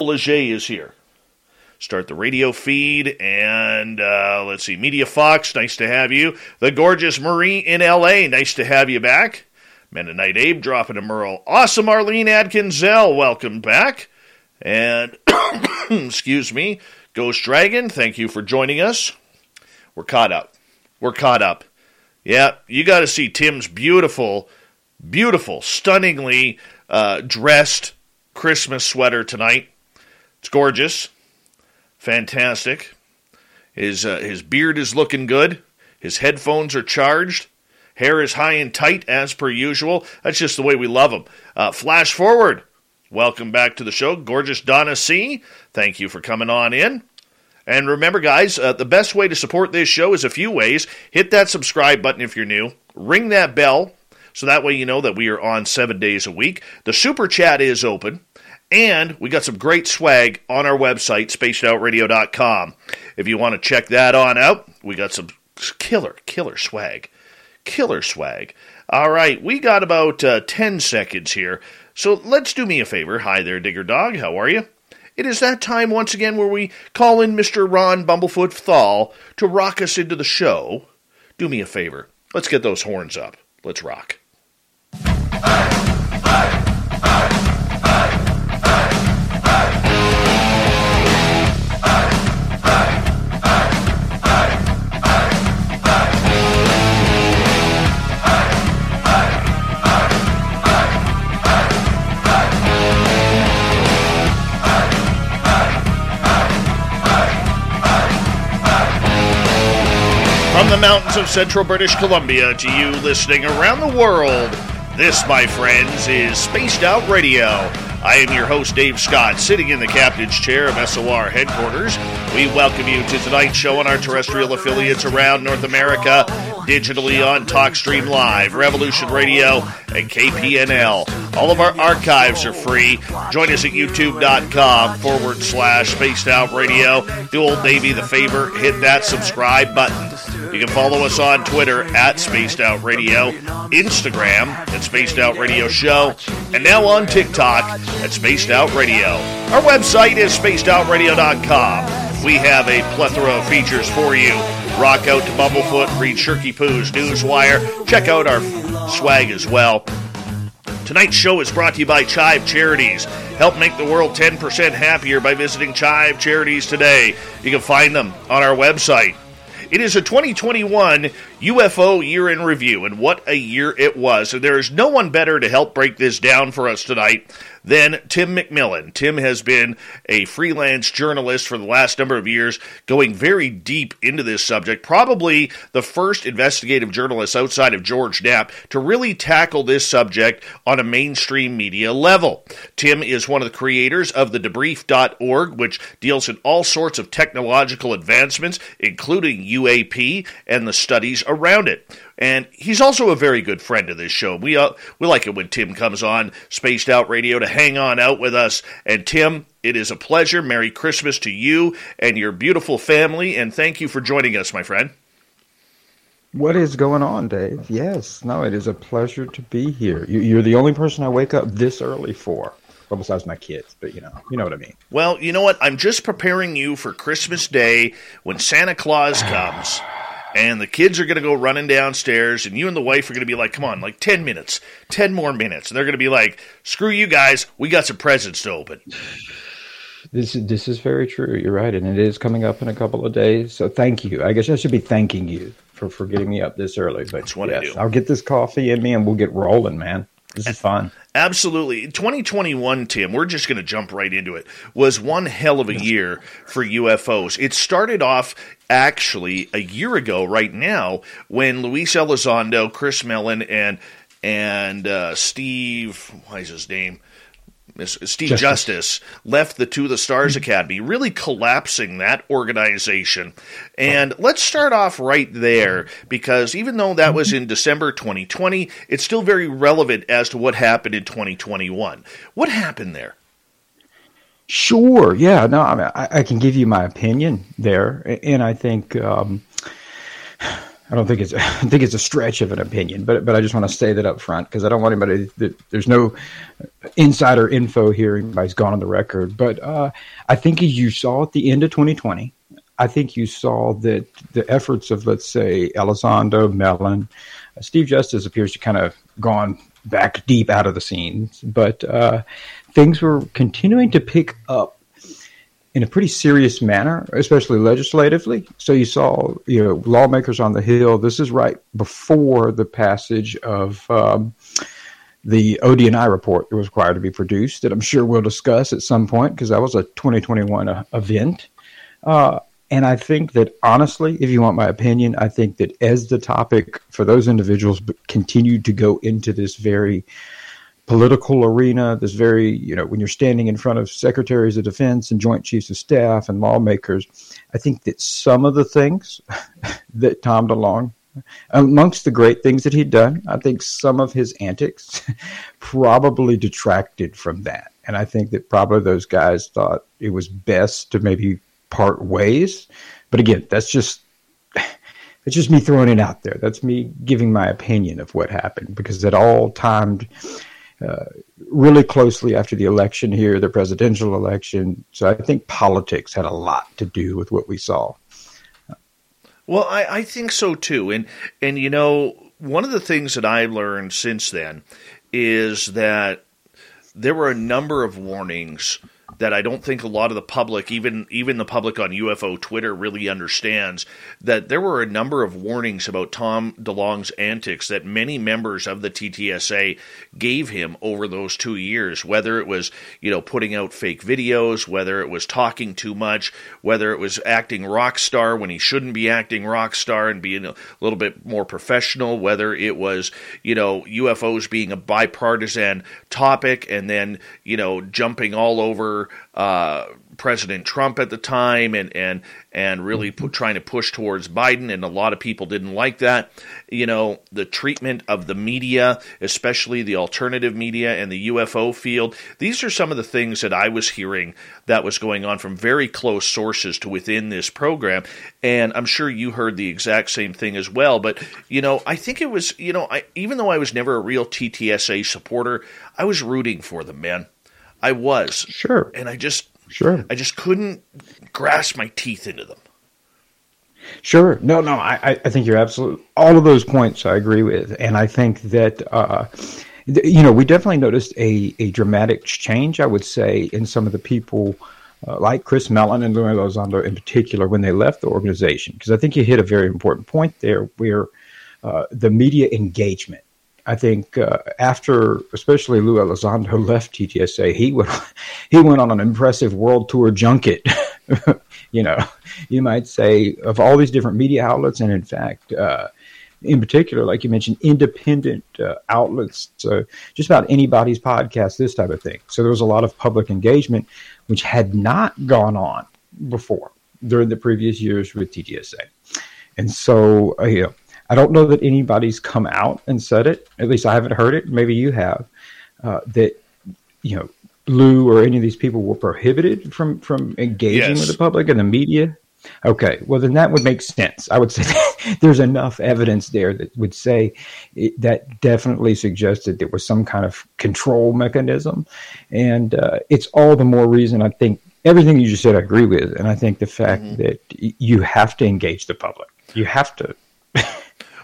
Leger is here. Start the radio feed and uh, let's see, Media Fox, nice to have you. The gorgeous Marie in LA, nice to have you back. Mennonite Abe dropping a Merle. Awesome Arlene Adkinsell, welcome back. And, excuse me, Ghost Dragon, thank you for joining us. We're caught up. We're caught up. Yeah, you got to see Tim's beautiful, beautiful, stunningly uh, dressed Christmas sweater tonight. It's gorgeous. Fantastic. His uh, his beard is looking good. His headphones are charged. Hair is high and tight as per usual. That's just the way we love him. Uh, flash forward. Welcome back to the show, gorgeous Donna C. Thank you for coming on in. And remember, guys, uh, the best way to support this show is a few ways. Hit that subscribe button if you're new. Ring that bell so that way you know that we are on seven days a week. The super chat is open. And we got some great swag on our website, spacedoutradio.com. If you want to check that on out, we got some killer, killer swag. Killer swag. All right, we got about uh, 10 seconds here. So let's do me a favor. Hi there, Digger Dog. How are you? It is that time once again where we call in Mr. Ron Bumblefoot Thal to rock us into the show. Do me a favor. Let's get those horns up. Let's rock. The mountains of central British Columbia to you listening around the world, this, my friends, is Spaced Out Radio. I am your host, Dave Scott, sitting in the captain's chair of SOR headquarters. We welcome you to tonight's show on our terrestrial affiliates around North America, digitally on TalkStream Live, Revolution Radio, and KPNL. All of our archives are free. Join us at youtube.com forward slash spaced out radio. Do old Navy the favor, hit that subscribe button. You can follow us on Twitter at Spaced Out Radio, Instagram at Spaced Out Radio Show, and now on TikTok at Spaced Out Radio. Our website is spacedoutradio.com. We have a plethora of features for you. Rock out to Bumblefoot, read Shirky Poo's Newswire. Check out our swag as well. Tonight's show is brought to you by Chive Charities. Help make the world 10% happier by visiting Chive Charities today. You can find them on our website. It is a 2021 UFO year in review, and what a year it was. And there is no one better to help break this down for us tonight than Tim McMillan. Tim has been a freelance journalist for the last number of years, going very deep into this subject, probably the first investigative journalist outside of George Knapp to really tackle this subject on a mainstream media level. Tim is one of the creators of the debrief.org, which deals in all sorts of technological advancements, including UAP and the studies around it. And he's also a very good friend of this show. We uh, we like it when Tim comes on Spaced Out Radio to hang on out with us. And Tim, it is a pleasure. Merry Christmas to you and your beautiful family, and thank you for joining us, my friend. What is going on, Dave? Yes, no, it is a pleasure to be here. You, are the only person I wake up this early for. Well, besides my kids, but you know, you know what I mean. Well, you know what? I'm just preparing you for Christmas Day when Santa Claus comes and the kids are going to go running downstairs, and you and the wife are going to be like, come on, like 10 minutes, 10 more minutes. And they're going to be like, screw you guys, we got some presents to open. This is this is very true. You're right, and it is coming up in a couple of days. So thank you. I guess I should be thanking you for, for getting me up this early. But That's what I do. I'll get this coffee in me and we'll get rolling, man. This is fun. Absolutely. 2021, Tim, we're just going to jump right into it, was one hell of a year for UFOs. It started off actually a year ago, right now, when Luis Elizondo, Chris Mellon, and and uh, Steve, why is his name? Steve Justice. Justice. left the To the Stars Academy, really collapsing that organization. And let's start off right there because even though that was in December 2020, it's still very relevant as to what happened in 2021. What happened there? Sure. Yeah. No, I, mean, I, I can give you my opinion there, and I think um, I don't think it's I think it's a stretch of an opinion, but but I just want to say that up front because I don't want anybody. That, there's no insider info here. Anybody's gone on the record, but uh, I think as you saw at the end of 2020, I think you saw that the efforts of let's say Elizondo, Mellon, Steve Justice appears to kind of gone back deep out of the scenes, but uh, things were continuing to pick up in a pretty serious manner, especially legislatively. So you saw, you know, lawmakers on the Hill. This is right before the passage of um, the ODNI report that was required to be produced, that I'm sure we'll discuss at some point because that was a 2021 uh, event. Uh, and I think that honestly, if you want my opinion, I think that as the topic for those individuals continued to go into this very political arena, this very, you know, when you're standing in front of secretaries of defense and joint chiefs of staff and lawmakers, I think that some of the things that Tom DeLonge, amongst the great things that he'd done, I think some of his antics probably detracted from that. And I think that probably those guys thought it was best to maybe part ways. But again, that's just it's just me throwing it out there. That's me giving my opinion of what happened because it all timed uh, really closely after the election here, the presidential election. So I think politics had a lot to do with what we saw. Well, I, I think so too, and and you know one of the things that I learned since then is that there were a number of warnings that I don't think a lot of the public, even even the public on UFO Twitter, really understands. That there were a number of warnings about Tom DeLonge's antics that many members of the TTSA gave him over those two years. Whether it was you know putting out fake videos, whether it was talking too much, whether it was acting rock star when he shouldn't be acting rock star and being a little bit more professional, whether it was you know UFOs being a bipartisan topic and then you know jumping all over uh, President Trump at the time and and and really put, trying to push towards Biden, and a lot of people didn't like that. You know, the treatment of the media, especially the alternative media and the UFO field. These are some of the things that I was hearing that was going on from very close sources to within this program, and I'm sure you heard the exact same thing as well. But you know, I think it was you know, I, even though I was never a real TTSA supporter, I was rooting for them, man. I was sure, and I just sure I just couldn't grasp my teeth into them. Sure, no, no, I I think you're absolutely all of those points I agree with, and I think that. Uh, you know, we definitely noticed a, a dramatic change, I would say, in some of the people uh, like Chris Mellon and Luis Elizondo in particular when they left the organization. Because I think you hit a very important point there where uh, the media engagement I think uh, after, especially Lou Elizondo left TTSA, he went he went on an impressive world tour junket. you know, you might say of all these different media outlets, and in fact, uh, in particular, like you mentioned, independent uh, outlets, so just about anybody's podcast, this type of thing. So there was a lot of public engagement, which had not gone on before during the previous years with TTSA. And so, uh, you know, I don't know that anybody's come out and said it. At least I haven't heard it. Maybe you have. Uh, that you know, Lou or any of these people were prohibited from from engaging yes. with the public and the media. Okay, well then that would make sense. I would say there's enough evidence there that would say it, that definitely suggested there was some kind of control mechanism, and uh, it's all the more reason I think everything you just said I agree with, and I think the fact mm-hmm. that you have to engage the public, you have to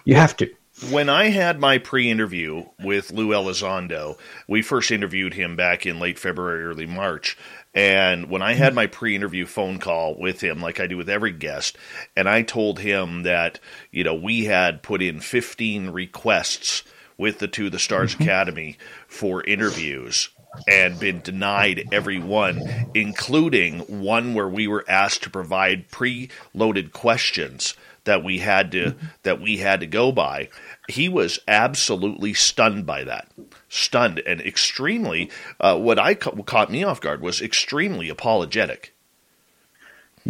you have to. When I had my pre-interview with Lou Elizondo, we first interviewed him back in late February, early March, And when I had my pre-interview phone call with him, like I do with every guest, and I told him that you know we had put in 15 requests with the To the Stars mm-hmm. Academy for interviews and been denied every one, including one where we were asked to provide pre-loaded questions that we had to that we had to go by. He was absolutely stunned by that, stunned and extremely. Uh, what I ca- caught me off guard was extremely apologetic.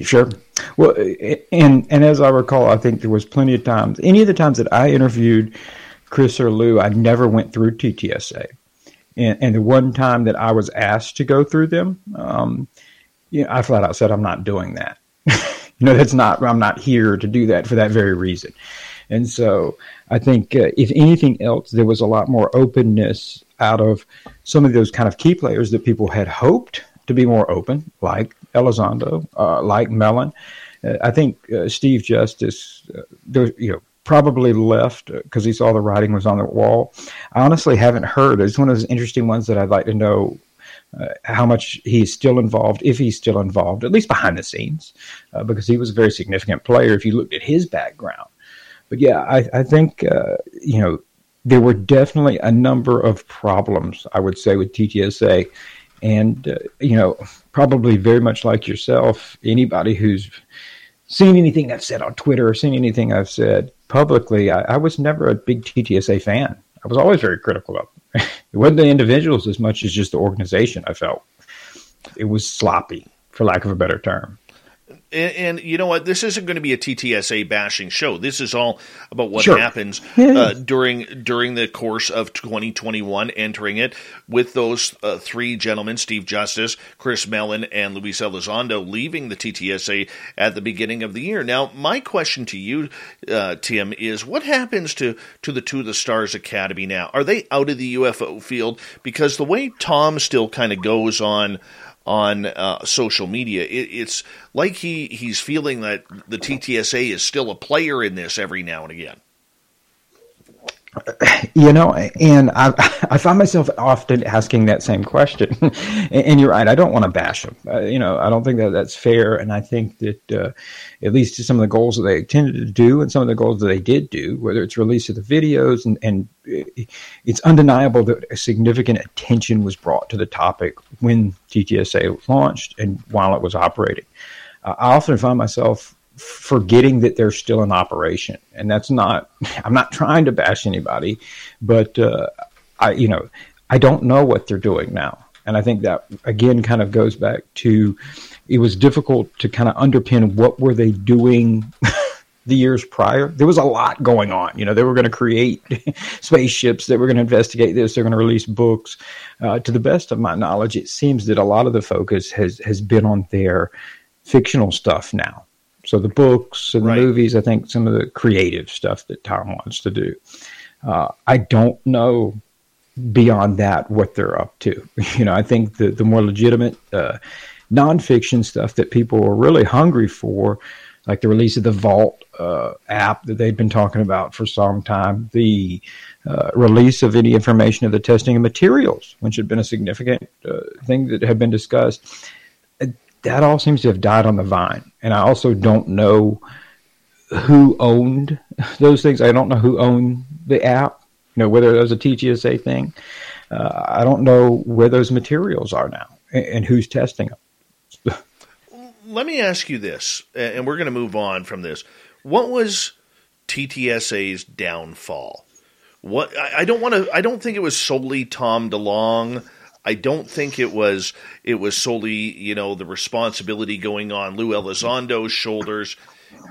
Sure. Well, and and as I recall, I think there was plenty of times. Any of the times that I interviewed Chris or Lou, I never went through TTSA. And, and the one time that I was asked to go through them, um, you know, I flat out said, I'm not doing that. you know, that's not, I'm not here to do that for that very reason. And so I think, uh, if anything else, there was a lot more openness out of some of those kind of key players that people had hoped to be more open, like Elizondo, uh, like Mellon. Uh, I think uh, Steve Justice, uh, there, you know, probably left because he saw the writing was on the wall. I honestly haven't heard. It's one of those interesting ones that I'd like to know uh, how much he's still involved, if he's still involved, at least behind the scenes, uh, because he was a very significant player if you looked at his background. But yeah, I, I think, uh, you know, there were definitely a number of problems, I would say, with TTSA. And, uh, you know, probably very much like yourself, anybody who's seen anything I've said on Twitter or seen anything I've said publicly, I, I, was never a big TTSA fan. I was always very critical of. It wasn't the individuals as much as just the organization. I felt it was sloppy, for lack of a better term. And, and, you know what? This isn't going to be a TTSA bashing show. This is all about what sure. happens uh, during during the course of 2021, entering it with those uh, three gentlemen: Steve Justice, Chris Mellon, and Luis Elizondo, leaving the TTSA at the beginning of the year. Now, my question to you, uh, Tim, is: What happens to to the Two of the Stars Academy now? Are they out of the UFO field? Because the way Tom still kind of goes on on uh, social media. It, it's like he, he's feeling that the TTSA is still a player in this every now and again. You know, and I, I find myself often asking that same question. and you're right, I don't want to bash them. Uh, you know, I don't think that that's fair. And I think that uh, at least some of the goals that they intended to do and some of the goals that they did do, whether it's release of the videos and, and it's undeniable that a significant attention was brought to the topic when TTSA launched and while it was operating. Uh, I often find myself forgetting that they're still in operation. And that's not, I'm not trying to bash anybody, but, uh, I, you know, I don't know what they're doing now. And I think that again kind of goes back to it was difficult to kind of underpin what were they doing the years prior. There was a lot going on. You know, they were going to create spaceships, they were going to investigate this, they're going to release books. Uh, to the best of my knowledge, it seems that a lot of the focus has has been on their fictional stuff now. So the books and the movies, I think some of the creative stuff that Tom wants to do. Uh, I don't know beyond that what they're up to. You know, I think the the more legitimate uh, nonfiction stuff that people are really hungry for, like the release of the Vault uh, app that they've been talking about for some time, the uh, release of any information of the testing of materials, which had been a significant uh, thing that had been discussed that all seems to have died on the vine. And I also don't know who owned those things. I don't know who owned the app, you know, whether it was a TTSA thing. Uh, I don't know where those materials are now and, and who's testing them. Let me ask you this, and we're going to move on from this. What was TTSA's downfall? What I, I don't want to. I don't think it was solely Tom DeLonge I don't think it was it was solely you know the responsibility going on Lou Elizondo's shoulders.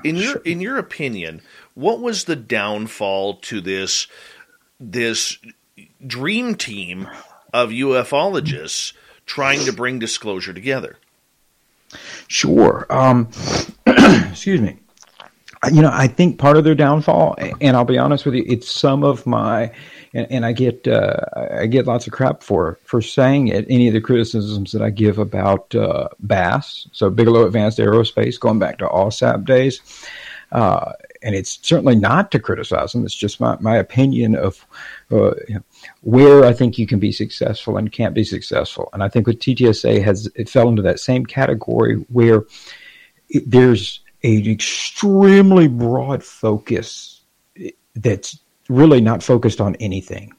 In your in your opinion, what was the downfall to this this dream team of ufologists trying to bring disclosure together? Sure. Um, excuse me. You know, I think part of their downfall, and I'll be honest with you, it's some of my and, and I get uh, I get lots of crap for for saying it. Any of the criticisms that I give about uh, BAASS, so Bigelow Advanced Aerospace, going back to AAWSAP days, uh, and it's certainly not to criticize them. It's just my, my opinion of uh, where I think you can be successful and can't be successful. And I think with TTSA has it fell into that same category where it, there's an extremely broad focus that's really not focused on anything.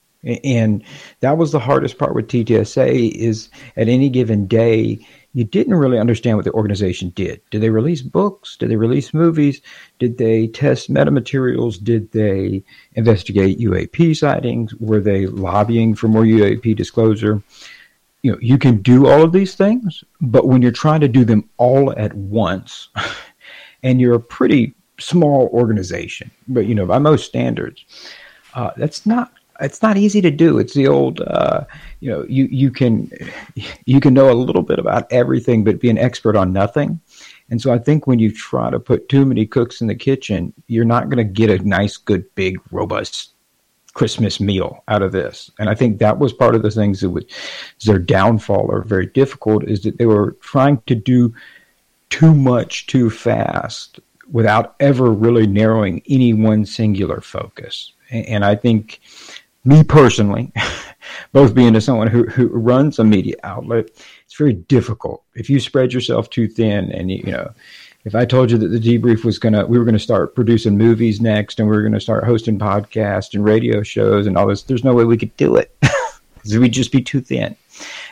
And that was the hardest part with TTSA is at any given day, you didn't really understand what the organization did. Did they release books? Did they release movies? Did they test metamaterials? Did they investigate UAP sightings? Were they lobbying for more UAP disclosure? You know, you can do all of these things, but when you're trying to do them all at once, and you're a pretty small organization, but you know, by most standards, uh, that's not it's not easy to do. It's the old, uh, you know, you you can you can know a little bit about everything, but be an expert on nothing. And so I think when you try to put too many cooks in the kitchen, you're not going to get a nice, good, big, robust Christmas meal out of this. And I think that was part of the things that was their downfall or very difficult is that they were trying to do too much too fast without ever really narrowing any one singular focus. And I think me personally, both being as someone who, who runs a media outlet, it's very difficult. If you spread yourself too thin and you, you know, if I told you that the debrief was gonna, we were gonna start producing movies next, and we were gonna start hosting podcasts and radio shows and all this, there's no way we could do it because we'd just be too thin.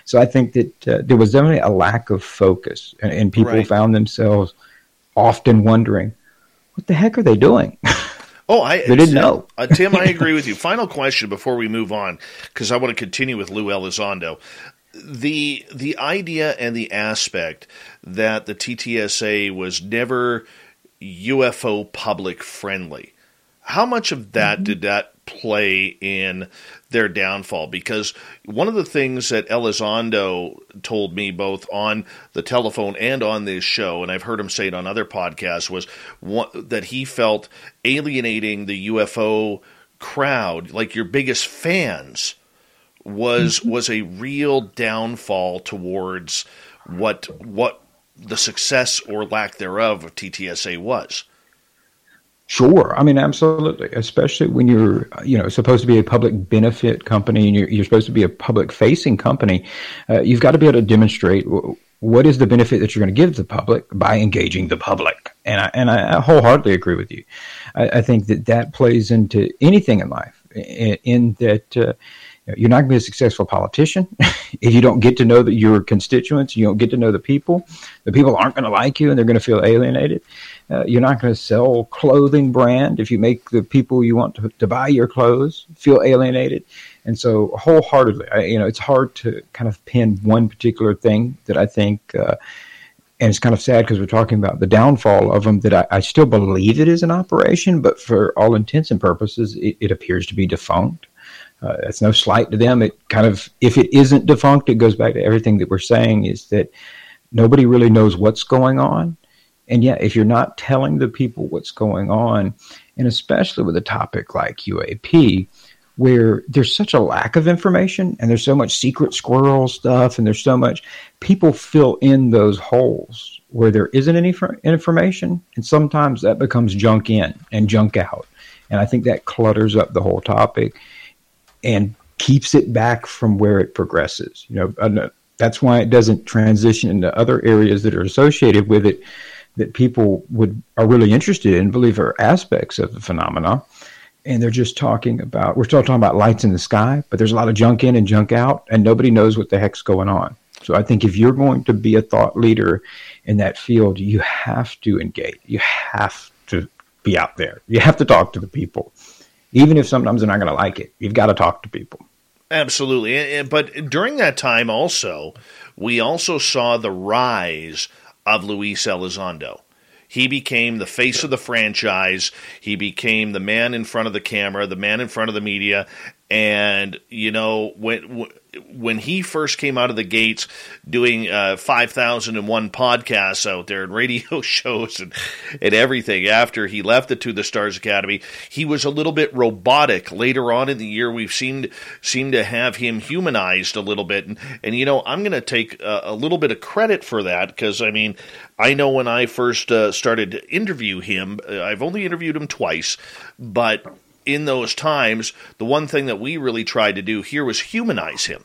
So I think that uh, there was definitely a lack of focus, and, and people right. found themselves often wondering, "What the heck are they doing?" Oh, I they didn't know. uh, Tim, I agree with you. Final question before we move on, because I want to continue with Lou Elizondo. The the idea and the aspect that the TTSA was never UFO public friendly. How much of that mm-hmm. did that play in their downfall because one of the things that Elizondo told me both on the telephone and on this show, and I've heard him say it on other podcasts, was one, that he felt alienating the UFO crowd, like your biggest fans, was mm-hmm. was a real downfall towards what what the success or lack thereof of TTSA was. Sure, I mean absolutely, especially when you're you know supposed to be a public benefit company and you're, you're supposed to be a public facing company. Uh, you've got to be able to demonstrate what is the benefit that you're going to give the public by engaging the public. And I and I wholeheartedly agree with you. I, I think that that plays into anything in life. In, in that. Uh, you're not going to be a successful politician if you don't get to know the, your constituents. You don't get to know the people. The people aren't going to like you, and they're going to feel alienated. Uh, you're not going to sell clothing brand if you make the people you want to, to buy your clothes feel alienated. And so, wholeheartedly, I, you know, it's hard to kind of pin one particular thing that I think, uh, and it's kind of sad because we're talking about the downfall of them. That I, I, still believe it is an operation, but for all intents and purposes, it, it appears to be defunct. Uh, it's no slight to them. It kind of, if it isn't defunct, it goes back to everything that we're saying is that nobody really knows what's going on and yet, if you're not telling the people what's going on, and especially with a topic like UAP, where there's such a lack of information and there's so much secret squirrel stuff and there's so much people fill in those holes where there isn't any information and sometimes that becomes junk in and junk out. And i think that clutters up the whole topic and keeps it back from where it progresses. You know that's why it doesn't transition into other areas that are associated with it that people would are really interested in, believe are aspects of the phenomena. And they're just talking about we're still talking about lights in the sky, but there's a lot of junk in and junk out, and nobody knows what the heck's going on. So I think if you're going to be a thought leader in that field, you have to engage. You have to be out there. You have to talk to the people. Even if sometimes they're not going to like it, you've got to talk to people. Absolutely. But during that time also, we also saw the rise of Luis Elizondo. He became the face of the franchise. He became the man in front of the camera, the man in front of the media, And you know when when he first came out of the gates doing uh, 5001 podcasts out there and radio shows and, and everything after he left the To the Stars Academy, he was a little bit robotic. Later on in the year, we've seemed, seemed to have him humanized a little bit. And, and you know, I'm going to take a, a, little bit of credit for that because, I mean, I know when I first uh, started to interview him, uh, I've only interviewed him twice, but in those times, the one thing that we really tried to do here was humanize him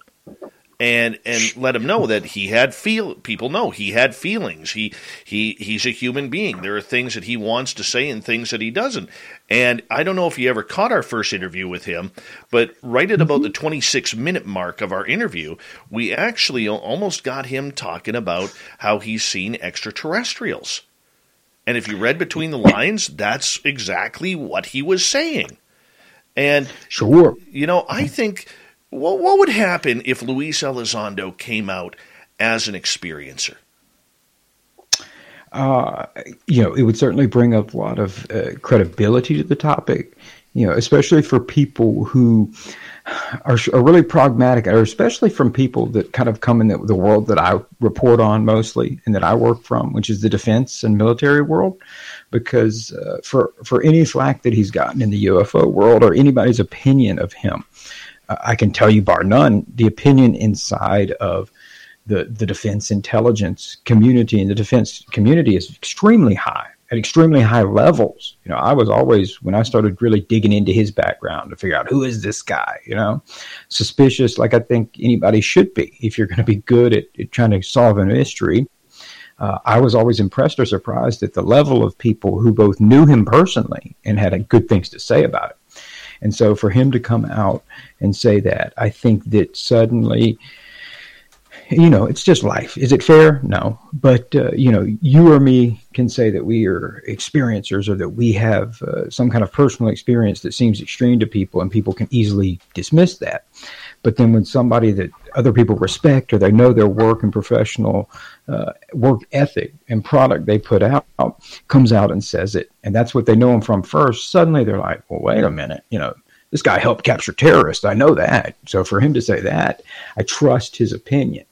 and and let him know that he had feel people know he had feelings. He he he's a human being. There are things that he wants to say and things that he doesn't. And i don't know if you ever caught our first interview with him but right at about the mm-hmm. 26 minute mark of our interview we actually almost got him talking about how he's seen extraterrestrials. And if you read between the lines that's exactly what he was saying and sure. You know, I think what what would happen if Luis Elizondo came out as an experiencer? Uh, you know, it would certainly bring up a lot of uh, credibility to the topic. You know, especially for people who are, are really pragmatic, or especially from people that kind of come in the, the world that I report on mostly and that I work from, which is the defense and military world because uh, for for any slack that he's gotten in the UFO world or anybody's opinion of him, uh, I can tell you, bar none, the opinion inside of the the defense intelligence community and the defense community is extremely high at extremely high levels. You know, I was always when I started really digging into his background to figure out who is this guy. You know, suspicious, like I think anybody should be if you're going to be good at, at trying to solve a mystery uh, I was always impressed or surprised at the level of people who both knew him personally and had good things to say about it. And so for him to come out and say that, I think that suddenly, you know, it's just life. Is it fair? No. But, uh, you know, you or me can say that we are experiencers or that we have uh, some kind of personal experience that seems extreme to people, and people can easily dismiss that. But then when somebody that other people respect or they know their work and professional uh, work ethic and product they put out comes out and says it, and that's what they know him from first, suddenly they're like, well, wait a minute, you know, this guy helped capture terrorists. I know that. So for him to say that, I trust his opinion.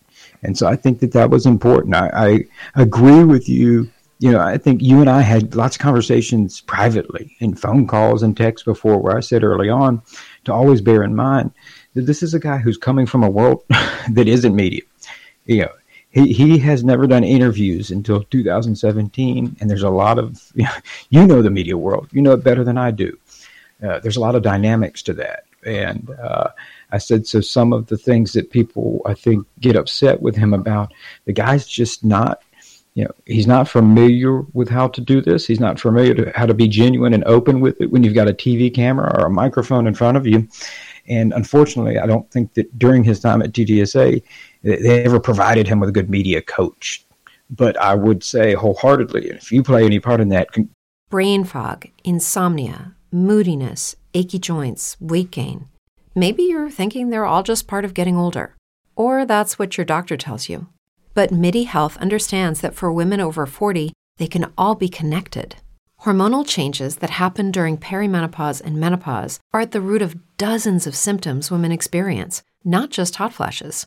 And so I think that that was important. I, I agree with you you know, I think you and I had lots of conversations privately in phone calls and texts before where I said early on to always bear in mind that this is a guy who's coming from a world that isn't media. You know, he, he has never done interviews until 2017, and there's a lot of you know, you know the media world, you know it better than I do. Uh, there's a lot of dynamics to that, and uh, I said so. Some of the things that people I think get upset with him about, the guy's just not you know he's not familiar with how to do this he's not familiar to how to be genuine and open with it when you've got a tv camera or a microphone in front of you and unfortunately, I don't think that during his time at TTSA, they ever provided him with a good media coach. But I would say wholeheartedly, if you play any part in that, brain fog, insomnia, moodiness, achy joints, weight gain. Maybe you're thinking they're all just part of getting older, or that's what your doctor tells you. But MIDI Health understands that for women over 40, they can all be connected. Hormonal changes that happen during perimenopause and menopause are at the root of dozens of symptoms women experience, not just hot flashes.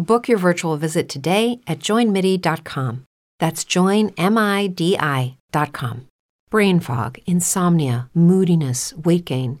Book your virtual visit today at joinmidi.com. That's joinmidi.com. Brain fog, insomnia, moodiness, weight gain.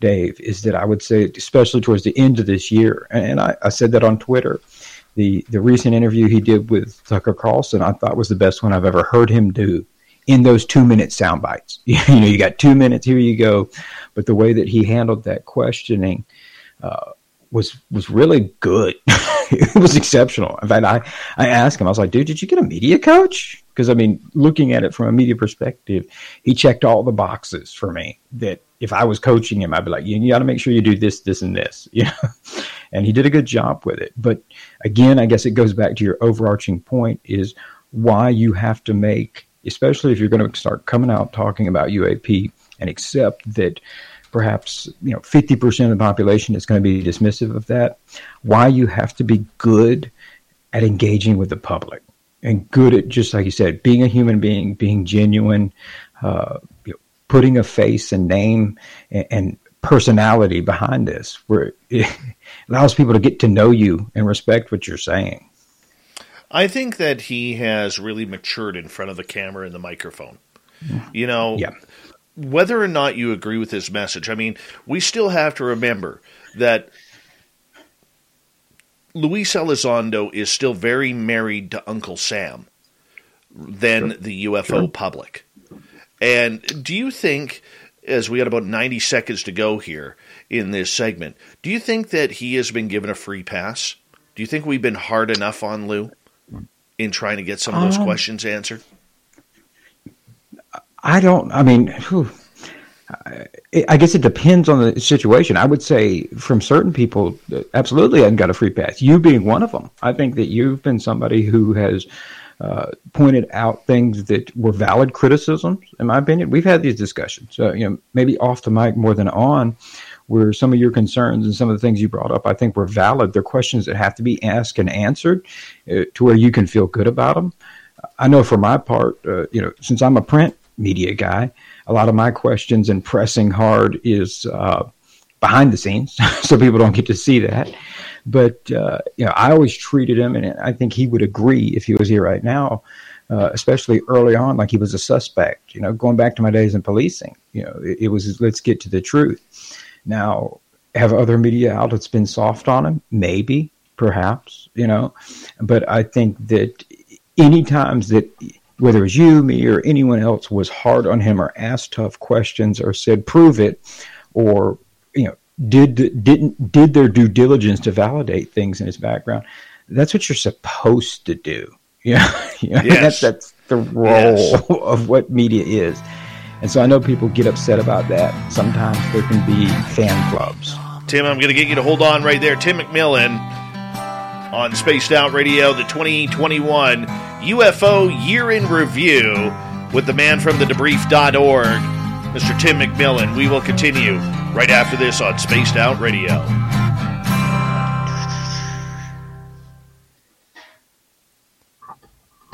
Dave, is that I would say, especially towards the end of this year, and I, I said that on Twitter. The, the recent interview he did with Tucker Carlson, I thought was the best one I've ever heard him do in those two minute sound bites. you know, you got two minutes, here you go. But the way that he handled that questioning uh, was was really good. it was exceptional. In fact, I, I asked him, I was like, dude, did you get a media coach? Because I mean, looking at it from a media perspective, he checked all the boxes for me that if I was coaching him, I'd be like, you, you got to make sure you do this, this, and this, you know. and he did a good job with it. But again, I guess it goes back to your overarching point: is why you have to make, especially if you're going to start coming out talking about UAP and accept that perhaps you know 50% of the population is going to be dismissive of that why you have to be good at engaging with the public and good at just like you said being a human being being genuine uh, putting a face and name and, and personality behind this where it allows people to get to know you and respect what you're saying i think that he has really matured in front of the camera and the microphone you know yeah whether or not you agree with his message, I mean, we still have to remember that Luis Elizondo is still very married to Uncle Sam than sure. the UFO sure. public. And do you think, as we got about 90 seconds to go here in this segment, do you think that he has been given a free pass? Do you think we've been hard enough on Lou in trying to get some of those um, questions answered? I don't. I mean, whew, I guess it depends on the situation. I would say from certain people, absolutely, I got a free pass. You being one of them. I think that you've been somebody who has uh, pointed out things that were valid criticisms. In my opinion, we've had these discussions. Uh, you know, maybe off the mic more than on, where some of your concerns and some of the things you brought up, I think were valid. They're questions that have to be asked and answered uh, to where you can feel good about them. I know for my part, uh, you know, since I'm a print media guy. A lot of my questions and pressing hard is uh, behind the scenes, so people don't get to see that. But uh, you know, I always treated him, and I think he would agree if he was here right now. Uh, especially early on, like he was a suspect. You know, going back to my days in policing, you know, it, it was let's get to the truth. Now, have other media outlets been soft on him? Maybe, perhaps, you know, but I think that any times that whether it was you, me, or anyone else, was hard on him or asked tough questions or said, "Prove it," or you know, did didn't did their due diligence to validate things in his background. That's what you're supposed to do. Yeah, you know, yes. that's that's the role yes. of what media is. And so I know people get upset about that. Sometimes there can be fan clubs. Tim, I'm going to get you to hold on right there. Tim McMillan on Spaced Out Radio, the 2021 UFO Year in Review with the man from the debrief.org, Mr. Tim McMillan. We will continue right after this on Spaced Out Radio.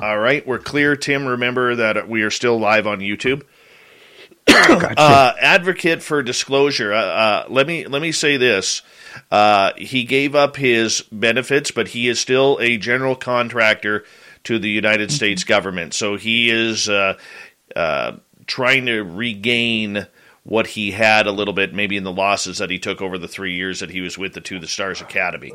All right, we're clear, Tim. Remember that we are still live on YouTube. gotcha. uh, advocate for disclosure. Uh, uh, let me let me say this: uh, he gave up his benefits, but he is still a general contractor to the United mm-hmm. States government. So he is uh, uh, trying to regain what he had a little bit, maybe in the losses that he took over the three years that he was with the To the Stars Academy.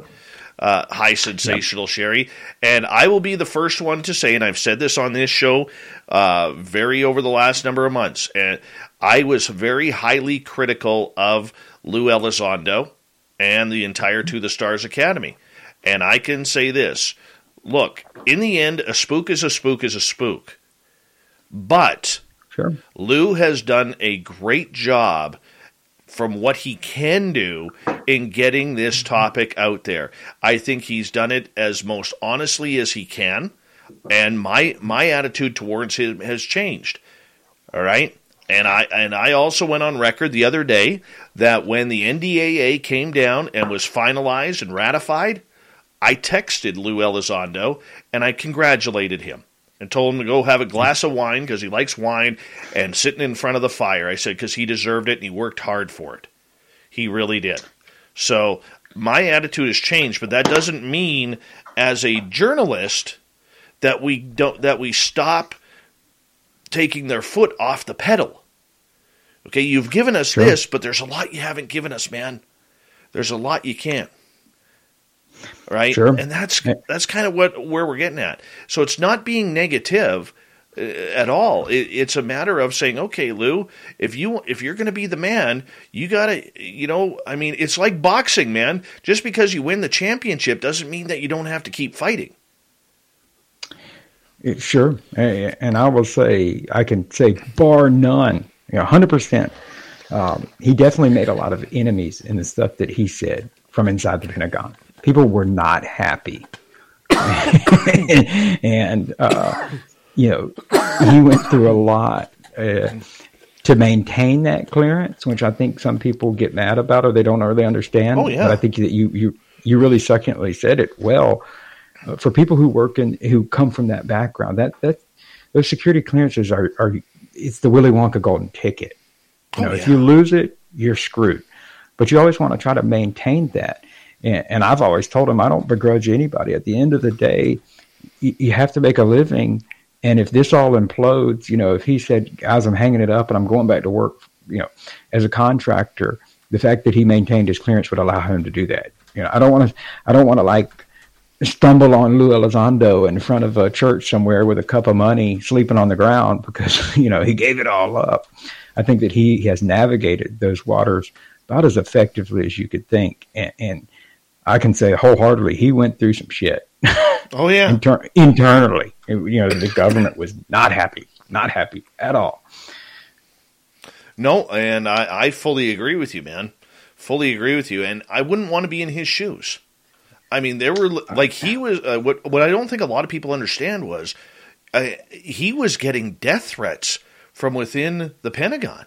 Uh, high sensational yep. Sherry. And I will be the first one to say, and I've said this on this show uh, very over the last number of months, and I was very highly critical of Lou Elizondo and the entire To the Stars Academy. And I can say this look, in the end, a spook is a spook is a spook. But sure. Lou has done a great job from what he can do in getting this topic out there. I think he's done it as most honestly as he can, and my my attitude towards him has changed. All right? And I and I also went on record the other day that when the NDAA came down and was finalized and ratified, I texted Lou Elizondo and I congratulated him and told him to go have a glass of wine because he likes wine and sitting in front of the fire. I said because he deserved it and he worked hard for it. He really did. So my attitude has changed, but that doesn't mean as a journalist that we don't that we stop taking their foot off the pedal. Okay, you've given us sure. this, but there's a lot you haven't given us, man. There's a lot you can't. Right? Sure. And that's that's kind of what where we're getting at. So it's not being negative uh, at all. It, it's a matter of saying, okay, Lou, if you if you're going to be the man, you got to, you know, I mean, it's like boxing, man. Just because you win the championship doesn't mean that you don't have to keep fighting. Sure, and I will say I can say bar none, you know, hundred percent. Um, he definitely made a lot of enemies in the stuff that he said from inside the Pentagon. People were not happy, and uh, you know, he went through a lot uh, to maintain that clearance, which I think some people get mad about or they don't really understand. Oh yeah, but I think that you you you really succinctly said it well uh, for people who work in who come from that background, that that those security clearances are are it's the Willy Wonka golden ticket. You know, oh, yeah. if you lose it, you're screwed. But you always want to try to maintain that. And, and I've always told him I don't begrudge anybody. At the end of the day, you, you have to make a living. And if this all implodes, you know, if he said, "Guys, I'm hanging it up and I'm going back to work," you know, as a contractor, the fact that he maintained his clearance would allow him to do that. You know, I don't want to, I don't want to like stumble on Lou Elizondo in front of a church somewhere with a cup of money sleeping on the ground because, you know, he gave it all up. I think that he, he has navigated those waters about as effectively as you could think. And, and I can say wholeheartedly, he went through some shit. Oh, yeah. Inter- internally. You know, the government was not happy, not happy at all. No, and I, I fully agree with you, man. Fully agree with you. And I wouldn't want to be in his shoes. I mean, there were like he was. Uh, what what I don't think a lot of people understand was uh, he was getting death threats from within the Pentagon.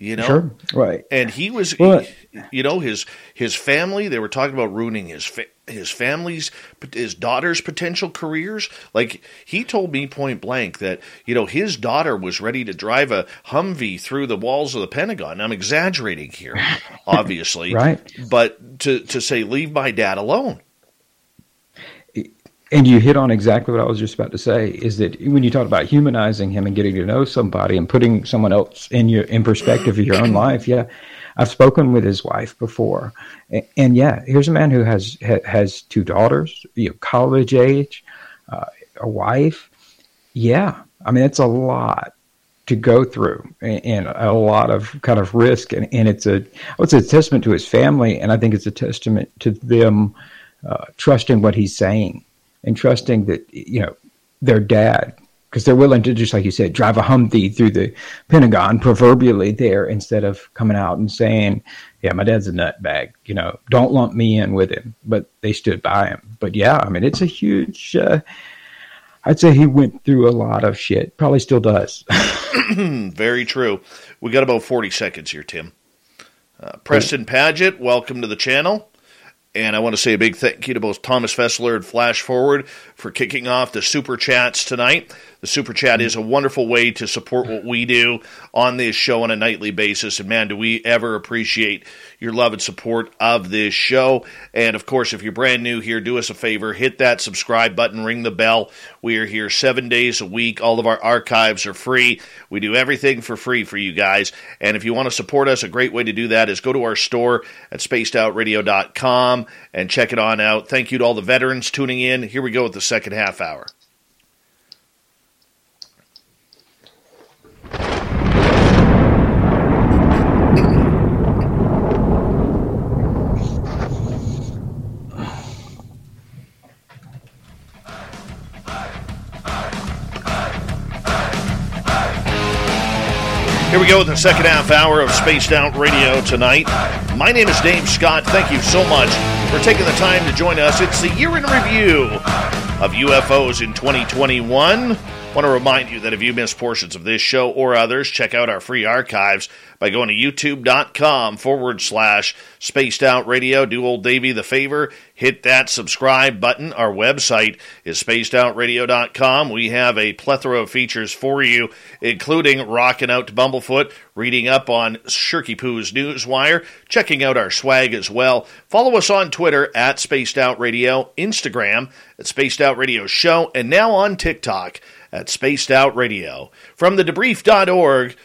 You know, sure, right? And he was, well, you know, his his family. They were talking about ruining his fa- his family's his daughter's potential careers. Like he told me point blank that you know his daughter was ready to drive a Humvee through the walls of the Pentagon. I'm exaggerating here, obviously, right? But to to say leave my dad alone. And you hit on exactly what I was just about to say is that when you talk about humanizing him and getting to know somebody and putting someone else in your in perspective of your own life, yeah. I've spoken with his wife before, and, and yeah, here's a man who has has two daughters, you know, college age, uh, a wife. Yeah, I mean it's a lot to go through and, and a lot of kind of risk, and, and it's a it's a testament to his family, and I think it's a testament to them uh, trusting what he's saying and trusting that you know their dad because they're willing to just like you said drive a Humvee through the Pentagon proverbially there instead of coming out and saying yeah my dad's a nutbag you know don't lump me in with him. But they stood by him. But yeah I mean it's a huge uh, I'd say he went through a lot of shit. Probably still does. Very true. We got about 40 seconds here Tim. Uh, Preston Paget welcome to the channel and I want to say a big thank you to both Thomas Fessler and Flash Forward for kicking off the super chats tonight. The super chat is a wonderful way to support what we do on this show on a nightly basis. And man, do we ever appreciate your love and support of this show. And of course, if you're brand new here, do us a favor, hit that subscribe button, ring the bell. We are here seven days a week. All of our archives are free. We do everything for free for you guys. And if you want to support us, a great way to do that is go to our store at spacedoutradio.com and check it on out. Thank you to all the veterans tuning in. Here we go with the second half hour. Here we go with the second half hour of Spaced Out Radio tonight. My name is Dave Scott. Thank you so much for taking the time to join us. It's the year in review of UFOs in 2021. I want to remind you that if you missed portions of this show or others, check out our free archives by going to youtube.com forward slash spaced out radio. Do old Davey the favor, hit that subscribe button. Our website is spacedoutradio.com. We have a plethora of features for you, including rocking out to Bumblefoot, reading up on Shirky Poo's Newswire, checking out our swag as well. Follow us on Twitter at Spaced Out Radio, Instagram at Spaced Out Radio Show, and now on TikTok at Spaced Out Radio. From the debrief.org,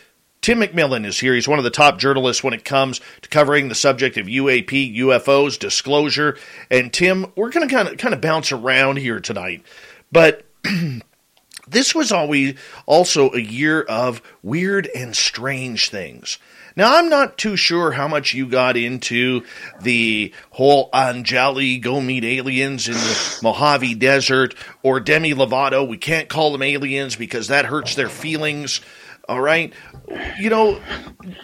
Tim McMillan is here. He's one of the top journalists when it comes to covering the subject of UAP, UFOs, disclosure. And Tim, we're going to kind of kind of bounce around here tonight, but. this was always also a year of weird and strange things. Now, I'm not too sure how much you got into the whole Anjali go meet aliens in the Mojave Desert or Demi Lovato. We can't call them aliens because that hurts their feelings. All right. You know,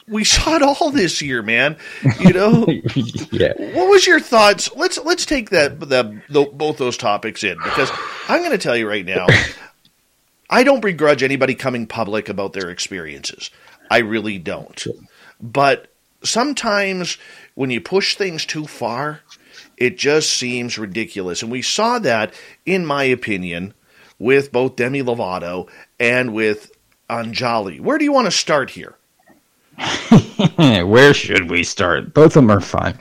we saw it all this year, man. You know, yeah. What was your thoughts? Let's let's take that the, the both those topics in because I'm going to tell you right now. I don't begrudge anybody coming public about their experiences. I really don't. But sometimes when you push things too far, it just seems ridiculous. And we saw that, in my opinion, with both Demi Lovato and with Anjali. Where do you want to start here? Where should we start? Both of them are fine.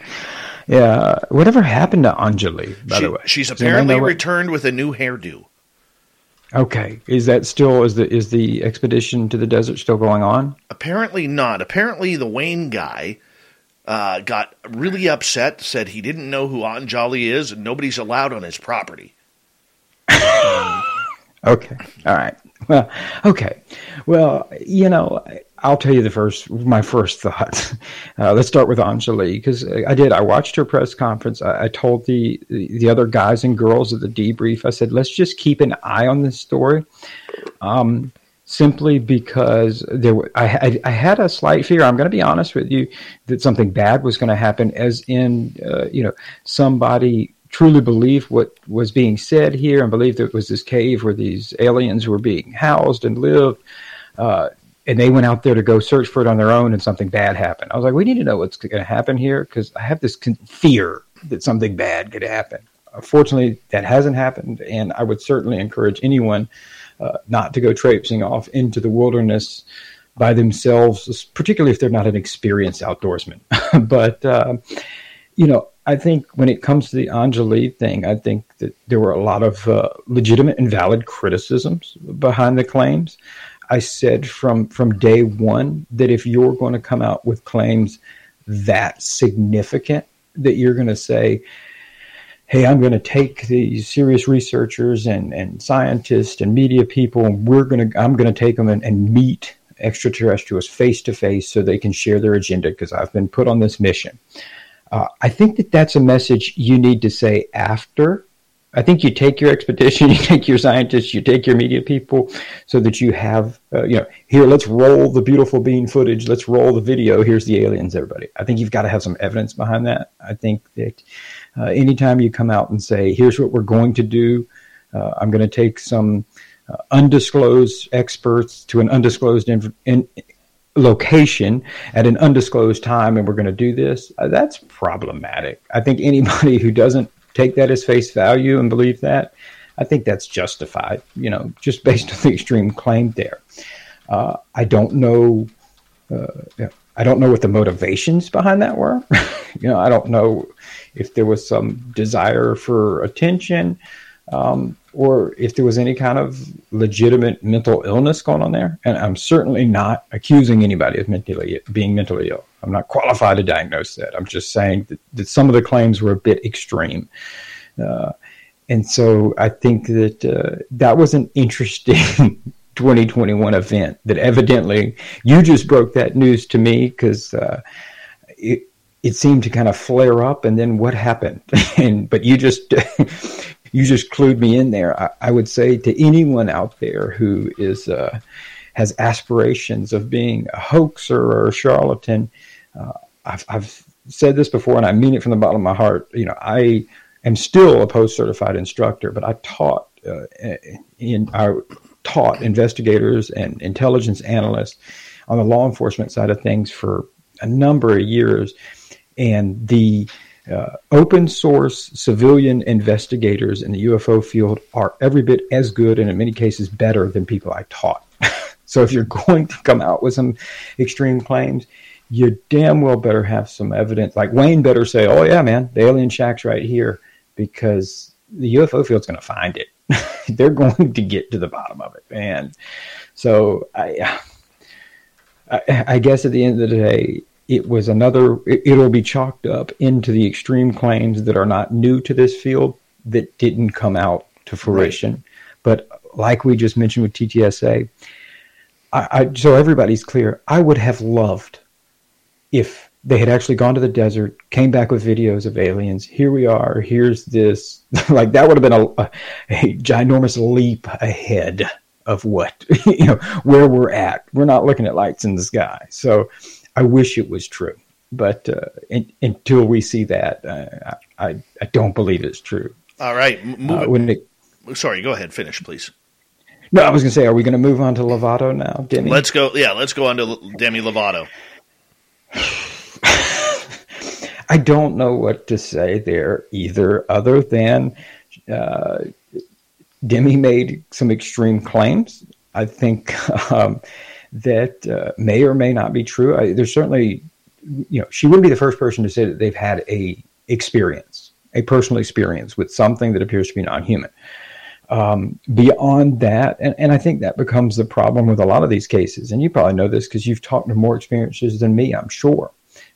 Yeah. Whatever happened to Anjali, by she, the way? She's apparently returned with a new hairdo. Okay, is that still is the is the expedition to the desert still going on? Apparently not. Apparently the Wayne guy uh, got really upset, said he didn't know who Anjali is, and nobody's allowed on his property. okay, all right. Well, okay. Well, you know, I'll tell you the first, my first thought. Uh, let's start with Anjali because I did. I watched her press conference. I, I, told the the other guys and girls at the debrief. I said, let's just keep an eye on this story. Um, simply because there, I, I, I, had a slight fear. I'm going to be honest with you that something bad was going to happen, as in, uh, you know, somebody truly believed what was being said here and believed that it was this cave where these aliens were being housed and lived. Uh, and they went out there to go search for it on their own and something bad happened. I was like, we need to know what's going to happen here because I have this fear that something bad could happen. Fortunately, that hasn't happened, and I would certainly encourage anyone uh, not to go traipsing off into the wilderness by themselves, particularly if they're not an experienced outdoorsman. but uh, you know, I think when it comes to the Anjali thing, I think that there were a lot of uh, legitimate and valid criticisms behind the claims. I said from from day one that if you're going to come out with claims that significant, that you're going to say, "Hey, I'm going to take these serious researchers and and scientists and media people, and we're going to I'm going to take them and, and meet extraterrestrials face to face so they can share their agenda because I've been put on this mission." Uh, I think that that's a message you need to say after I think you take your expedition, you take your scientists, you take your media people, so that you have, uh, you know, here, let's roll the beautiful bean footage, let's roll the video. Here's the aliens, everybody. I think you've got to have some evidence behind that. I think that uh, anytime you come out and say, here's what we're going to do, uh, I'm going to take some uh, undisclosed experts to an undisclosed inf- in- location at an undisclosed time, and we're going to do this. Uh, that's problematic. I think anybody who doesn't take that as face value and believe that, I think that's justified, you know, just based on the extreme claim there. Uh, I don't know. Uh, I don't know what the motivations behind that were. you know, I don't know if there was some desire for attention um, or if there was any kind of legitimate mental illness going on there. And I'm certainly not accusing anybody of mentally being mentally ill. I'm not qualified to diagnose that. I'm just saying that, that some of the claims were a bit extreme. Uh, and so I think that uh, that was an interesting 2021 event that evidently you just broke that news to me because uh, it, it seemed to kind of flare up and then what happened and but you just you just clued me in there I, I, would say to anyone out there who is uh, has aspirations of being a hoaxer or a charlatan uh, I've, I've said this before and I mean it from the bottom of my heart. You know, I am still a post certified instructor, but I taught uh, in I taught investigators and intelligence analysts on the law enforcement side of things for a number of years, and the uh, open source civilian investigators in the UFO field are every bit as good and in many cases better than people I taught. so if you're going to come out with some extreme claims, you damn well better have some evidence. Like Wayne better say, "Oh yeah, man, the alien shack's right here," because the UFO field's going to find it. They're going to get to the bottom of it, and so I, I, I guess at the end of the day, it was another. It, will be chalked up into the extreme claims that are not new to this field that didn't come out to fruition. Right. But like we just mentioned with TTSA, I, I, so everybody's clear. I would have loved if they had actually gone to the desert, came back with videos of aliens. Here we are. Here's this. like that would have been a, a, a ginormous leap ahead of what you know where we're at. We're not looking at lights in the sky. So I wish it was true, but uh, in, until we see that, uh, I I don't believe it's true. All right, move uh, it, Sorry, go ahead. Finish, please. No, I was going to say, are we going to move on to Lovato now, Demi? Let's go. Yeah, let's go on to Demi Lovato. I don't know what to say there either, other than uh, Demi made some extreme claims. I think um, that uh, may or may not be true. I, there's certainly, you know, she wouldn't be the first person to say that they've had a experience, a personal experience with something that appears to be non-human. Um, beyond that, and, and I think that becomes the problem with a lot of these cases, and you probably know this because you've talked to more experiences than me, I'm sure.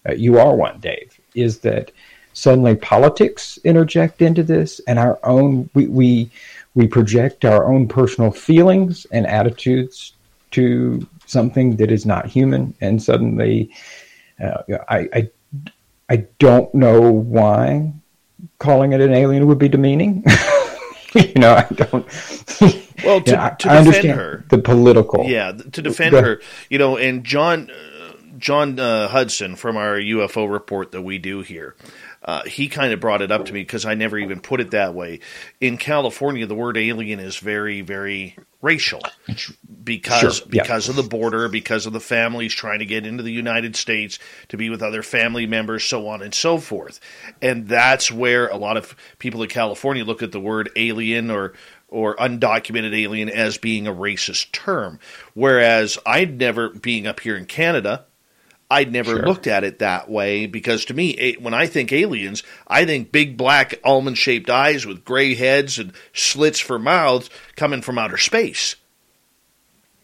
Uh, you are one, Dave, is that suddenly politics interject into this and our own, we, we, we project our own personal feelings and attitudes to something that is not human, and suddenly, uh, I, I, I don't know why calling it an alien would be demeaning. you know, I don't. Well, to, know, to I, defend her, the political, yeah, to defend her, you know, and John, uh, John uh, Hudson from our UFO report that we do here, uh, he kind of brought it up to me because I never even put it that way. In California, the word alien is very, very racial because sure, because of the border, because of the families trying to get into the United States to be with other family members, so on and so forth. And that's where a lot of people in California look at the word alien or or undocumented alien as being a racist term. Whereas I'd never, being up here in Canada, I'd never sure. looked at it that way because to me, when I think aliens, I think big black almond shaped eyes with gray heads and slits for mouths coming from outer space.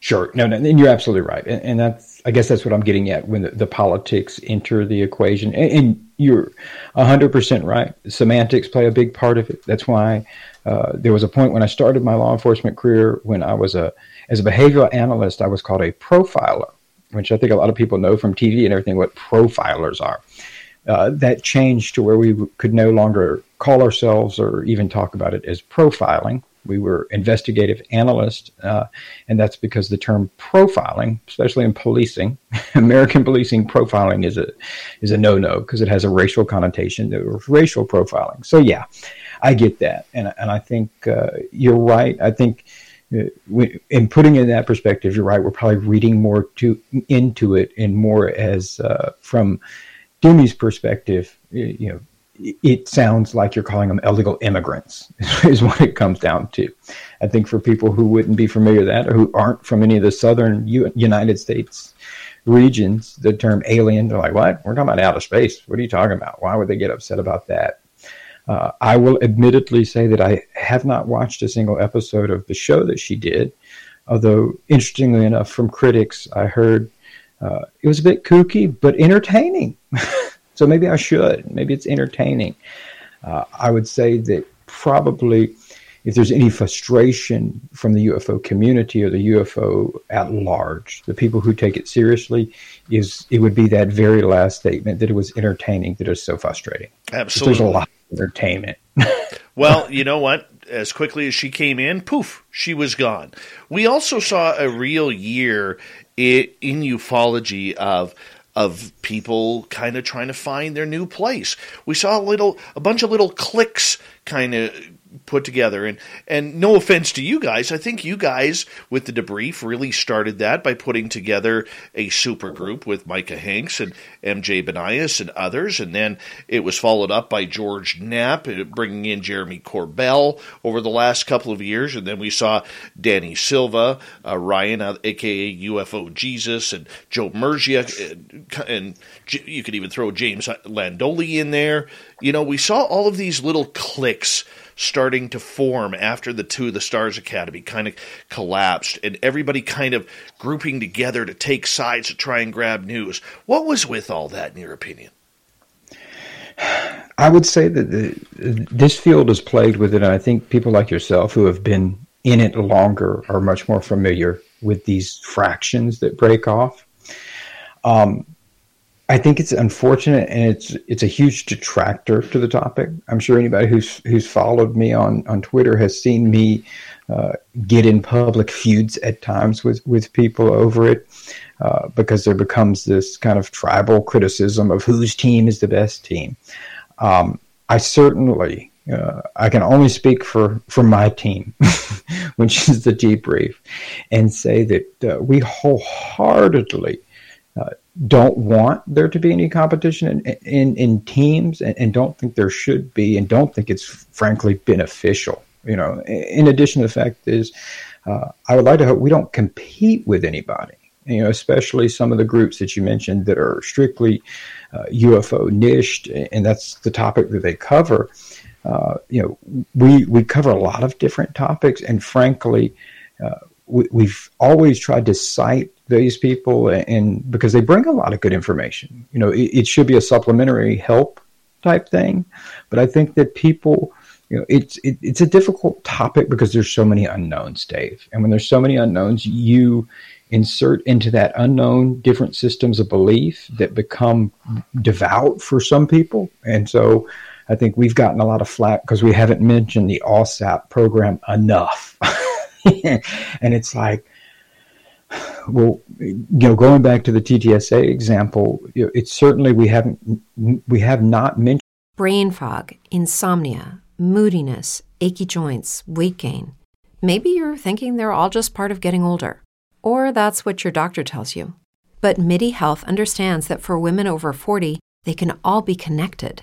Sure. No, no, and you're absolutely right. And, and that's, I guess that's what I'm getting at when the, the politics enter the equation. And, and, you're 100% right. Semantics play a big part of it. That's why uh, there was a point when I started my law enforcement career when I was a, as a behavioral analyst, I was called a profiler which I think a lot of people know from TV and everything what profilers are. Uh, that changed to where we could no longer call ourselves or even talk about it as profiling. We were investigative analysts, uh, and that's because the term profiling, especially in policing, American policing profiling is a is a no no because it has a racial connotation. There's racial profiling. So yeah, I get that, and and I think uh, you're right. I think in putting it in that perspective, you're right. We're probably reading more to into it and more as uh, from Demi's perspective. You know, it sounds like you're calling them illegal immigrants is what it comes down to. I think for people who wouldn't be familiar with that or who aren't from any of the southern U- United States regions, the term alien, they're like, what? We're talking about outer space. What are you talking about? Why would they get upset about that? Uh, I will admittedly say that I have not watched a single episode of the show that she did. Although, interestingly enough, from critics, I heard uh, it was a bit kooky, but entertaining. so maybe I should. Maybe it's entertaining. Uh, I would say that probably if there's any frustration from the UFO community or the UFO at large, the people who take it seriously, is it would be that very last statement that it was entertaining that is so frustrating. Absolutely, there's a lot of entertainment. well, you know what? As quickly as she came in, poof, she was gone. We also saw a real year in ufology of of people kind of trying to find their new place. We saw a little, a bunch of little cliques kind of put together. And and no offense to you guys, I think you guys with the debrief really started that by putting together a super group with Micah Hanks and MJ Banias and others, and then it was followed up by George Knapp uh, bringing in Jeremy Corbell over the last couple of years, and then we saw Danny Silva, uh, Ryan, uh, aka UFO Jesus, and Joe Murgia, and, uh, and you could even throw James Iandoli in there. You know, we saw all of these little cliques starting to form after the two of the Stars Academy kind of collapsed and everybody kind of grouping together to take sides to try and grab news. What was with all that, in your opinion? I would say that the, this field is plagued with it, and I think people like yourself who have been in it longer are much more familiar with these fractions that break off. Um, I think it's unfortunate, and it's it's a huge detractor to the topic. I'm sure anybody who's who's followed me on on Twitter has seen me uh, get in public feuds at times with with people over it. Uh, because there becomes this kind of tribal criticism of whose team is the best team. Um, I certainly, uh, I can only speak for, for my team, which is the debrief, and say that uh, we wholeheartedly uh, don't want there to be any competition in, in, in teams and, and, don't think there should be and don't think it's frankly beneficial. You know, in addition to the fact is, uh, I would like to hope we don't compete with anybody you know, especially some of the groups that you mentioned that are strictly uh, UFO niched, and that's the topic that they cover. Uh, you know, we we cover a lot of different topics, and frankly, uh, we, have always tried to cite these people, and because they bring a lot of good information. You know, it, it should be a supplementary help type thing, but I think that people you know, it's it, it's a difficult topic because there's so many unknowns, Dave. And when there's so many unknowns, you insert into that unknown different systems of belief that become devout for some people. And so I think we've gotten a lot of flack because we haven't mentioned the AAWSAP program enough. and it's like, well, you know, going back to the TTSA example, it's certainly we haven't we have not mentioned brain fog, insomnia, moodiness, achy joints, weight gain. Maybe you're thinking they're all just part of getting older. Or that's what your doctor tells you. But MIDI Health understands that for women over 40, they can all be connected.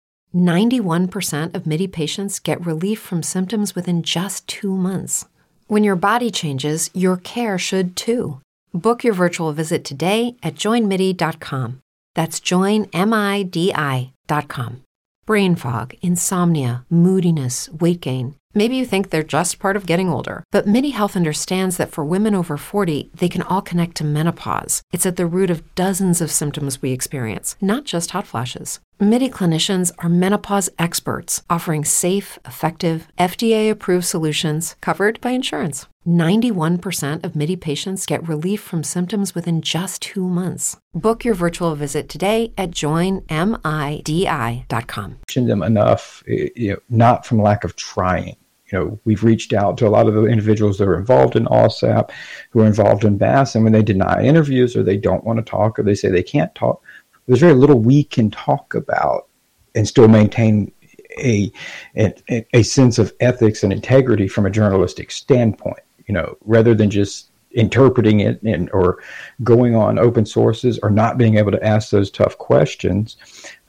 91% of MIDI patients get relief from symptoms within just two months. When your body changes, your care should too. Book your virtual visit today at joinmidi.com. That's joinmidi.com. Brain fog, insomnia, moodiness, weight gain. Maybe you think they're just part of getting older, but MIDI Health understands that for women over 40, they can all connect to menopause. It's at the root of dozens of symptoms we experience, not just hot flashes. MIDI clinicians are menopause experts offering safe, effective, FDA approved solutions covered by insurance. 91% of MIDI patients get relief from symptoms within just two months. Book your virtual visit today at joinmidi.com. Them enough, eh, you know, not from lack of trying you know, we've reached out to a lot of the individuals that are involved in AAWSAP, who are involved in BAASS, and when they deny interviews or they don't want to talk or they say they can't talk, there's very little we can talk about and still maintain a, a, a sense of ethics and integrity from a journalistic standpoint. You know, rather than just interpreting it and or going on open sources or not being able to ask those tough questions.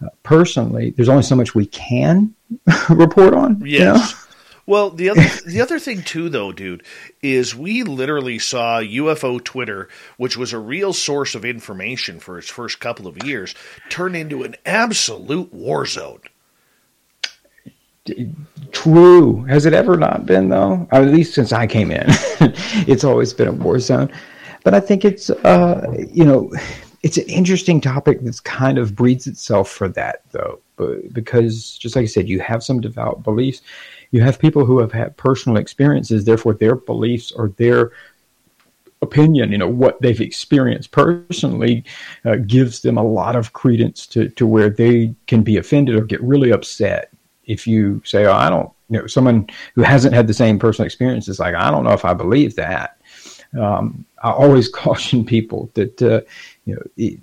Uh, personally, there's only so much we can report on. Yes. You know? Well, the other the other thing too, though, dude, is we literally saw UFO Twitter, which was a real source of information for its first couple of years, turn into an absolute war zone. True. Has it ever not been though? At least since I came in, it's always been a war zone. But I think it's uh, you know, it's an interesting topic that's kind of breeds itself for that though, but because just like I said, you have some devout beliefs you have people who have had personal experiences, therefore their beliefs or their opinion, you know, what they've experienced personally uh, gives them a lot of credence to, to where they can be offended or get really upset if you say, oh, I don't, you know, someone who hasn't had the same personal experience is like, I don't know if I believe that. Um, I always caution people that, uh, you know, it,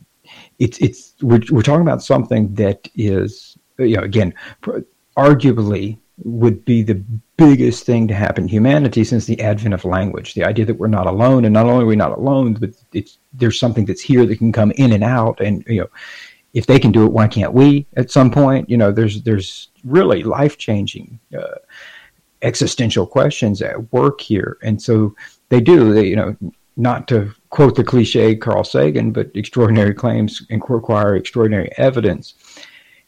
it's, it's, we're, we're talking about something that is, you know, again, arguably would be the biggest thing to happen in humanity since the advent of language. The idea that we're not alone, and not only are we not alone, but there's something that's here that can come in and out, and you know, if they can do it, why can't we? At some point, you know, there's there's really life changing. Uh, existential questions at work here and so they do they you know not to quote the cliche Carl Sagan, but extraordinary claims require extraordinary evidence.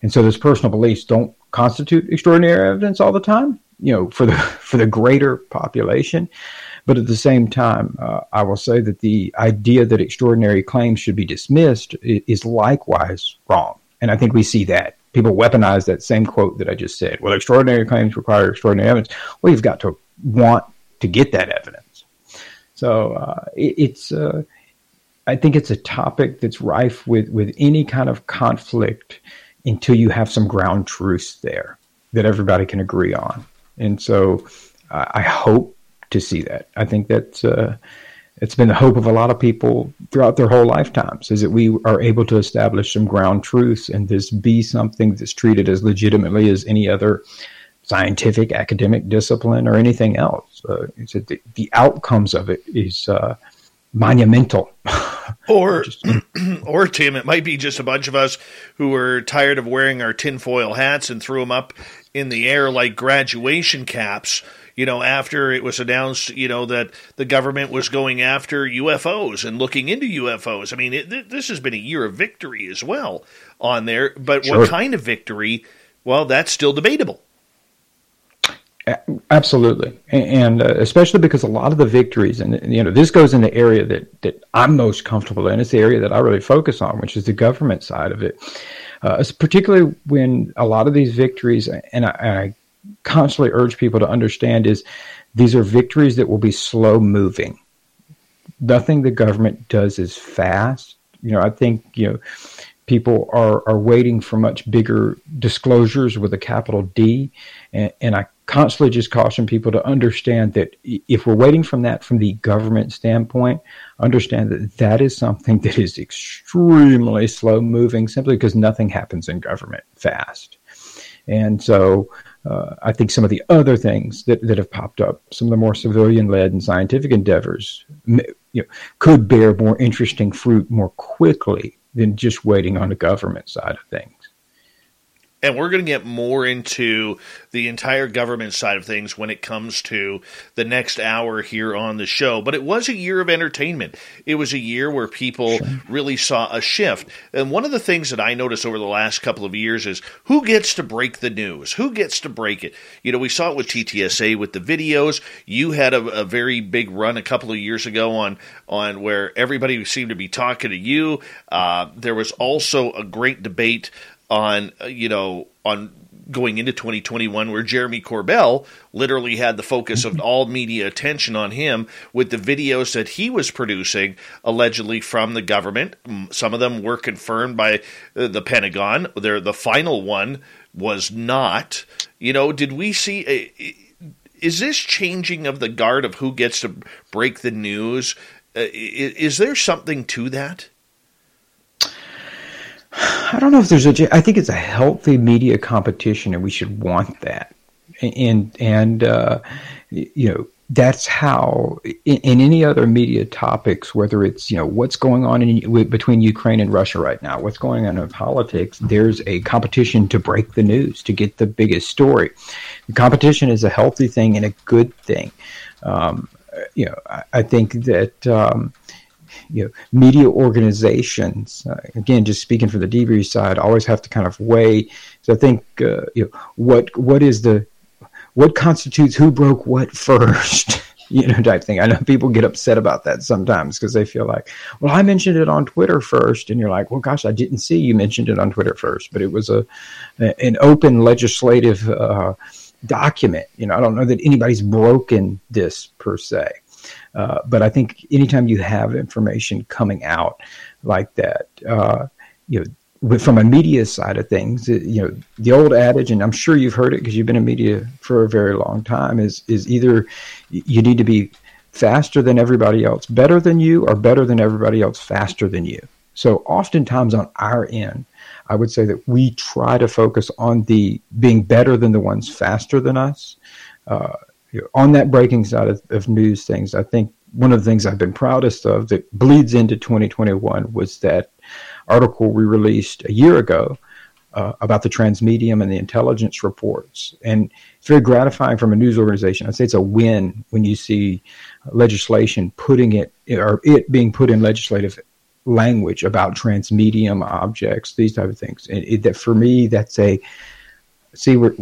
And so those personal beliefs don't constitute extraordinary evidence all the time, you know, for the for the greater population. But at the same time, uh, I will say that the idea that extraordinary claims should be dismissed is likewise wrong. And I think we see that. People weaponize that same quote that I just said. Well, extraordinary claims require extraordinary evidence. Well, you've got to want to get that evidence. So uh, it, it's, uh, I think it's a topic that's rife with, with any kind of conflict until you have some ground truths there that everybody can agree on. And so uh, I hope to see that. I think that's uh, it's been the hope of a lot of people throughout their whole lifetimes is that we are able to establish some ground truths and this be something that's treated as legitimately as any other scientific academic discipline or anything else. Uh, the, the, outcomes of it is uh, monumental. or, or Tim, it might be just a bunch of us who are tired of wearing our tinfoil hats and threw them up in the air like graduation caps. You know, after it was announced, you know, that the government was going after UFOs and looking into UFOs. I mean, it, this has been a year of victory as well on there. But sure. what kind of victory? Well, that's still debatable. Absolutely, and uh, especially because a lot of the victories, and you know, this goes in the area that that I'm most comfortable in. It's the area that I really focus on, which is the government side of it. Uh, particularly when a lot of these victories, and I, I constantly urge people to understand, is these are victories that will be slow moving. Nothing the government does is fast. You know, I think you know people are are waiting for much bigger disclosures with a capital D, and, and I constantly just caution people to understand that if we're waiting from that from the government standpoint, understand that that is something that is extremely slow moving simply because nothing happens in government fast. And so uh, I think some of the other things that, that have popped up, some of the more civilian led and scientific endeavors, you know, could bear more interesting fruit more quickly than just waiting on the government side of things and we're going to get more into the entire government side of things when it comes to the next hour here on the show. But it was a year of entertainment. It was a year where people sure. really saw a shift. And one of the things that I noticed over the last couple of years is who gets to break the news? Who gets to break it? You know, we saw it with TTSA with the videos. You had a, a very big run a couple of years ago on on where everybody seemed to be talking to you. Uh, there was also a great debate on uh, you know on going into 2021 where Jeremy Corbell literally had the focus of all media attention on him with the videos that he was producing allegedly from the government. Some of them were confirmed by uh, the Pentagon. There the final one was not. You know did we see a, is this changing of the guard of who gets to break the news? Uh, is there something to that I don't know if there's a. I think it's a healthy media competition, and we should want that. And and uh, you know that's how in, in, any other media topics, whether it's you know what's going on in, between Ukraine and Russia right now, what's going on in politics, there's a competition to break the news, to get the biggest story. The competition is a healthy thing and a good thing. Um, you know, I, I think that. Um, you know, media organizations, uh, again, just speaking for the debrief side, always have to kind of weigh. So I think, uh, you know, what what is the what constitutes who broke what first, you know, type thing. I know people get upset about that sometimes because they feel like, well, I mentioned it on Twitter first, and you're like, well, gosh, I didn't see you mentioned it on Twitter first, but it was a an open legislative uh, document. You know, I don't know that anybody's broken this per se. Uh, but I think anytime you have information coming out like that, uh, you know, from a media side of things, you know, the old adage, and I'm sure you've heard it because you've been in media for a very long time, is is either you need to be faster than everybody else, better than you, or better than everybody else, faster than you. So oftentimes on our end, I would say that we try to focus on the being better than the ones faster than us. Uh, on that breaking side of, of, news things, I think one of the things I've been proudest of that bleeds into 2021 was that article we released a year ago uh, about the transmedium and the intelligence reports. And it's very gratifying from a news organization. I'd say it's a win when you see legislation putting it or it being put in legislative language about transmedium objects, these type of things. And it, that for me, that's a see we're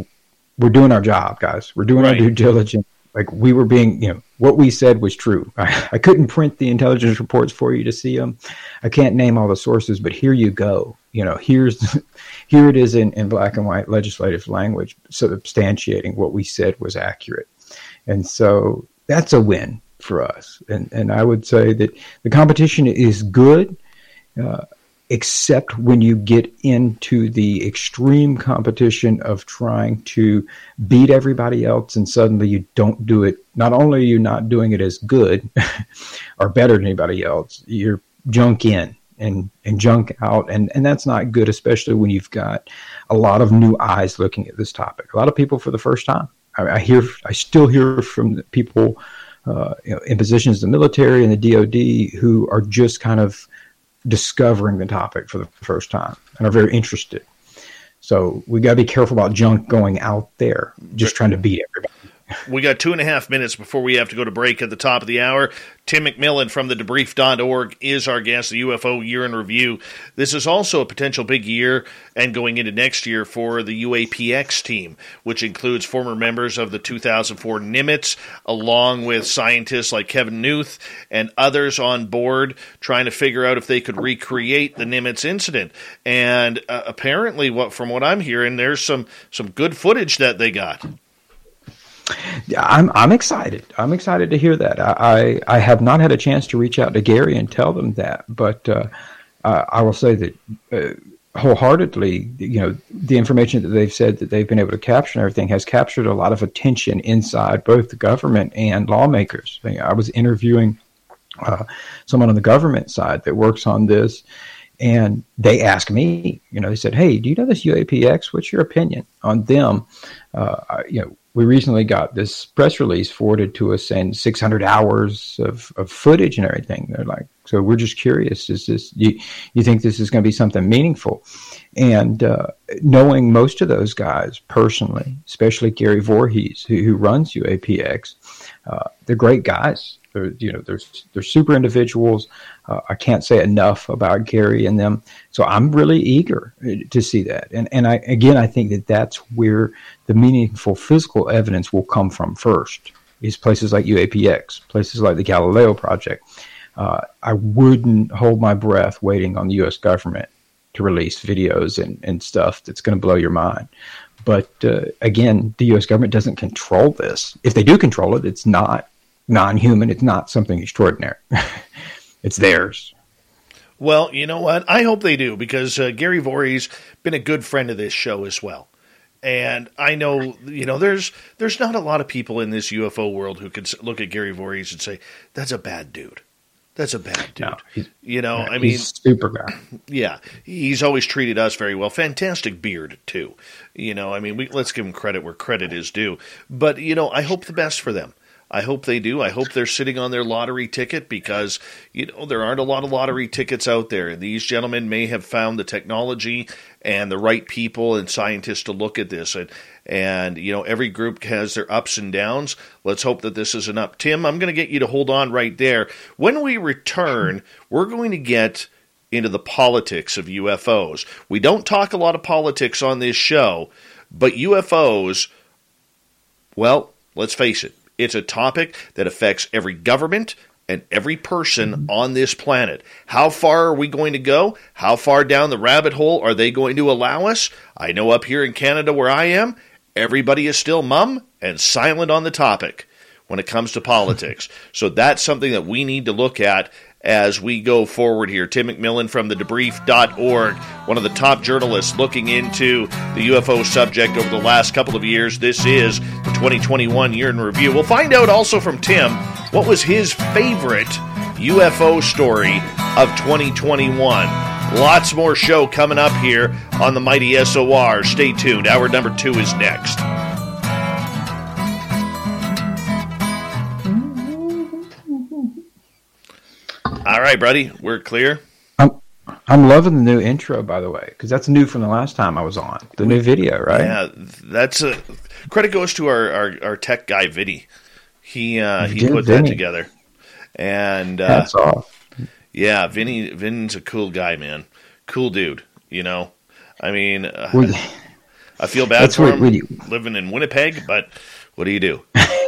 we're doing our job, guys. We're doing right. our due diligence. Like we were being, you know, what we said was true. I, I couldn't print the intelligence reports for you to see them. I can't name all the sources, but here you go. You know, here's here it is in, in black and white legislative language, substantiating what we said was accurate. And so that's a win for us. And and I would say that the competition is good. Uh, except when you get into the extreme competition of trying to beat everybody else and suddenly you don't do it. Not only are you not doing it as good or better than anybody else you're junk in and and junk out. And and that's not good especially when you've got a lot of new eyes looking at this topic. A lot of people for the first time. I, I hear i still hear from people uh, you know, in positions in the military and the DoD who are just kind of discovering the topic for the first time and are very interested. So we got to be careful about junk going out there, just trying to beat everybody. We got two and a half minutes before we have to go to break at the top of the hour. Tim McMillan from the debrief.org is our guest, the UFO year in review. This is also a potential big year and going into next year for the UAPX team, which includes former members of the 2004 Nimitz, along with scientists like Kevin Knuth and others on board trying to figure out if they could recreate the Nimitz incident. And uh, apparently, what from what I'm hearing, there's some some good footage that they got. I'm I'm excited. I'm excited to hear that. I, I, I have not had a chance to reach out to Gary and tell them that, but uh, uh, I will say that uh, wholeheartedly, you know, the information that they've said that they've been able to capture and everything has captured a lot of attention inside both the government and lawmakers. I was interviewing uh, someone on the government side that works on this, and they asked me, you know, they said, "Hey, do you know this UAPX? What's your opinion on them?" Uh, you know, we recently got this press release forwarded to us saying 600 hours of, of footage and everything. They're like, so we're just curious. Is this you? You think this is going to be something meaningful? And uh, knowing most of those guys personally, especially Gary Voorhees, who, who runs UAPX, uh, they're great guys. They're you know they're they're super individuals. Uh, I can't say enough about Gary and them. So I'm really eager uh, to see that. And and I again I think that that's where the meaningful physical evidence will come from first. Is places like UAPX, places like the Galileo Project. Uh, I wouldn't hold my breath waiting on the U.S. government to release videos and, and stuff that's going to blow your mind. But uh, again, the U.S. government doesn't control this. If they do control it, it's not non-human. It's not something extraordinary. it's theirs. Well, you know what? I hope they do because uh, Gary Voorhees been a good friend of this show as well. And I know, you know, there's there's not a lot of people in this UFO world who can look at Gary Voorhees and say that's a bad dude. That's a bad dude. No, you know, yeah, I mean, super guy. Yeah, he's always treated us very well. Fantastic beard too. You know, I mean, we, let's give him credit where credit is due. But you know, I hope the best for them. I hope they do. I hope they're sitting on their lottery ticket because, you know, there aren't a lot of lottery tickets out there. These gentlemen may have found the technology and the right people and scientists to look at this. And, and you know, every group has their ups and downs. Let's hope that this is an up. Tim, I'm going to get you to hold on right there. When we return, we're going to get into the politics of UFOs. We don't talk a lot of politics on this show, but UFOs, well, let's face it, it's a topic that affects every government and every person mm-hmm. on this planet. How far are we going to go? How far down the rabbit hole are they going to allow us? I know up here in Canada where I am, everybody is still mum and silent on the topic when it comes to politics. so that's something that we need to look at as we go forward here. Tim McMillan from the debrief.org, one of the top journalists looking into the UFO subject over the last couple of years. This is the 2021 year in review. We'll find out also from Tim what was his favorite UFO story of 2021. Lots more show coming up here on the Mighty SOR. Stay tuned. Hour number two is next. All right, buddy, we're clear. I'm I'm loving the new intro, by the way, because that's new from the last time I was on. The new video, right? Yeah, that's a credit goes to our our, our tech guy Vinny. He uh, he did, put Vinny. that together, and uh, Hats off. yeah, Vinny Vinny's a cool guy, man. Cool dude. You know, I mean, uh, Well, I feel bad That's for him we living in Winnipeg, but what do you do?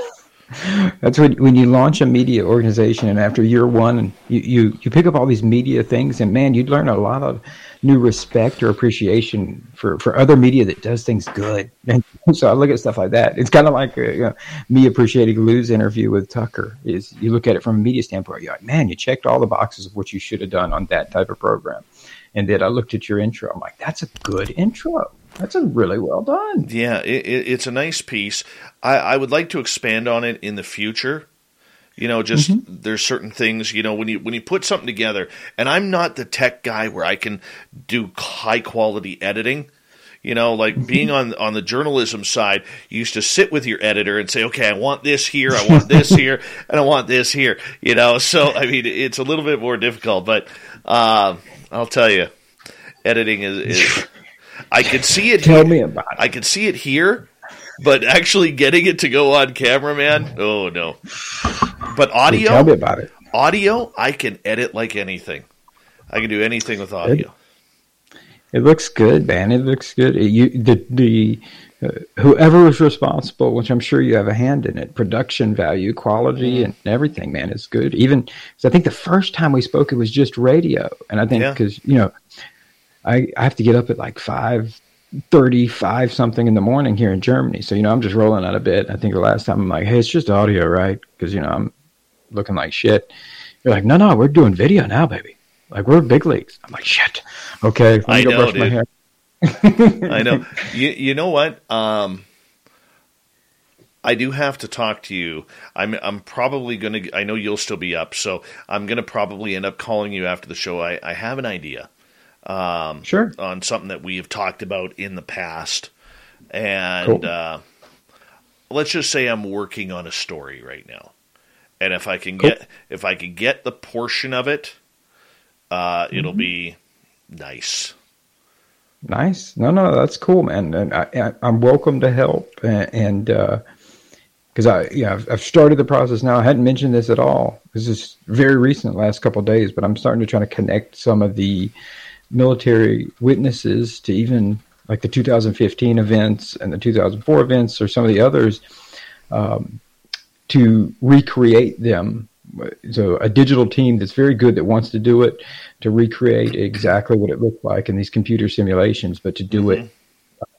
That's when when you launch a media organization, and after year one, you, you you pick up all these media things, and man, you'd learn a lot of new respect or appreciation for for other media that does things good. And so I look at stuff like that. It's kind of like uh, you know, me appreciating Lou's interview with Tucker. Is you look at it from a media standpoint, you're like, man, you checked all the boxes of what you should have done on that type of program. And then I looked at your intro. I'm like, that's a good intro. That's a really well done. Yeah, it, it, it's a nice piece. I, I would like to expand on it in the future. You know, just there's certain things. You know, when you when you put something together, and I'm not the tech guy where I can do high quality editing. You know, like being on on the journalism side, you used to sit with your editor and say, "Okay, I want this here, I want this here, and I want this here." You know, so I mean, it's a little bit more difficult, but uh, I'll tell you, editing is. is I could see it. Tell me about it. I can see it here, but actually getting it to go on camera, man, oh no. But audio. Tell me about it. audio, I can edit like anything. I can do anything with audio. It looks good, man. It looks good. It- you, the the uh, whoever is responsible, which I'm sure you have a hand in it, production value, quality, and everything, man, is good. Even I think the first time we spoke, it was just radio, and I think Yeah. because you know, I I have to get up at like five thirty five something in the morning here in Germany, so you know I'm just rolling out of bed. I think the last time I'm like, hey, it's just audio, right? Because you know I'm looking like shit. You're like, no, no, we're doing video now, baby. Like we're big leagues. I'm like, shit. Okay, I know, brush my hair. I know. You you know what? Um, I do have to talk to you. I'm I'm probably gonna. I know you'll still be up, so I'm gonna probably end up calling you after the show. I I have an idea. Um, Sure. on something that we have talked about in the past. And Cool. uh, let's just say I'm working on a story right now. And if I can Cool. get if I can get the portion of it, uh, Mm-hmm. it'll be nice. Nice. No, no, that's cool, man. And I, I, I'm welcome to help. And because I, yeah, I've, I've started the process now. I hadn't mentioned this at all. This is very recent, last couple of days, but I'm starting to try to connect some of the military witnesses to even like the 2015 events and the 2004 events or some of the others um, to recreate them. So a digital team that's very good that wants to do it to recreate exactly what it looked like in these computer simulations, but to do it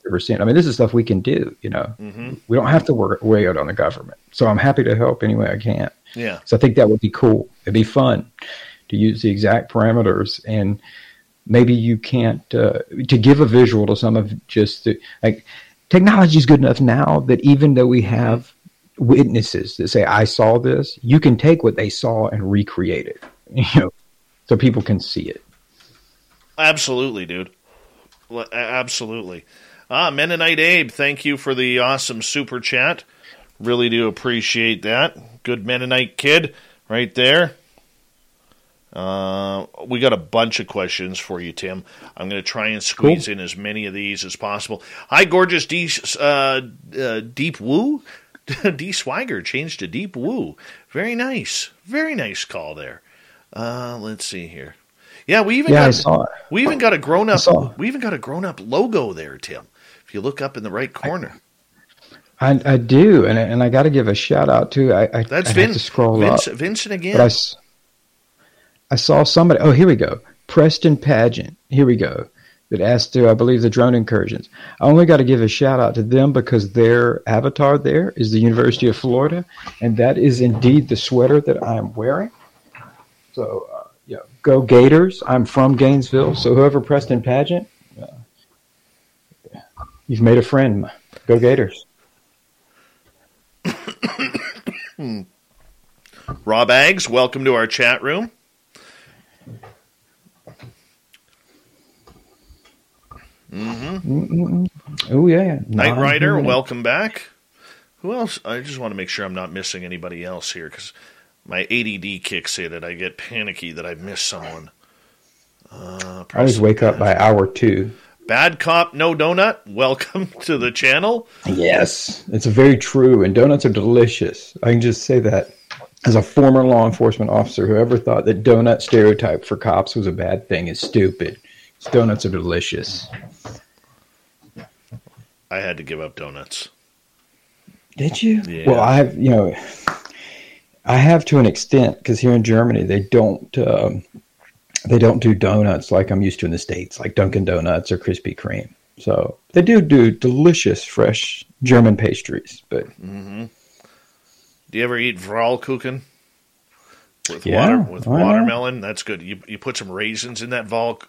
100%. I mean, this is stuff we can do. You know, Mm-hmm. we don't have to work way out on the government. So I'm happy to help any way I can. Yeah. So I think that would be cool. It'd be fun to use the exact parameters and maybe you can't uh, to give a visual to some of just the, like technology is good enough now that even though we have witnesses that say I saw this, you can take what they saw and recreate it. You know, so people can see it. Absolutely, dude. Absolutely. Ah, Mennonite Abe, thank you for the awesome super chat. Really do appreciate that. Good Mennonite kid right there. Uh, we got a bunch of questions for you, Tim. I'm going to try and squeeze in as many of these as possible. Hi, gorgeous D, uh, uh, Deep Woo. D Swagger changed to Deep Woo. Very nice. Very nice call there. Uh, let's see here. Yeah, we even Yeah, got I saw it. we even got a grown up. We even got a grown up logo there, Tim. If you look up in the right corner, I, I do, and I- and I got to give a shout out to I. I that's I Vin, have to scroll Vince, up. Vincent again. But I, I saw somebody. Oh, here we go. Preston Pageant. Here we go. That asked to, I believe, the drone incursions. I only got to give a shout out to them because their avatar there is the University of Florida, and that is indeed the sweater that I am wearing. So, uh, yeah, go Gators. I'm from Gainesville, so whoever Preston Pageant, uh, you've made a friend. Go Gators. Rob Aggs, welcome to our chat room. Mm-hmm. Oh yeah, Knight Rider, welcome back. Who else? I just want to make sure I'm not missing anybody else here because my ADD kicks in and I get panicky that I missed someone. Uh, I always wake up by hour two. Bad cop, no donut. Welcome to the channel. Yes, it's very true, and donuts are delicious. I can just say that as a former law enforcement officer, whoever thought that donut stereotype for cops was a bad thing is stupid. Donuts are delicious. I had to give up donuts. Did you? Yeah. Well, I have, you know, I have to an extent because here in Germany they don't um, they don't do donuts like I'm used to in the states, like Dunkin' Donuts or Krispy Kreme. So they do do delicious fresh German pastries, but. Mm-hmm. Do you ever eat Pfannkuchen? With yeah, water with watermelon, that's good. You you put some raisins in that Vol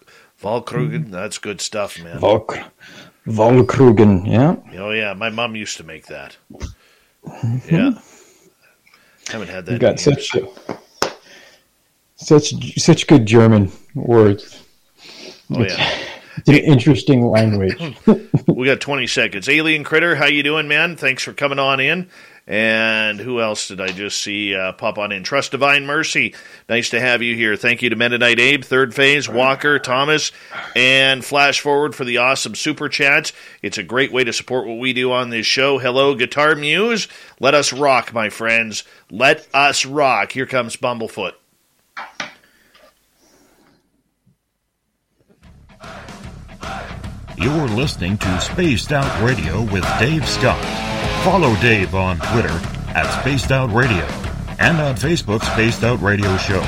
Volkrugen, that's good stuff, man. Volk Volkrugen, yeah. Oh yeah, my mom used to make that. Mm-hmm. Yeah. Haven't had that. You got such a, such such good German words. Oh yeah. It's an interesting language. we got 20 seconds. Alien Critter, how you doing, man? Thanks for coming on in. And who else did I just see uh, pop on in? Trust Divine Mercy. Nice to have you here. Thank you to Mennonite Abe, Third Phase, Walker, Thomas, and Flash Forward for the awesome super chats. It's a great way to support what we do on this show. Hello, Guitar Muse. Let us rock, my friends. Let us rock. Here comes Bumblefoot. You're listening to Spaced Out Radio with Dave Scott. Follow Dave on Twitter at Spaced Out Radio and on Facebook, Spaced Out Radio Show.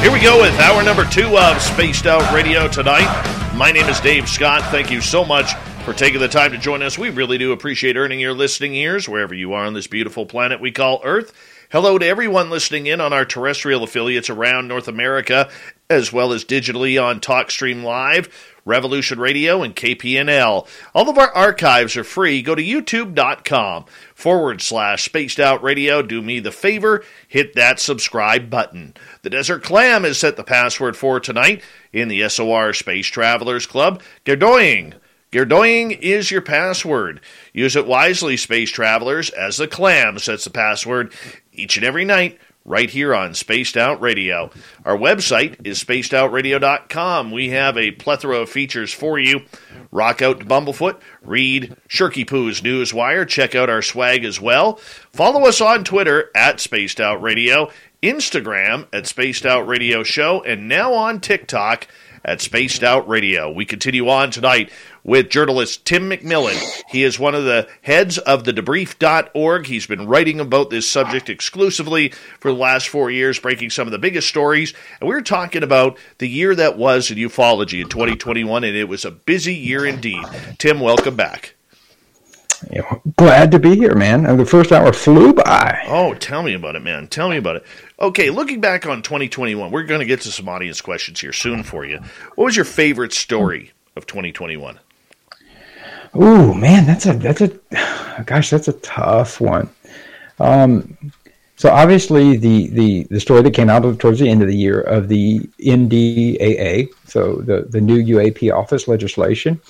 Here we go with hour number two of Spaced Out Radio tonight. My name is Dave Scott. Thank you so much for taking the time to join us. We really do appreciate earning your listening ears wherever you are on this beautiful planet we call Earth. Hello to everyone listening in on our terrestrial affiliates around North America, as well as digitally on TalkStream Live. Revolution Radio, and KPNL. All of our archives are free. Go to youtube.com forward slash spaced out radio. Do me the favor, hit that subscribe button. The Desert Clam has set the password for tonight in the SOR Space Travelers Club. Gerdoying. Gerdoying is your password. Use it wisely, space travelers, as the clam sets the password each and every night right here on Spaced Out Radio. Our website is spacedoutradio.com. We have a plethora of features for you. Rock out to Bumblefoot, read Shirky Poo's Newswire, check out our swag as well. Follow us on Twitter at Spaced Out Radio, Instagram at Spaced Out Radio Show, and now on TikTok at Spaced Out Radio. We continue on tonight with journalist Tim McMillan. He is one of the heads of the debrief.org. He's been writing about this subject exclusively for the last four years, breaking some of the biggest stories. And we are talking about the year that was in ufology in 2021, and it was a busy year indeed. Tim, welcome back. Glad to be here, man. The first hour flew by. Oh, tell me about it, man. Tell me about it. Okay, looking back on 2021, we're going to get to some audience questions here soon for you. What was your favorite story of 2021? Ooh, man, that's a that's a gosh, that's a tough one. Um, so obviously, the, the the story that came out towards the end of the year of the NDAA, so the the new UAP office legislation,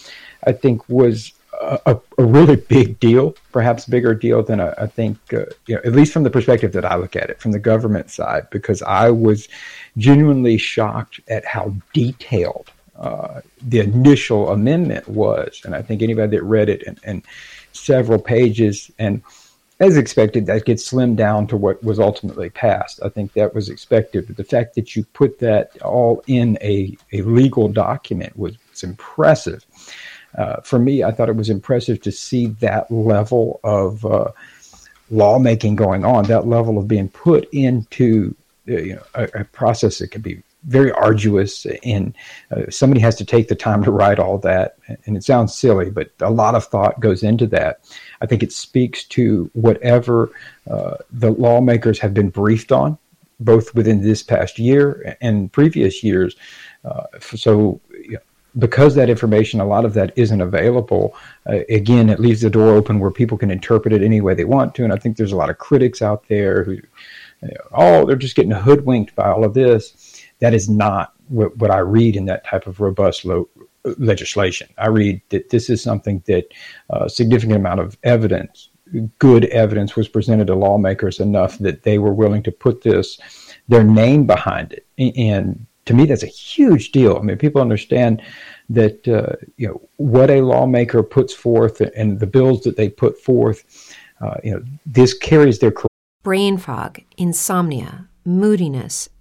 I think was a, a really big deal, perhaps bigger deal than I, I think, uh, you know, at least from the perspective that I look at it, from the government side, because I was genuinely shocked at how detailed uh, the initial amendment was. And I think anybody that read it in, and several pages and as expected, that gets slimmed down to what was ultimately passed. I think that was expected. But the fact that you put that all in a, a legal document was, was impressive. Uh, for me, I thought it was impressive to see that level of uh, lawmaking going on, that level of being put into uh, you know a, a process that can be very arduous and uh, somebody has to take the time to write all that and it sounds silly but a lot of thought goes into that i think it speaks to whatever uh, the lawmakers have been briefed on both within this past year and previous years uh, so because that information a lot of that isn't available uh, again it leaves the door open where people can interpret it any way they want to and i think there's a lot of critics out there who you know, oh, they're just getting hoodwinked by all of this. That is not what, what I read in that type of robust lo- legislation. I read that this is something that a uh, significant amount of evidence, good evidence, was presented to lawmakers enough that they were willing to put this, their name behind it. And to me, that's a huge deal. I mean, people understand that uh, you know what a lawmaker puts forth and the bills that they put forth. Uh, you know, this carries their brain fog, insomnia, moodiness,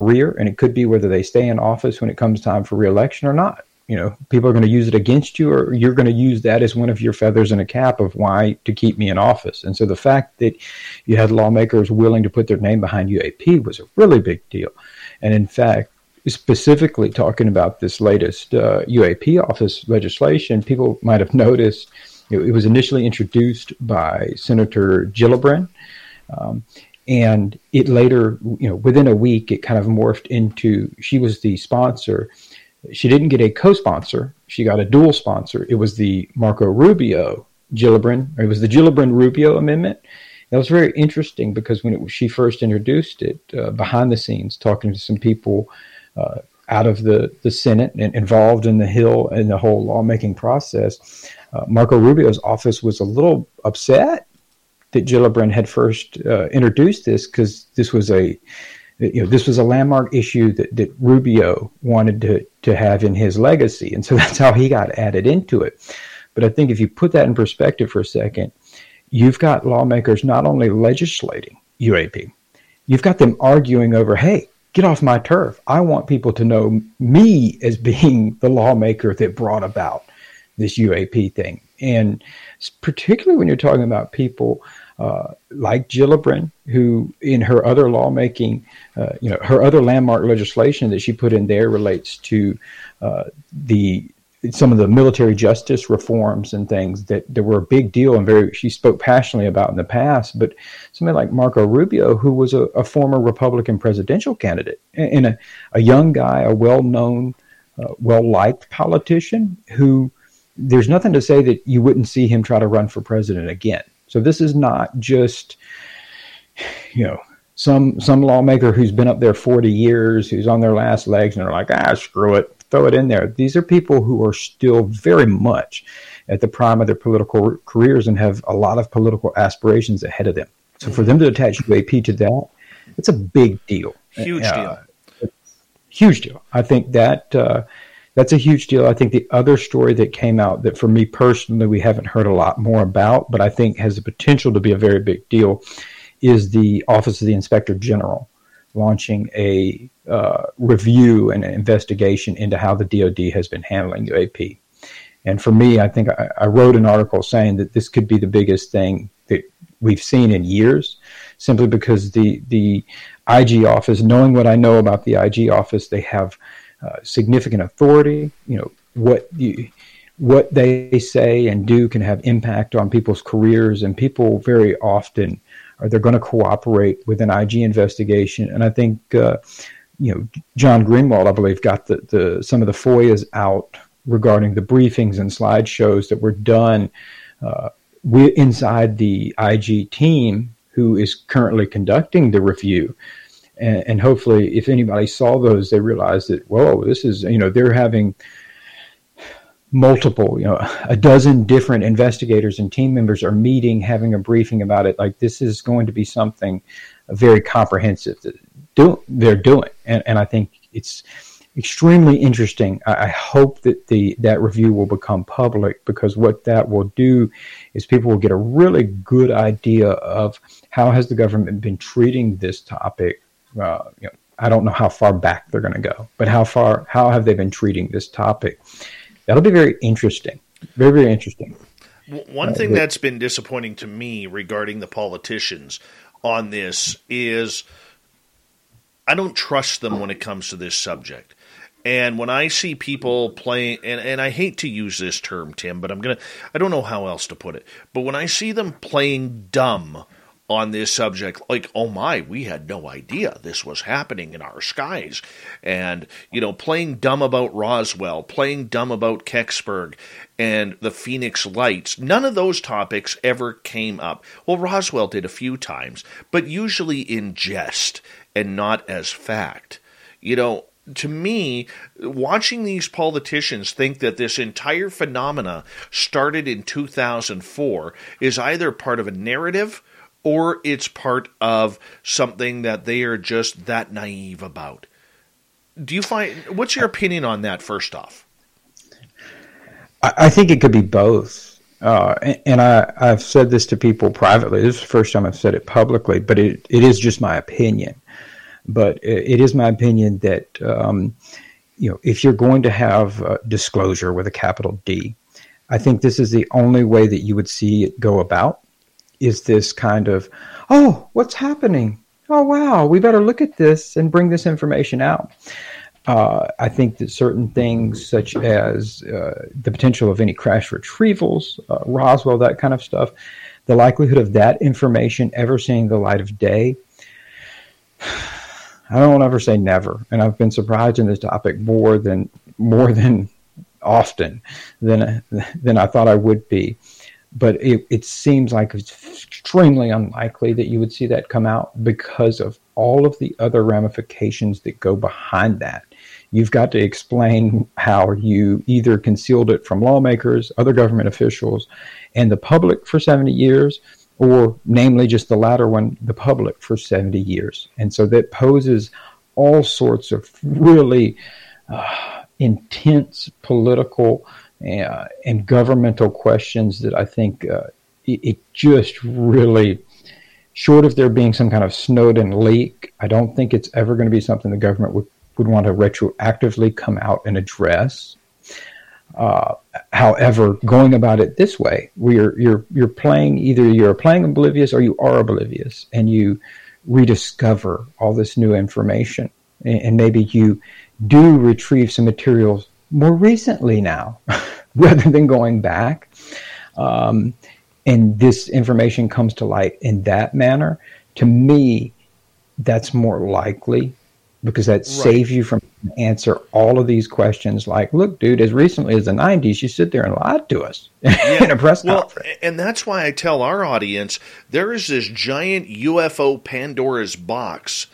career, and it could be whether they stay in office when it comes time for reelection or not. You know, people are going to use it against you, or you're going to use that as one of your feathers in a cap of why to keep me in office. And so the fact that you had lawmakers willing to put their name behind UAP was a really big deal. And in fact, specifically talking about this latest uh, UAP office legislation, people might have noticed it, it was initially introduced by Senator Gillibrand. Um, and it later, you know, within a week, it kind of morphed into she was the sponsor. She didn't get a co-sponsor; she got a dual sponsor. It was the Marco Rubio Gillibrand, it was the Gillibrand Rubio amendment. That was very interesting because when it, she first introduced it, uh, behind the scenes, talking to some people uh, out of the, the Senate and involved in the Hill and the whole lawmaking process, uh, Marco Rubio's office was a little upset that Gillibrand had first uh, introduced this because this was a you know this was a landmark issue that, that Rubio wanted to to have in his legacy, and so that's how he got added into it. But I think if you put that in perspective for a second, you've got lawmakers not only legislating UAP, you've got them arguing over, hey, get off my turf. I want people to know me as being the lawmaker that brought about this UAP thing. And particularly when you're talking about people uh, like Gillibrand, who in her other lawmaking, uh, you know, her other landmark legislation that she put in there relates to uh, the some of the military justice reforms and things that, that were a big deal and very she spoke passionately about in the past. But somebody like Marco Rubio, who was a, a former Republican presidential candidate and a, a young guy, a well-known, uh, well-liked politician who there's nothing to say that you wouldn't see him try to run for president again. So this is not just, you know, some some lawmaker who's been up there 40 years, who's on their last legs, and they're like, ah, screw it, throw it in there. These are people who are still very much at the prime of their political careers and have a lot of political aspirations ahead of them. So for them to attach UAP to that, it's a big deal. Huge uh, deal. Huge deal. I think that uh, that's a huge deal. I think the other story that came out that for me personally we haven't heard a lot more about, but I think has the potential to be a very big deal, is the Office of the Inspector General. launching a uh, review and an investigation into how the DoD has been handling UAP. And for me, I think I, I, wrote an article saying that this could be the biggest thing that we've seen in years, simply because the the IG office, knowing what I know about the IG office, they have uh, significant authority. You know what you, what they say and do can have impact on people's careers, and people very often are they're going to cooperate with an IG investigation. And I think uh, you know John Greenwald, I believe, got the, the some of the FOIAs out regarding the briefings and slideshows that were done uh, inside the IG team who is currently conducting the review. And, and, hopefully, if anybody saw those, they realized that, whoa, this is, you know, they're having multiple, you know, a dozen different investigators and team members are meeting, having a briefing about it. Like this is going to be something very comprehensive that do, they're doing. And, and I think it's extremely interesting. I, hope that the that review will become public because what that will do is people will get a really good idea of how has the government been treating this topic. Uh, you know, I don't know how far back they're going to go, but how far how have they been treating this topic? That'll be very interesting. Very very interesting. One thing that's been disappointing to me regarding the politicians on this is I don't trust them when it comes to this subject. And when I see people playing, and, and I hate to use this term, Tim, but I'm going to, I don't know how else to put it, but when I see them playing dumb on this subject, like, oh my, we had no idea this was happening in our skies. And, you know, playing dumb about Roswell, playing dumb about Kecksburg and the Phoenix Lights, none of those topics ever came up. Well, Roswell did a few times, but usually in jest and not as fact. You know, to me, watching these politicians think that this entire phenomena started in 2004 is either part of a narrative or it's part of something that they are just that naive about. Do you find what's your opinion on that? First off, I think it could be both. Uh, and I, I've said this to people privately. This is the first time I've said it publicly, but it, it is just my opinion. But it is my opinion that um, you know if you're going to have disclosure with a capital D, I think this is the only way that you would see it go about. Is this kind of, oh, what's happening? Oh, wow, we better look at this and bring this information out. Uh, I think that certain things, such as uh, the potential of any crash retrievals, uh, Roswell, that kind of stuff, the likelihood of that information ever seeing the light of day I don't ever say never, and I've been surprised in this topic more than more than often than than I thought I would be. But it, it seems like it's extremely unlikely that you would see that come out because of all of the other ramifications that go behind that. You've got to explain how you either concealed it from lawmakers, other government officials, and the public for 70 years, or namely just the latter one, the public, for 70 years. And so that poses all sorts of really uh, intense political uh, and governmental questions that I think uh, it, it, just really, short of there being some kind of Snowden leak, I don't think it's ever going to be something the government would, would want to retroactively come out and address. Uh, however, going about it this way, you're you're you're playing either you're playing oblivious or you are oblivious, and you rediscover all this new information, and maybe you do retrieve some materials more recently now, rather than going back. Um, and this information comes to light in that manner. To me, that's more likely because that right. saves you from answer all of these questions like look dude as recently as the 90s you sit there and lied to us yeah. in a press well, conference and that's why i tell our audience there is this giant ufo pandora's box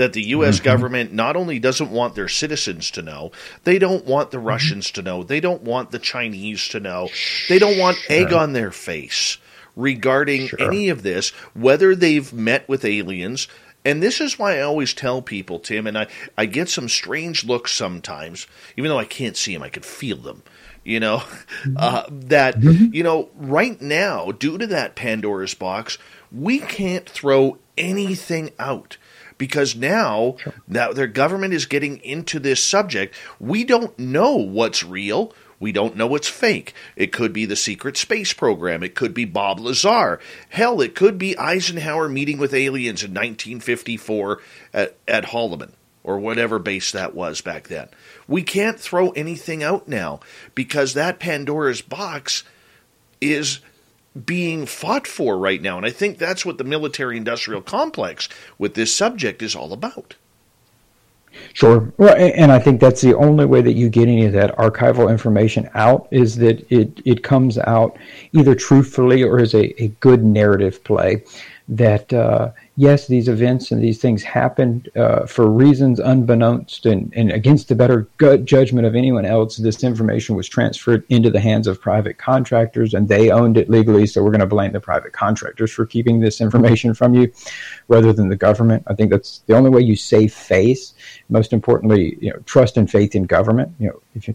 that the U.S. Mm-hmm. government not only doesn't want their citizens to know, they don't want the mm-hmm. Russians to know, they don't want the Chinese to know, they don't want sure. egg on their face regarding sure. any of this, whether they've met with aliens, and this is why I always tell people, Tim, and I, I get some strange looks sometimes, even though I can't see them, I can feel them, you know, mm-hmm. uh, that, mm-hmm. you know, right now, due to that Pandora's box, we can't throw anything out because now sure. now their government is getting into this subject. We don't know what's real. We don't know what's fake. It could be the secret space program. It could be Bob Lazar. Hell, it could be Eisenhower meeting with aliens in 1954 at, at Holloman or whatever base that was back then. We can't throw anything out now because that Pandora's box is being fought for right now. And I think that's what the military industrial complex with this subject is all about. Sure. Well, and I think that's the only way that you get any of that archival information out is that it, it comes out either truthfully or as a, a good narrative play that uh, yes, these events and these things happened uh, for reasons unbeknownst and, and against the better judgment of anyone else. This information was transferred into the hands of private contractors and they owned it legally. So we're going to blame the private contractors for keeping this information from you rather than the government. I think that's the only way you save face. Most importantly, you know, trust and faith in government. You know, if you,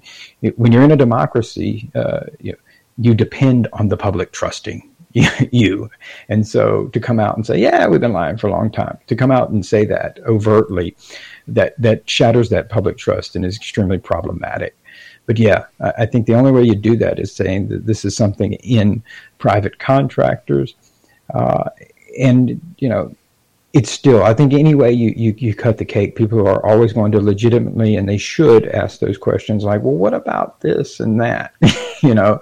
when you're in a democracy, uh, you, you depend on the public trusting you. And so to come out and say, yeah, we've been lying for a long time, to come out and say that overtly, that, that shatters that public trust and is extremely problematic. But yeah, I think the only way you do that is saying that this is something in private contractors. Uh, and, you know, it's still, I think, any way you, you, you cut the cake, people are always going to legitimately and they should ask those questions like, well, what about this and that? you know,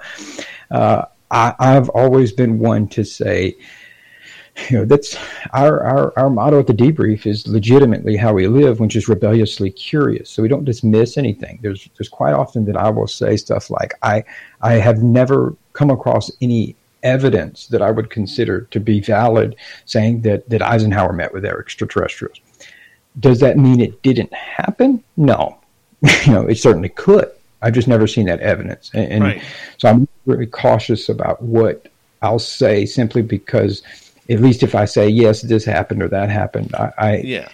uh, I, I've always been one to say, you know, that's our, our, our motto at the debrief is legitimately how we live, which is rebelliously curious. So we don't dismiss anything. There's, there's quite often that I will say stuff like, I, I have never come across any evidence that I would consider to be valid saying that, that Eisenhower met with extraterrestrials. Does that mean it didn't happen? No. you know, it certainly could. I've just never seen that evidence. And, and right. so I'm very cautious about what I'll say simply because at least if I say, yes, this happened or that happened, I, I yeah.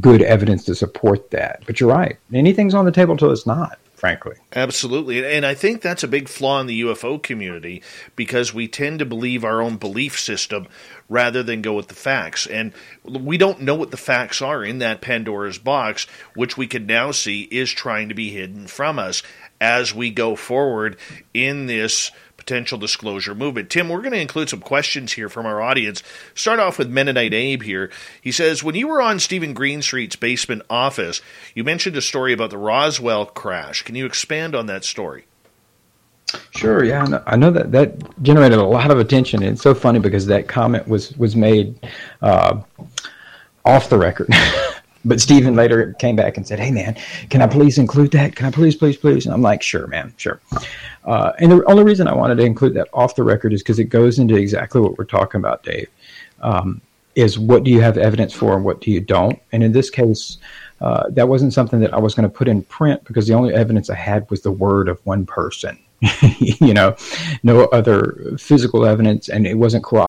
good evidence to support that. But you're right. Anything's on the table until it's not frankly. Absolutely. And I think that's a big flaw in the UFO community because we tend to believe our own belief system rather than go with the facts. And we don't know what the facts are in that Pandora's box, which we can now see is trying to be hidden from us as we go forward in this potential disclosure movement. Tim, we're going to include some questions here from our audience. Start off with Mennonite Abe here. He says, When you were on Steven Greenstreet's basement office, you mentioned a story about the Roswell crash. Can you expand on that story? Sure. Yeah, I know, that that generated a lot of attention. It's so funny because that comment was was made uh, off the record. but Steven later came back and said, "Hey, man, can I please include that? Can I please, please, please?" And I'm like, "Sure, man, sure." Uh, and the only reason I wanted to include that off the record is because it goes into exactly what we're talking about, Dave. Um, is what do you have evidence for and what do you don't? And in this case, uh, that wasn't something that I was going to put in print because the only evidence I had was the word of one person. you know, no other physical evidence, and it wasn't corroborated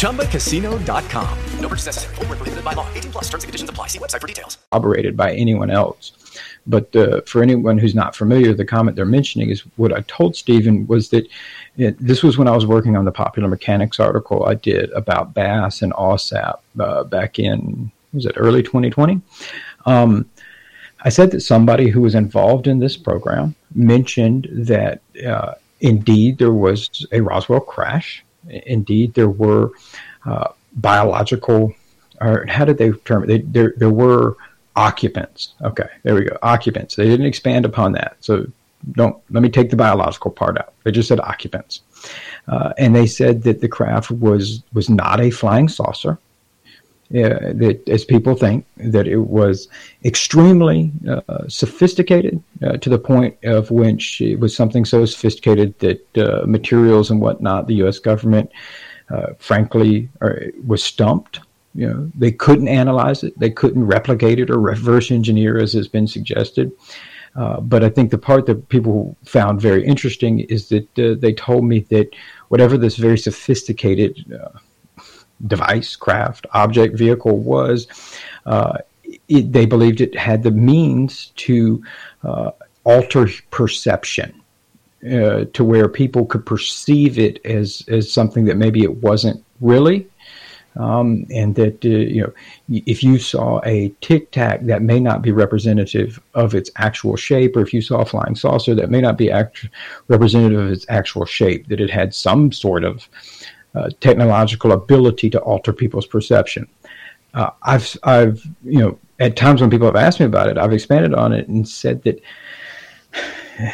ChumbaCasino.com. No purchase necessary. Full prohibited by law. 18 plus terms and conditions apply. See website for details. Operated by anyone else. But uh, for anyone who's not familiar, the comment they're mentioning is what I told Steven was that it, this was when I was working on the popular mechanics article I did about BAASS and AAWSAP uh, back in was it early 2020. Um, I said that somebody who was involved in this program mentioned that uh, indeed there was a Roswell crash. Indeed, there were uh, biological, or how did they term it? They, there, there were occupants. Okay, there we go. Occupants. They didn't expand upon that. So don't let me take the biological part out. They just said occupants, uh, and they said that the craft was was not a flying saucer. Uh, that, as people think, that it was extremely uh, sophisticated uh, to the point of which it was something so sophisticated that uh, materials and whatnot, the U.S. government, uh, frankly, was stumped. You know, they couldn't analyze it, they couldn't replicate it or reverse engineer, as has been suggested. Uh, but I think the part that people found very interesting is that uh, they told me that whatever this very sophisticated uh, device, craft, object, vehicle was, uh, it, they believed it had the means to uh, alter perception. to where people could perceive it as, as something that maybe it wasn't really, um, and that uh, you know if you saw a tic tac that may not be representative of its actual shape, or if you saw a flying saucer that may not be act- representative of its actual shape, that it had some sort of uh, technological ability to alter people's perception. Uh, I've I've you know at times when people have asked me about it, I've expanded on it and said that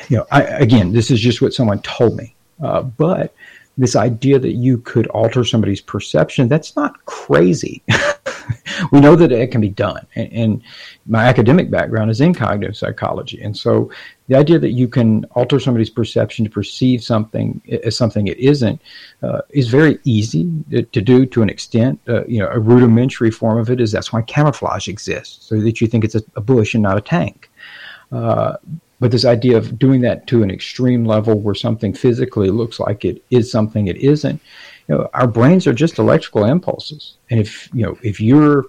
you know I, again this is just what someone told me, uh, but this idea that you could alter somebody's perception, that's not crazy. we know that it can be done. And, and, my academic background is in cognitive psychology. And so the idea that you can alter somebody's perception to perceive something as something it isn't uh, is very easy to, to, do to an extent. Uh, you know, a rudimentary form of it is that's why camouflage exists, so that you think it's a, a bush and not a tank. Uh, but this idea of doing that to an extreme level where something physically looks like it is something it isn't, you know, our brains are just electrical impulses. And if, you know, if you're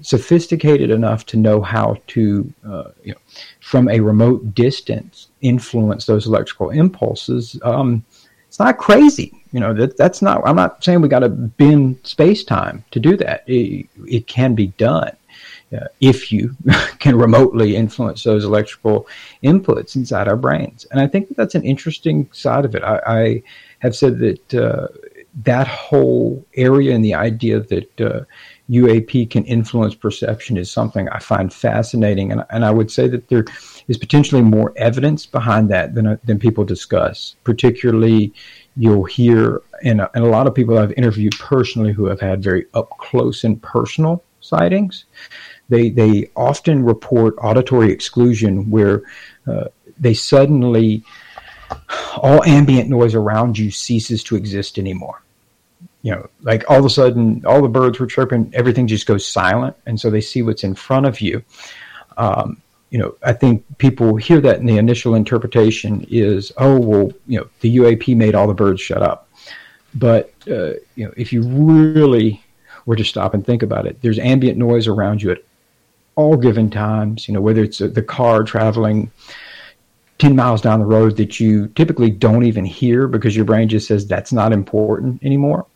sophisticated enough to know how to, uh, you know, from a remote distance influence those electrical impulses, um, it's not crazy. You know, that that's not, I'm not saying we got to bend space time to do that. It, it can be done uh, if you can remotely influence those electrical inputs inside our brains. And I think that that's an interesting side of it. I, I have said that uh, that whole area and the idea that uh, UAP can influence perception is something I find fascinating. And, and I would say that there is potentially more evidence behind that than, than people discuss. Particularly, you'll hear, and, and a lot of people I've interviewed personally who have had very up close and personal sightings they they often report auditory exclusion where uh, they suddenly all ambient noise around you ceases to exist anymore. You know, like all of a sudden, all the birds were chirping, everything just goes silent, and so they see what's in front of you. Um, you know, I think people hear that, and the initial interpretation is, "Oh, well, you know, the UAP made all the birds shut up." But uh, you know, if you really were to stop and think about it, there's ambient noise around you at all given times, you know, whether it's the car traveling 10 miles down the road that you typically don't even hear because your brain just says that's not important anymore.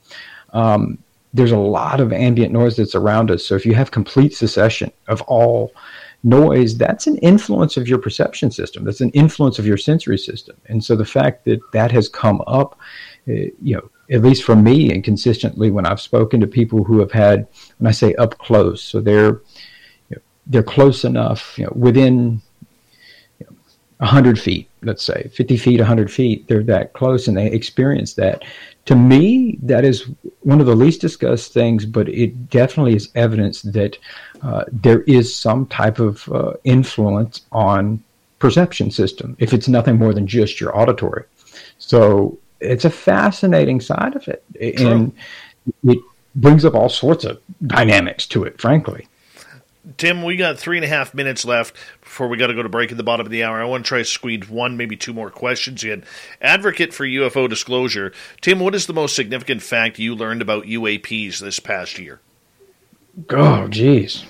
Um, there's a lot of ambient noise that's around us. So if you have complete cessation of all noise, that's an influence of your perception system. That's an influence of your sensory system. And so the fact that that has come up, uh, you know, at least for me and consistently when I've spoken to people who have had, when I say up close, so they're they're close enough, you know, within you know, 100 feet, let's say 50 feet, 100 feet, they're that close and they experience that. To me, that is one of the least discussed things, but it definitely is evidence that uh, there is some type of uh, influence on perception system, if it's nothing more than just your auditory. So it's a fascinating side of it. True. And it brings up all sorts of dynamics to it, frankly. Tim, we got three and a half minutes left before we got to go to break at the bottom of the hour. I want to try to squeeze one, maybe two more questions in. Advocate for UFO disclosure, Tim, what is the most significant fact you learned about UAPs this past year? Oh, geez.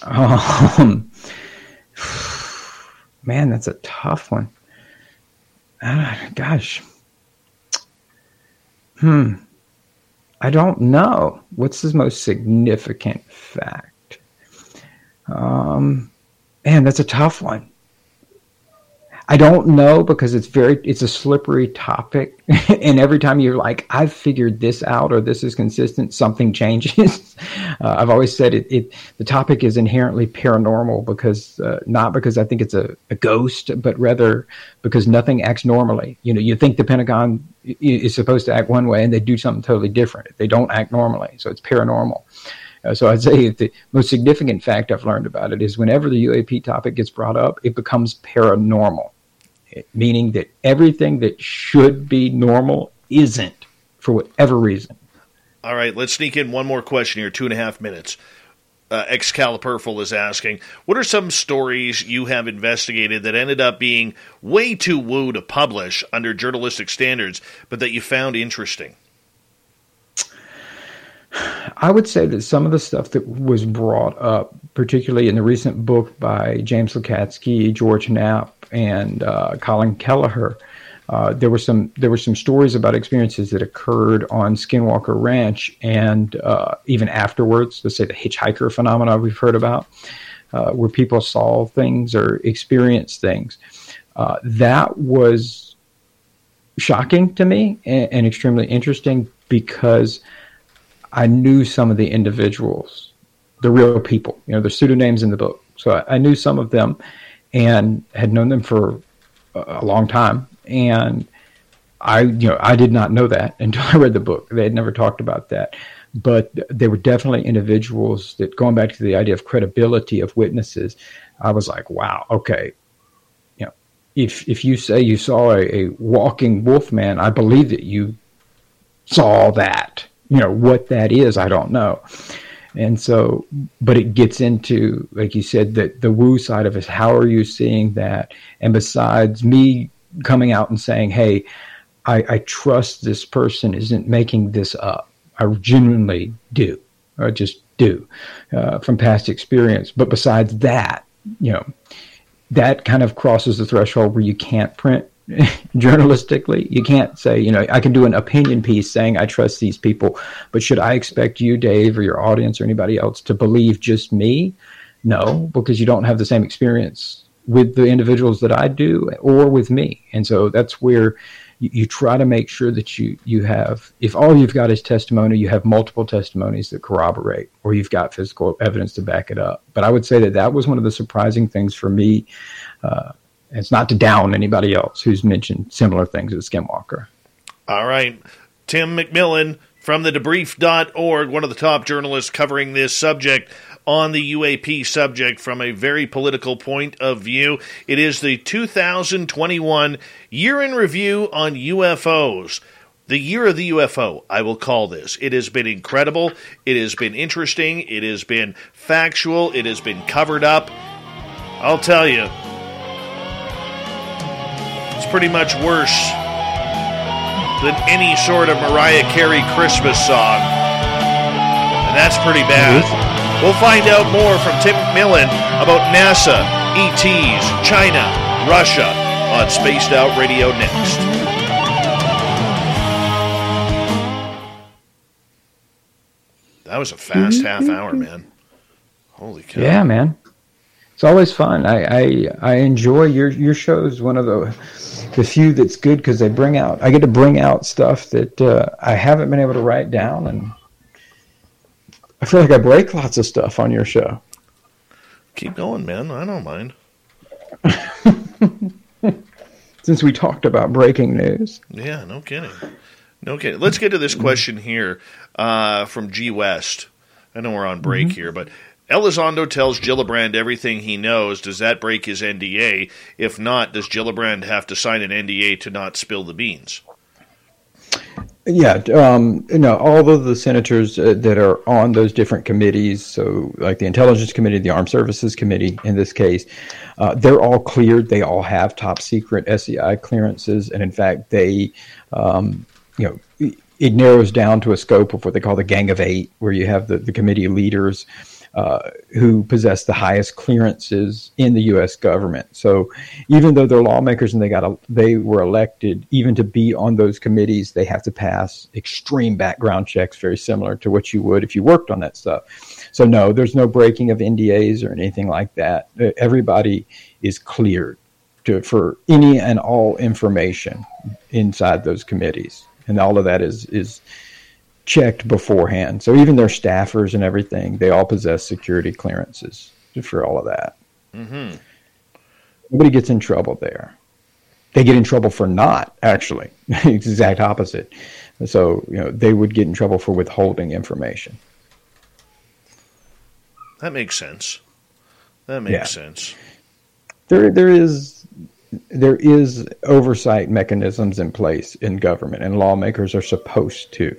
Um, man, that's a tough one. Ah, gosh. Hmm. I don't know. What's the most significant fact? Um, man, that's a tough one. I don't know because it's very it's a slippery topic, and every time you're like, I've figured this out or this is consistent, something changes. uh, I've always said it, it. The topic is inherently paranormal because uh, not because I think it's a, a ghost, but rather because nothing acts normally. You know, you think the Pentagon is supposed to act one way, and they do something totally different. They don't act normally, so it's paranormal. Uh, so I'd say the most significant fact I've learned about it is whenever the UAP topic gets brought up, it becomes paranormal meaning that everything that should be normal isn't for whatever reason. All right, let's sneak in one more question here, two and a half minutes. Uh, is asking, what are some stories you have investigated that ended up being way too woo to publish under journalistic standards, but that you found interesting? I would say that some of the stuff that was brought up, particularly in the recent book by James Lacatski, George Knapp, and uh, Colin Kelleher, uh, there were some there were some stories about experiences that occurred on Skinwalker Ranch, and uh, even afterwards, let's say the hitchhiker phenomena we've heard about, uh, where people saw things or experienced things. Uh, that was shocking to me and, and extremely interesting because I knew some of the individuals, the real people. You know, the pseudonyms in the book, so I, I knew some of them and had known them for a long time. And I, you know, I did not know that until I read the book. They had never talked about that, but they were definitely individuals that, going back to the idea of credibility of witnesses, I was like, wow, okay, you know, if if you say you saw a, a walking wolf man, I believe that you saw that. You know what that is, I don't know. And so, but it gets into, like you said, that the woo side of it. How are you seeing that? And besides me coming out and saying, hey, I, I trust this person isn't making this up. I genuinely do, or just do uh, from past experience. But besides that, you know, that kind of crosses the threshold where you can't print journalistically. You can't say, you know, I can do an opinion piece saying I trust these people, but should I expect you, Dave, or your audience or anybody else to believe just me? No, because you don't have the same experience with the individuals that I do or with me. And so that's where you, you try to make sure that you, you have, if all you've got is testimony, you have multiple testimonies that corroborate, or you've got physical evidence to back it up. But I would say that that was one of the surprising things for me. Uh, it's not to down anybody else who's mentioned similar things as Skinwalker. All right. Tim McMillan from the debrief.org, one of the top journalists covering this subject on the UAP subject from a very political point of view. It is the 2021 year in review on UFOs. The year of the UFO, I will call this. It has been incredible. It has been interesting. It has been factual. It has been covered up. I'll tell you, pretty much worse than any sort of Mariah Carey Christmas song. And that's pretty bad. We'll find out more from Tim McMillan about NASA, ETs, China, Russia on Spaced Out Radio next. That was a fast mm-hmm. half hour, man. Holy cow. Yeah, man. It's always fun. I, I I enjoy your your shows. One of the the few that's good because they bring out. I get to bring out stuff that uh, I haven't been able to write down, and I feel like I break lots of stuff on your show. Keep going, man. I don't mind. Since we talked about breaking news. Yeah, no kidding. No kidding. Let's get to this question here uh, from G West. I know we're on break mm-hmm. here, but Elizondo tells Gillibrand everything he knows. Does that break his NDA? If not, does Gillibrand have to sign an NDA to not spill the beans? Yeah, um, you know, all of the senators uh, that are on those different committees, so like the Intelligence Committee, the Armed Services Committee in this case, uh, they're all cleared. They all have top secret SCI clearances, and in fact, they, um, you know, it narrows down to a scope of what they call the Gang of Eight, where you have the, the committee leaders uh, who possess the highest clearances in the U.S. government. So even though they're lawmakers and they got a, they were elected, even to be on those committees, they have to pass extreme background checks, very similar to what you would if you worked on that stuff. So no, there's no breaking of NDAs or anything like that. Everybody is cleared to, for any and all information inside those committees, and all of that is is checked beforehand. So even their staffers and everything, they all possess security clearances for all of that. Mm-hmm. Nobody gets in trouble there. They get in trouble for not actually. exact opposite. So you know they would get in trouble for withholding information. That makes sense. That makes yeah. sense. There, there is there is oversight mechanisms in place in government, and lawmakers are supposed to.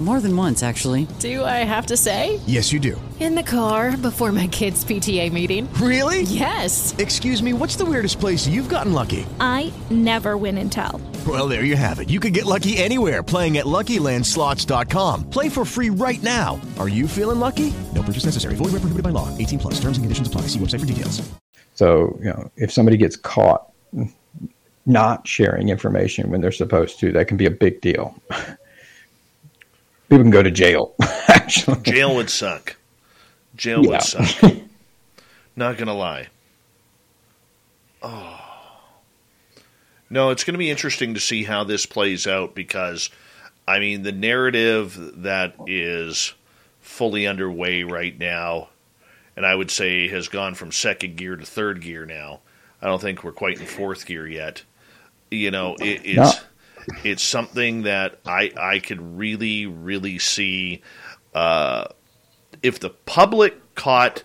More than once, actually. Do I have to say? Yes, you do. In the car before my kids' PTA meeting. Really? Yes. Excuse me, what's the weirdest place you've gotten lucky? I never win and tell. Well, there you have it. You can get lucky anywhere playing at LuckyLandSlots.com. Play for free right now. Are you feeling lucky? No purchase necessary. Void where prohibited by law. 18 plus. Terms and conditions apply. See website for details. So, you know, if somebody gets caught not sharing information when they're supposed to, that can be a big deal. People can go to jail. Actually, jail would suck. Jail yeah. would suck. Not gonna lie. Oh. No, it's going to be interesting to see how this plays out because, I mean, the narrative that is fully underway right now, and I would say has gone from second gear to third gear now. I don't think we're quite in fourth gear yet. You know, it, it's. No it's something that I I could really really see uh, if the public caught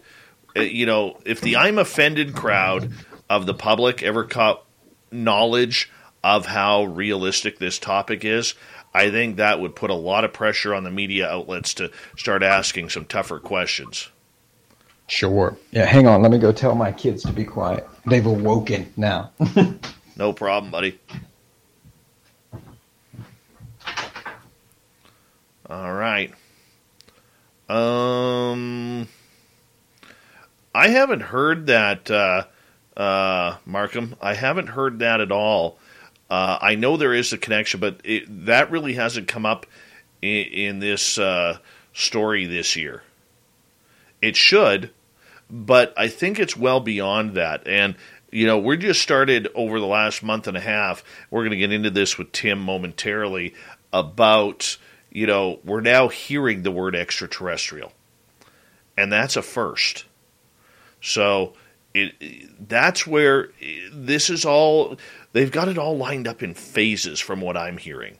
uh, you know if the I'm offended crowd of the public ever caught knowledge of how realistic this topic is. I think that would put a lot of pressure on the media outlets to start asking some tougher questions. Sure. Yeah, hang on. Let me go tell my kids to be quiet. They've awoken now. no problem, buddy. All right. Um, I haven't heard that, uh, uh, Markham. I haven't heard that at all. Uh, I know there is a connection, but it, that really hasn't come up in, in this uh, story this year. It should, but I think it's well beyond that. And you know, we're just started over the last month and a half. We're going to get into this with Tim momentarily about you know, we're now hearing the word extraterrestrial. And that's a first. So it that's where this is all they've got it all lined up in phases from what I'm hearing.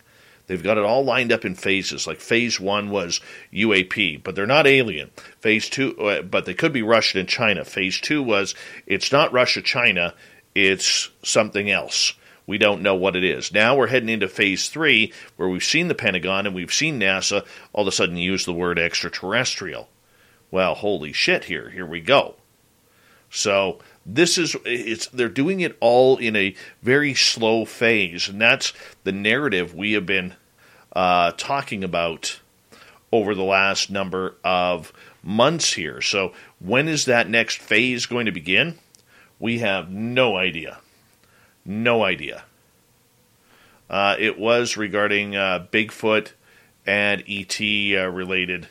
They've got it all lined up in phases. Like phase 1 was UAP, but they're not alien. Phase 2 uh, but they could be Russian and China. Phase 2 was it's not Russia China, it's something else. We don't know what it is. Now we're heading into phase three, where we've seen the Pentagon and we've seen NASA all of a sudden use the word extraterrestrial. Well, holy shit! Here, here we go. So this is it's they're doing it all in a very slow phase, and that's the narrative we have been uh, talking about over the last number of months here. So when is that next phase going to begin? We have no idea. No idea. uh, it was regarding uh, Bigfoot and ET uh, related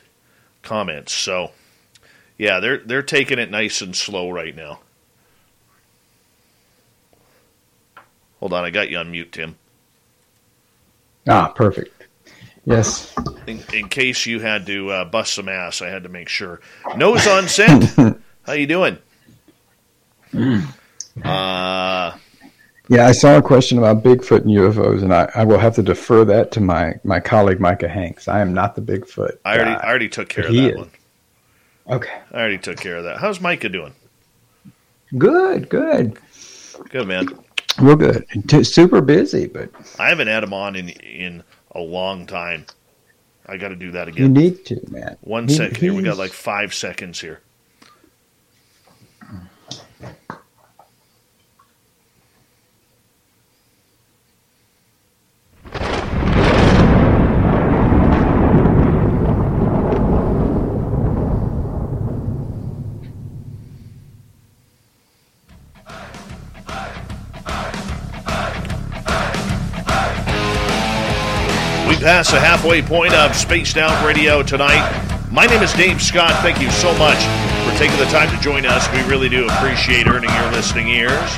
comments. So, yeah, they're they're taking it nice and slow right now. Hold on, I got you on mute, Tim. Ah, perfect. Yes. In, in case you had to uh, bust some ass, I had to make sure. Nose on scent. How you doing? Uh, Yeah, I saw a question about Bigfoot and UFOs, and I, I will have to defer that to my, my colleague Micah Hanks. I am not the Bigfoot. I already guy, I already took care of that is. one. Okay. I already took care of that. How's Micah doing? Good, good. Good man. Real good. T- super busy, but I haven't had him on in in a long time. I got to do that again. you need to, man. One He- second here. We got like five seconds here. We pass the halfway point of Spaced Out Radio tonight. My name is Dave Scott. Thank you so much for taking the time to join us. We really do appreciate earning your listening ears.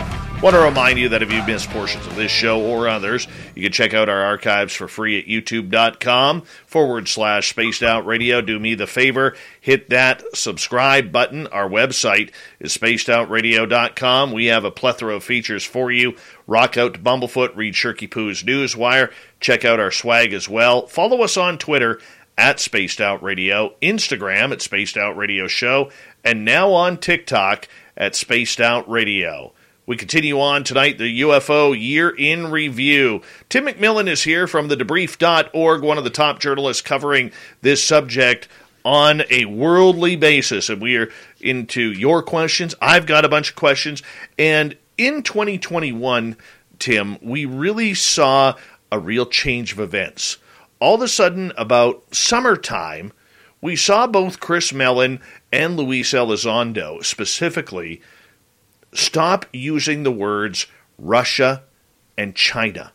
Want to remind you that if you missed portions of this show or others, you can check out our archives for free at youtube.com forward slash spaced out radio. Do me the favor, hit that subscribe button. Our website is spacedoutradio.com. We have a plethora of features for you. Rock out to Bumblefoot, read Shirky Poo's Newswire, check out our swag as well. Follow us on Twitter at Spaced Out Radio, Instagram at Spaced Out Radio Show, and now on TikTok at Spaced Out Radio. We continue on tonight, the UFO Year in Review. Tim McMillan is here from the debrief.org, one of the top journalists covering this subject on a worldly basis. And we are into your questions. I've got a bunch of questions. And in 2021, Tim, we really saw a real change of events. All of a sudden, about summertime, we saw both Chris Mellon and Luis Elizondo specifically stop using the words Russia and China.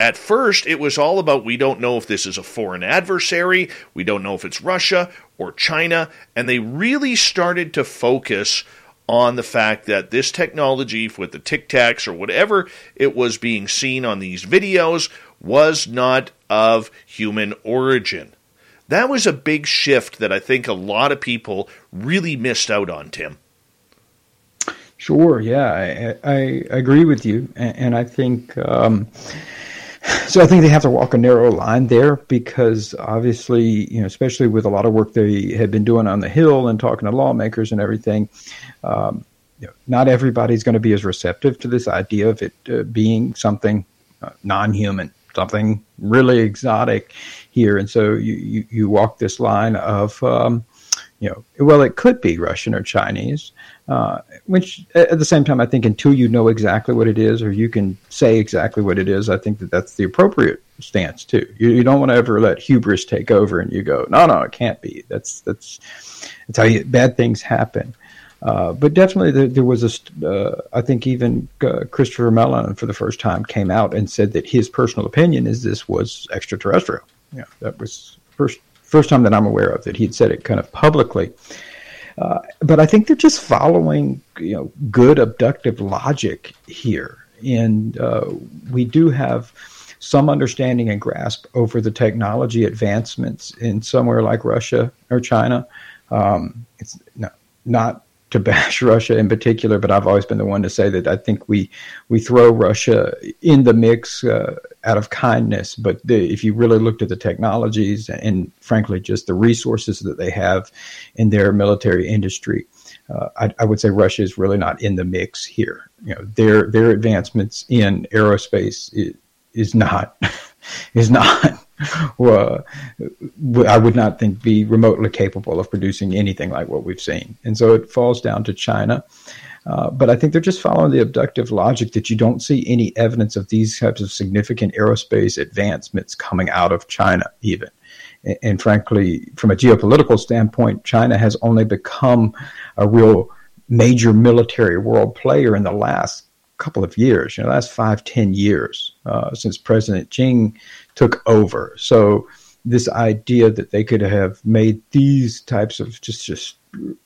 At first, it was all about we don't know if this is a foreign adversary, we don't know if it's Russia or China, and they really started to focus on the fact that this technology with the Tic Tacs or whatever it was being seen on these videos was not of human origin. That was a big shift that I think a lot of people really missed out on, Tim. Sure, yeah, I, I agree with you, and, I think um, so. I think they have to walk a narrow line there because obviously, you know, especially with a lot of work they had been doing on the Hill and talking to lawmakers and everything, um, you know, not everybody's going to be as receptive to this idea of it uh, being something uh, non-human, something really exotic here, and so you you, you walk this line of. Um, you know, well, it could be Russian or Chinese, uh, which at the same time, I think until you know exactly what it is or you can say exactly what it is, I think that that's the appropriate stance too. You, you don't want to ever let hubris take over and you go, no, no, it can't be. That's that's that's how you, bad things happen. Uh, but definitely, there, there was a. Uh, I think even uh, Christopher Mellon, for the first time, came out and said that his personal opinion is this was extraterrestrial. Yeah, that was first first time that I'm aware of that he'd said it kind of publicly. Uh, but I think they're just following, you know, good abductive logic here, and uh, we do have some understanding and grasp over the technology advancements in somewhere like Russia or China. Um, it's no, not to bash Russia in particular, but I've always been the one to say that I think we we throw Russia in the mix uh, out of kindness. But the, if you really looked at the technologies and, frankly, just the resources that they have in their military industry, uh, I, I would say Russia is really not in the mix here. You know, their their advancements in aerospace is, is not is not. Well, I would not think be remotely capable of producing anything like what we've seen, and so it falls down to China. Uh, but I think they're just following the abductive logic that you don't see any evidence of these types of significant aerospace advancements coming out of China, even. And, and frankly, from a geopolitical standpoint, China has only become a real major military world player in the last couple of years, you know, last five, ten years uh, since President Xi took over. So this idea that they could have made these types of just just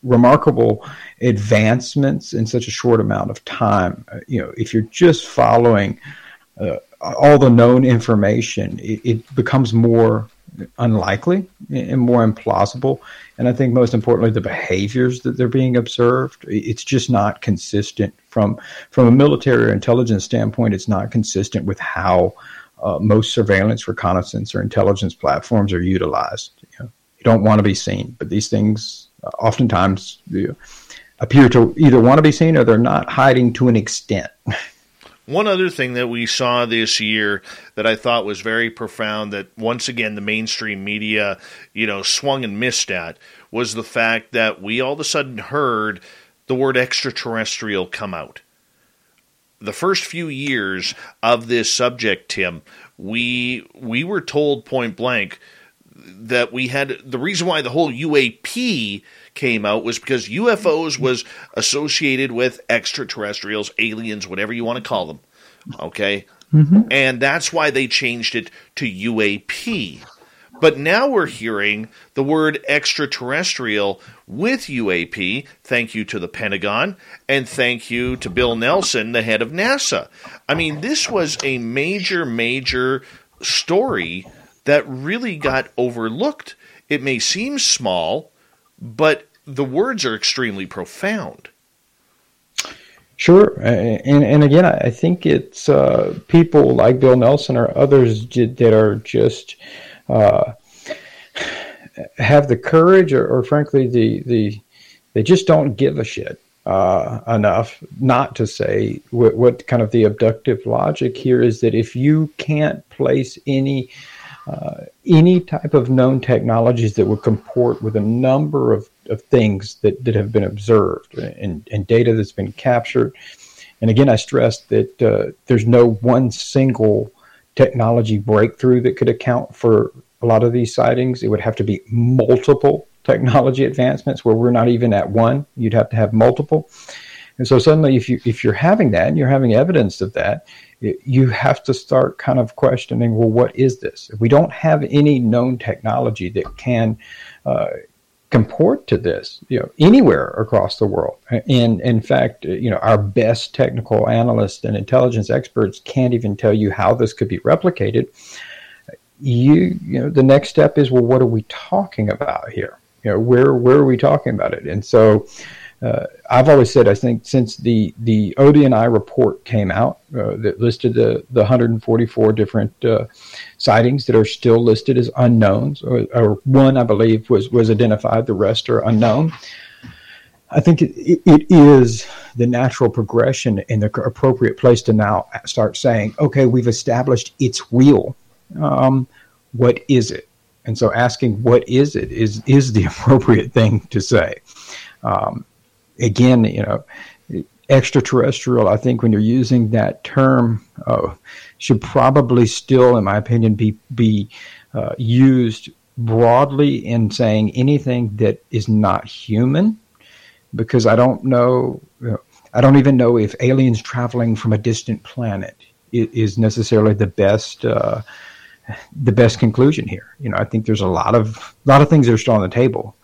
remarkable advancements in such a short amount of time, uh, you know, if you're just following uh, all the known information, it, it becomes more unlikely and more implausible. And I think most importantly, the behaviors that they're being observed, it's just not consistent from from a military or intelligence standpoint. It's not consistent with how uh, most surveillance, reconnaissance, or intelligence platforms are utilized. You, know, you don't want to be seen, but these things uh, oftentimes appear to either want to be seen or they're not hiding to an extent. One other thing that we saw this year that I thought was very profound that once again the mainstream media, you know, swung and missed at was the fact that we all of a sudden heard the word extraterrestrial come out. The first few years of this subject, Tim, we we were told point blank that we had the reason why the whole UAP came out was because UFOs was associated with extraterrestrials, aliens, whatever you want to call them. Okay? Mm-hmm. And that's why they changed it to UAP. But now we're hearing the word extraterrestrial with UAP. Thank you to the Pentagon and thank you to Bill Nelson, the head of NASA. I mean, this was a major, major story that really got overlooked. It may seem small, but the words are extremely profound. Sure, and and again, I think it's uh, people like Bill Nelson or others that are just uh, have the courage, or, or, frankly, the the they just don't give a shit uh, enough not to say what, what kind of the abductive logic here is that if you can't place any uh, any type of known technologies that would comport with a number of, of things that, that have been observed and, and data that's been captured. And again, I stress that uh, there's no one single technology breakthrough that could account for a lot of these sightings. It would have to be multiple technology advancements where we're not even at one. You'd have to have multiple. And so suddenly, if you if you're having that and you're having evidence of that, you have to start kind of questioning well what is this if we don't have any known technology that can uh, comport to this you know anywhere across the world. And in fact you know our best technical analysts and intelligence experts can't even tell you how this could be replicated. You you know the next step is well what are we talking about here? You know where where are we talking about it? And so uh, I've always said I think since the the ODNI report came out uh, that listed the the 144 different uh, sightings that are still listed as unknowns, or, or, one I believe was was identified, the rest are unknown. I think it, it is the natural progression in the appropriate place to now start saying, okay, we've established it's real. Um, what is it? And so asking what is it is is the appropriate thing to say. Um, again, you know, extraterrestrial, I think when you're using that term, uh, should probably still, in my opinion, be be uh, used broadly in saying anything that is not human, because I don't know, you know, I don't even know if aliens traveling from a distant planet is necessarily the best. Uh, the best conclusion here. You know, I think there's a lot of a lot of things that are still on the table,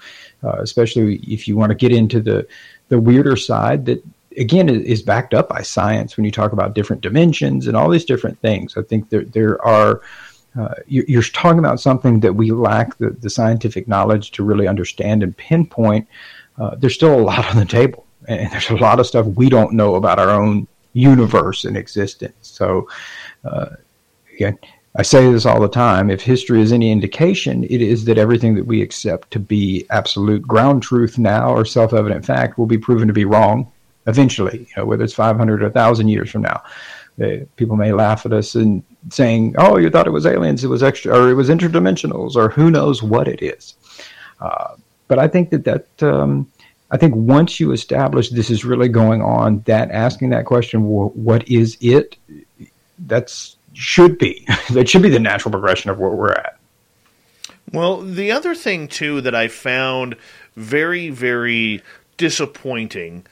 uh, especially if you want to get into the the weirder side that again is backed up by science when you talk about different dimensions and all these different things. I think there there are uh, you're talking about something that we lack the, the scientific knowledge to really understand and pinpoint. Uh, there's still a lot on the table, and there's a lot of stuff we don't know about our own universe and existence. So, uh, again, I say this all the time. If history is any indication, it is that everything that we accept to be absolute ground truth now or self evident fact will be proven to be wrong eventually, you know, whether it's 500 or 1,000 years from now. Uh, people may laugh at us and saying, oh, you thought it was aliens, it was extra, or it was interdimensionals, or who knows what it is. Uh, but I think that that. Um, I think once you establish this is really going on, that asking that question, well, what is it? That's should be. that should be the natural progression of where we're at. Well, the other thing too that I found very, very disappointing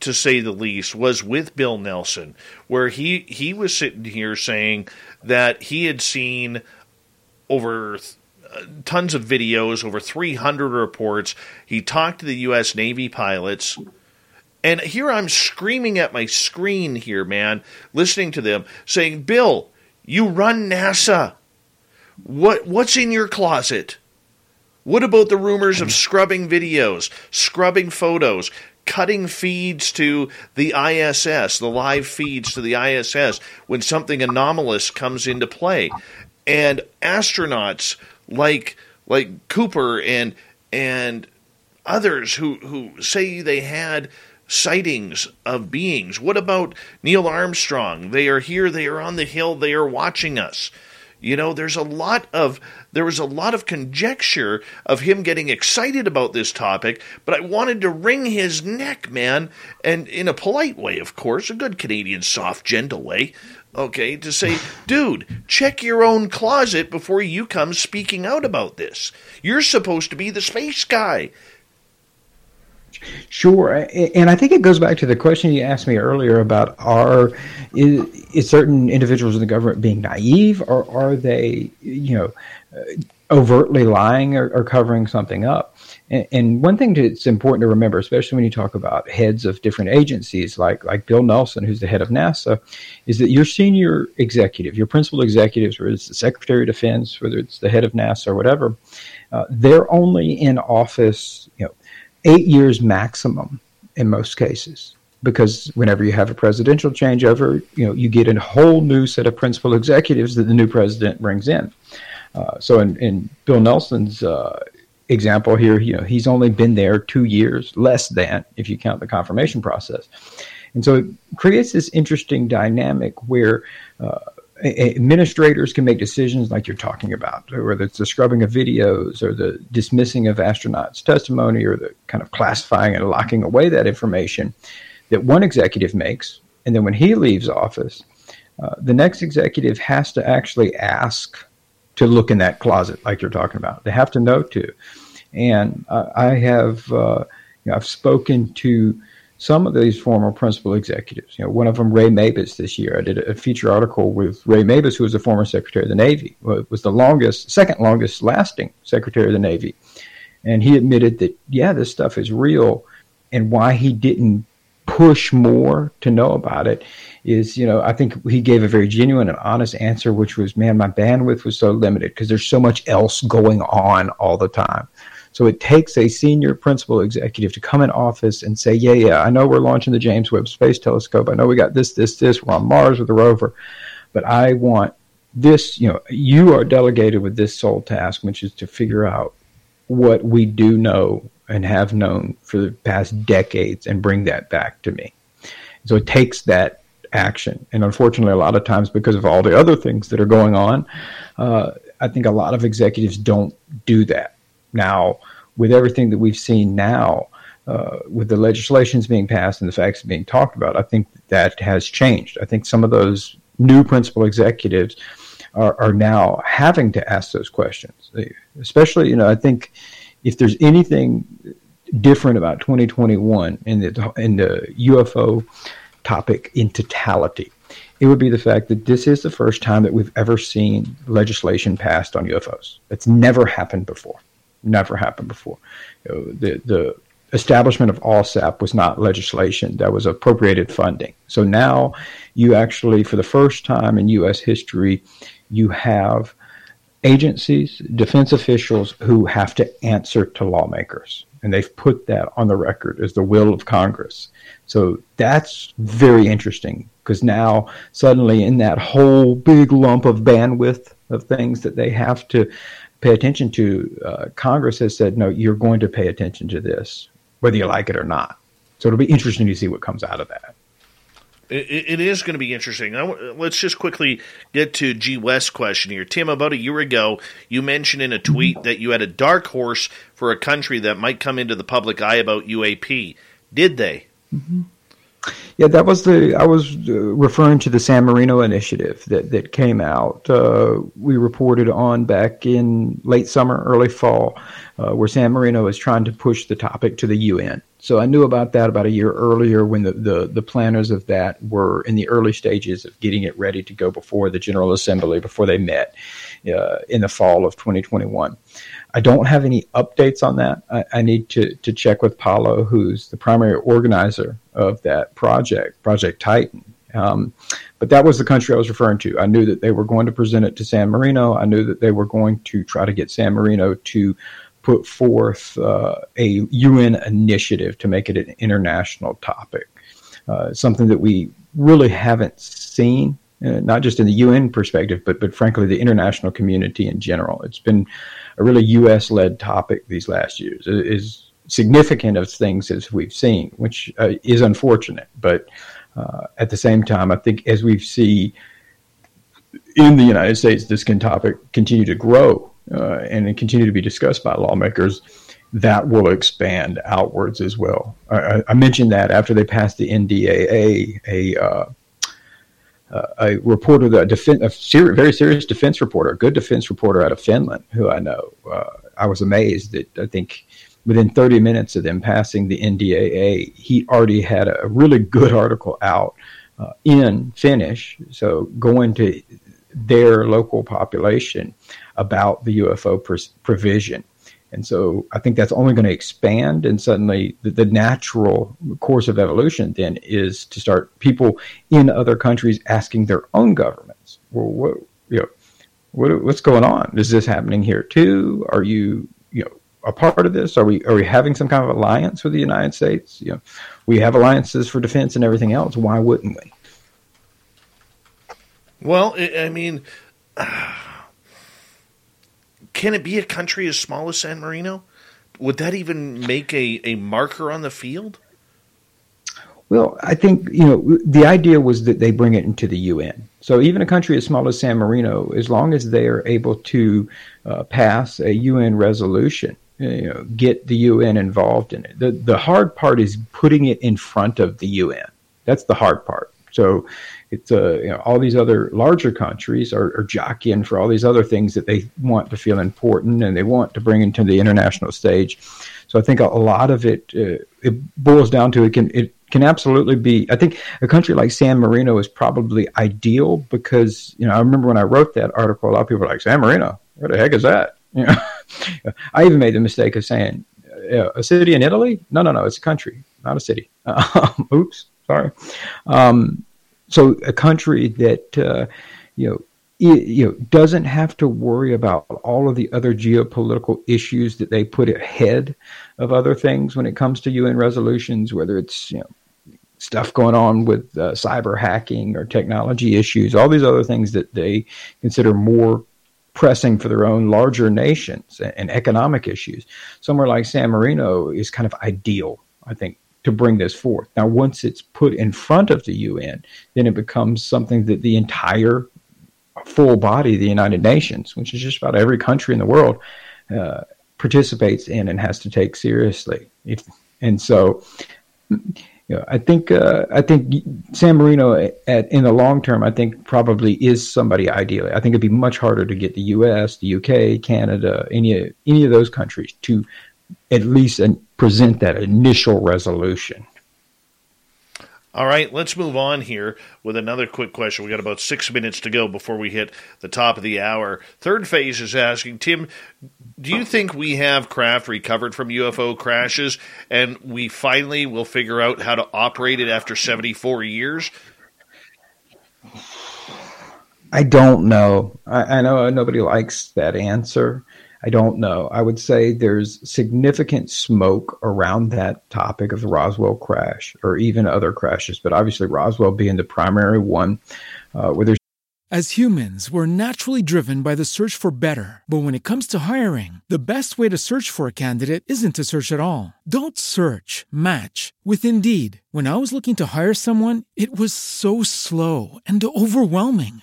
to say the least, was with Bill Nelson, where he he was sitting here saying that he had seen over uh, tons of videos, over 300 reports. He talked to the U.S. Navy pilots. And here I'm screaming at my screen here, man, listening to them saying, Bill, you run NASA. What what's in your closet? What about the rumors of scrubbing videos, scrubbing photos, cutting feeds to the ISS, the live feeds to the ISS when something anomalous comes into play? And astronauts like like Cooper and and others who who say they had sightings of beings. What about Neil Armstrong? They are here, they are on the hill, they are watching us. You know, there's a lot of there was a lot of conjecture of him getting excited about this topic, but I wanted to wring his neck, man, and in a polite way, of course, a good Canadian soft, gentle way. Okay, to say, dude, check your own closet before you come speaking out about this. You're supposed to be the space guy. Sure, and I think it goes back to the question you asked me earlier about are is, is certain individuals in the government being naive, or are they, you know, overtly lying or, or covering something up? And, and one thing that's important to remember, especially when you talk about heads of different agencies, like like Bill Nelson, who's the head of NASA, is that your senior executive, your principal executives, whether it's the Secretary of Defense, whether it's the head of NASA or whatever, uh, they're only in office, eight years maximum in most cases because whenever you have a presidential changeover, you know you get a whole new set of principal executives that the new president brings in. Uh, so in, in, Bill Nelson's uh, example here, you know he's only been there two years, less than if you count the confirmation process, and so it creates this interesting dynamic where uh, administrators can make decisions like you're talking about, whether it's the scrubbing of videos or the dismissing of astronauts' testimony or the kind of classifying and locking away that information that one executive makes. And then when he leaves office, uh, the next executive has to actually ask to look in that closet, like you're talking about. They have to know to. And uh, I have, uh, you know, I've spoken to some of these former principal executives. You know, one of them, Ray Mabus, this year. I did a feature article with Ray Mabus, who was the former Secretary of the Navy, was the longest, second longest lasting Secretary of the Navy, and he admitted that yeah, this stuff is real, and why he didn't push more to know about it is, you know, I think he gave a very genuine and honest answer, which was, man, my bandwidth was so limited because there's so much else going on all the time. So it takes a senior principal executive to come in office and say, yeah, yeah, I know we're launching the James Webb Space Telescope. I know we got this, this, this. We're on Mars with the rover. But I want this, you know, you are delegated with this sole task, which is to figure out what we do know and have known for the past decades and bring that back to me. So it takes that action. And unfortunately, a lot of times, because of all the other things that are going on, uh, I think a lot of executives don't do that. Now, with everything that we've seen now, uh, with the legislations being passed and the facts being talked about, I think that has changed. I think some of those new principal executives are, are now having to ask those questions. Especially, you know, I think if there's anything different about 2021 in the in the UFO topic in totality, it would be the fact that this is the first time that we've ever seen legislation passed on UFOs. It's never happened before never happened before. You know, the the establishment of AAWSAP was not legislation; that was appropriated funding. So now you actually, for the first time in U.S. history, you have agencies, defense officials who have to answer to lawmakers. And they've put that on the record as the will of Congress. So that's very interesting because now suddenly in that whole big lump of bandwidth of things that they have to pay attention to, uh, Congress has said, no, you're going to pay attention to this, whether you like it or not. So it'll be interesting to see what comes out of that. it, it is going to be interesting. let's just quickly get to G West question here. Tim, about a year ago, you mentioned in a tweet that you had a dark horse for a country that might come into the public eye about UAP. Did they? Mm-hmm. Yeah, that was the. I was uh, referring to the San Marino initiative that that came out. Uh, we reported on back in late summer, early fall, uh, where San Marino is trying to push the topic to the UN. So I knew about that about a year earlier when the, the, the, planners of that were in the early stages of getting it ready to go before the General Assembly, before they met uh, in the fall of 2021. I don't have any updates on that. I, I, need to, to check with Paolo, who's the primary organizer of that project, Project Titan. Um, but that was the country I was referring to. I knew that they were going to present it to San Marino. I knew that they were going to try to get San Marino to put forth uh, a UN initiative to make it an international topic. Uh, something that we really haven't seen, uh, not just in the UN perspective, but but frankly the international community in general. It's been a really U.S. led topic these last years. It is significant of things as we've seen, which uh, is unfortunate, but uh, at the same time, I think as we see in the United States, this can topic continue to grow uh, and continue to be discussed by lawmakers. That will expand outwards as well. I, I mentioned that after they passed the NDAA, a uh, uh, a reporter, a, a ser- very serious defense reporter, a good defense reporter out of Finland, who I know. Uh, I was amazed that I think within 30 minutes of them passing the NDAA, he already had a really good article out uh, in Finnish. So going to their local population about the UFO pr- provision. And so I think that's only going to expand. And suddenly, the, the, natural course of evolution then is to start people in other countries asking their own governments, well, what, you know, what, what's going on? Is this happening here too? Are you, you know, a part of this? Are we are we having some kind of alliance with the United States? You know, we have alliances for defense and everything else. Why wouldn't we? Well, I mean, can it be a country as small as San Marino? Would that even make a, a marker on the field? Well, I think you know the idea was that they bring it into the UN. So even a country as small as San Marino, as long as they are able to uh, pass a UN resolution you know, get the UN involved in it. The the hard part is putting it in front of the UN. That's the hard part. So it's uh, you know, all these other larger countries are, are, jockeying for all these other things that they want to feel important and they want to bring into the international stage. So I think a, a lot of it uh, it boils down to it can it can absolutely be. I think a country like San Marino is probably ideal because you know I remember when I wrote that article, a lot of people were like San Marino, where the heck is that? You know, I even made the mistake of saying uh, a city in Italy. No, no, no, it's a country, not a city. Um, oops, sorry. Um, so a country that uh, you know. It, you know, doesn't have to worry about all of the other geopolitical issues that they put ahead of other things when it comes to UN resolutions, whether it's you know stuff going on with uh, cyber hacking or technology issues, all these other things that they consider more pressing for their own larger nations and economic issues. Somewhere like San Marino is kind of ideal, I think, to bring this forth. Now, once it's put in front of the UN, then it becomes something that the entire full body of the United Nations, which is just about every country in the world, uh, participates in and has to take seriously. If, and so you know, I think uh, I think San Marino at, in the long term, I think probably is somebody ideally. I think it'd be much harder to get the U.S., the U.K., Canada, any any of those countries to at least present that initial resolution. All right, let's move on here with another quick question. We got about six minutes to go before we hit the top of the hour. Third phase is asking Tim, do you think we have craft recovered from UFO crashes and we finally will figure out how to operate it after 74 years? I don't know. I, I know nobody likes that answer. I don't know. I would say there's significant smoke around that topic of the Roswell crash or even other crashes, but obviously Roswell being the primary one, uh, where there's as humans, we're naturally driven by the search for better. But when it comes to hiring, the best way to search for a candidate isn't to search at all. Don't search, match with Indeed. When I was looking to hire someone, it was so slow and overwhelming.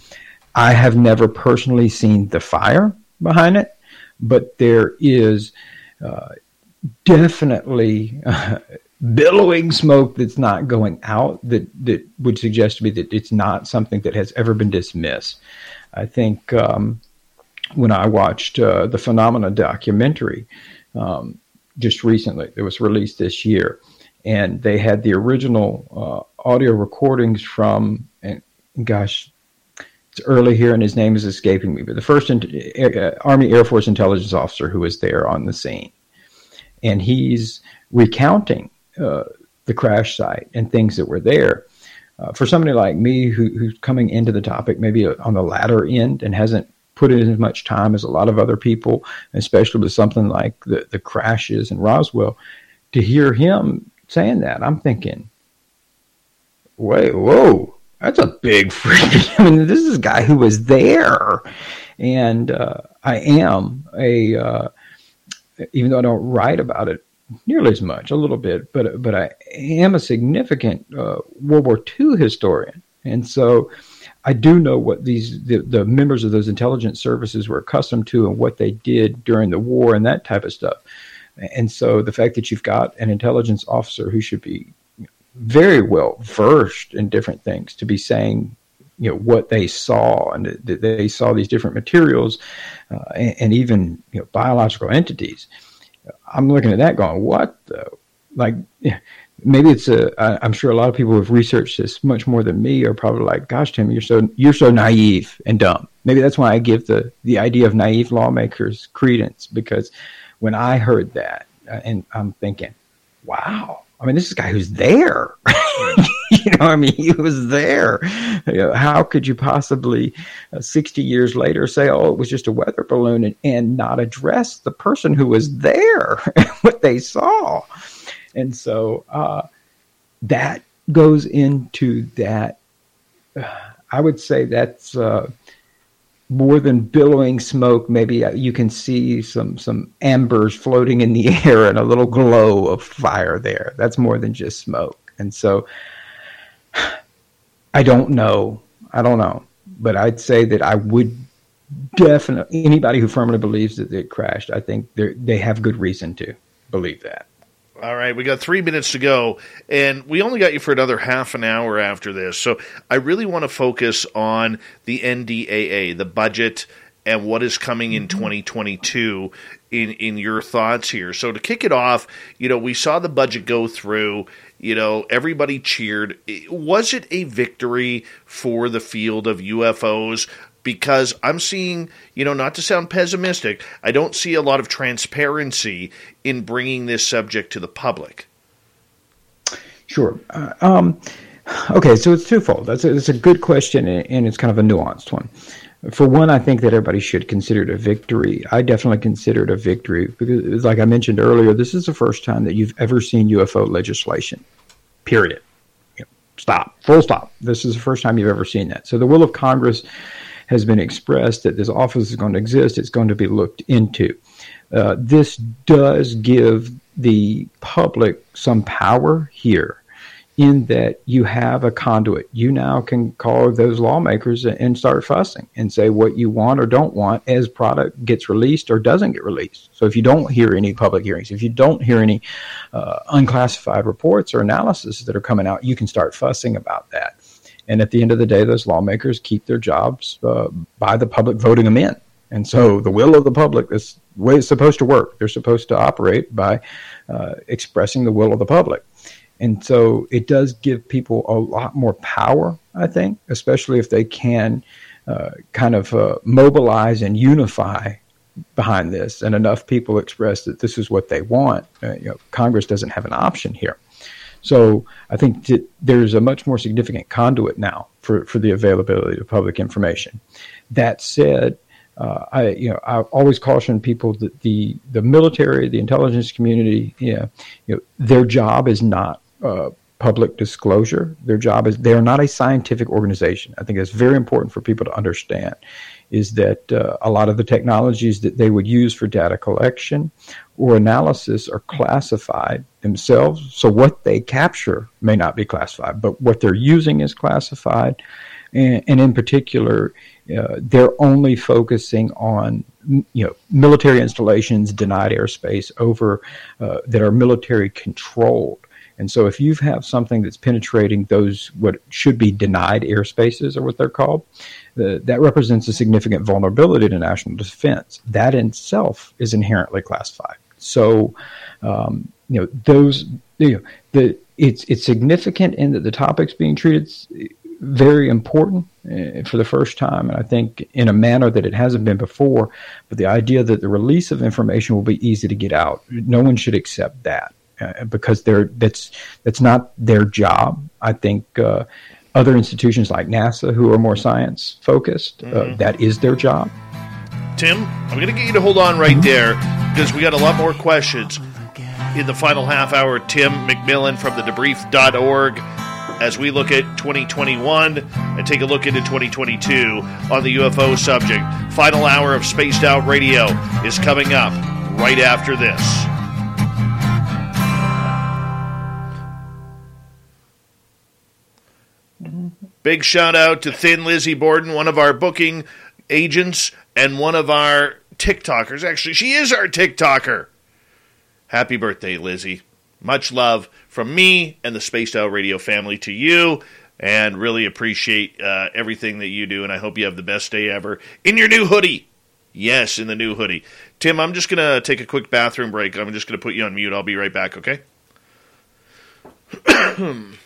I have never personally seen the fire behind it, but there is uh, definitely uh, billowing smoke that's not going out that, that would suggest to me that it's not something that has ever been dismissed. I think um, when I watched uh, the Phenomena documentary um, just recently, it was released this year, and they had the original uh, audio recordings from, and gosh, it's early here and his name is escaping me, but the first uh, Army Air Force intelligence officer who was there on the scene. And he's recounting uh, the crash site and things that were there. Uh, for somebody like me who, who's coming into the topic maybe on the latter end and hasn't put in as much time as a lot of other people, especially with something like the, the crashes in Roswell, to hear him saying that, I'm thinking, wait, whoa, that's a big freak. I mean, this is a guy who was there, and uh, I am a, uh, even though I don't write about it nearly as much, a little bit, but but I am a significant uh, World War II historian, and so I do know what these the, the members of those intelligence services were accustomed to and what they did during the war and that type of stuff. And so the fact that you've got an intelligence officer who should be very well versed in different things to be saying you know what they saw and that they saw these different materials uh, and, and, even you know biological entities. I'm looking at that going what the like maybe it's a I, i'm sure a lot of people who have researched this much more than me are probably like gosh tim you're so you're so naive and dumb. Maybe that's why i give the the idea of naive lawmakers credence because when i heard that uh, and i'm thinking wow I mean, this is a guy who's there. you know, I mean, he was there. You know, how could you possibly, uh, 60 years later, say, oh, it was just a weather balloon and, and not address the person who was there, what they saw? And so uh, that goes into that. Uh, I would say that's uh, more than billowing smoke, maybe uh, you can see some some embers floating in the air and a little glow of fire there. That's more than just smoke. And so I don't know. I don't know. But I'd say that I would definitely anybody who firmly believes that it crashed, I think they have good reason to believe that. All right, we got three minutes to go, and we only got you for another half an hour after this. So I really want to focus on the NDAA, the budget, and what is coming in mm-hmm. 2022 in in your thoughts here. So to kick it off, you know, we saw the budget go through, you know, everybody cheered. Was it a victory for the field of UFOs? Because I'm seeing, you know, not to sound pessimistic, I don't see a lot of transparency in bringing this subject to the public. Sure. Uh, um, okay, so it's twofold. That's a, that's a good question, and it's kind of a nuanced one. For one, I think that everybody should consider it a victory. I definitely consider it a victory because, like I mentioned earlier, this is the first time that you've ever seen UFO legislation. Period. Stop. Full stop. This is the first time you've ever seen that. So the will of Congress has been expressed that this office is going to exist. It's going to be looked into. Uh, this does give the public some power here in that you have a conduit. You now can call those lawmakers and start fussing and say what you want or don't want as product gets released or doesn't get released. So if you don't hear any public hearings, if you don't hear any uh, unclassified reports or analysis that are coming out, you can start fussing about that And at the end of the day, those lawmakers keep their jobs uh, by the public voting them in. And so the will of the public is the way it's supposed to work. They're supposed to operate by uh, expressing the will of the public. And so it does give people a lot more power, I think, especially if they can uh, kind of uh, mobilize and unify behind this, and enough people express that this is what they want. Uh, you know, Congress doesn't have an option here. So I think that there's a much more significant conduit now for, for the availability of public information. That said, uh, I you know I always caution people that the the military, the intelligence community, know, you know their job is not uh, public disclosure. Their job is they are not a scientific organization. I think it's very important for people to understand is that uh, a lot of the technologies that they would use for data collection or analysis are classified themselves. So what they capture may not be classified, but what they're using is classified. And, and in particular, uh, they're only focusing on you know military installations denied airspace over uh, that are military controlled. And so, if you have something that's penetrating those what should be denied airspaces, or what they're called, uh, that represents a significant vulnerability to national defense. That in itself is inherently classified. So, um, you know, those you know, the it's it's significant in that the topics being treated very important uh, for the first time, and I think in a manner that it hasn't been before. But the idea that the release of information will be easy to get out, no one should accept that uh, because they're that's that's not their job. I think. Uh, other institutions like NASA, who are more science focused, uh, mm-hmm. uh, that is their job. Tim, I'm going to get you to hold on right there because we got a lot more questions in the final half hour. Tim McMillan from the debrief.org as we look at 2021 and take a look into 2022 on the UFO subject. Final hour of Spaced Out Radio is coming up right after this. Big shout out to Thin Lizzie Borden, one of our booking agents and one of our TikTokers. Actually, she is our TikToker. Happy birthday, Lizzie. Much love from me and the Spaced Out Radio family to you, and really appreciate uh, everything that you do. And I hope you have the best day ever in your new hoodie. Yes, in the new hoodie. Tim, I'm just going to take a quick bathroom break. I'm just going to put you on mute. I'll be right back, okay?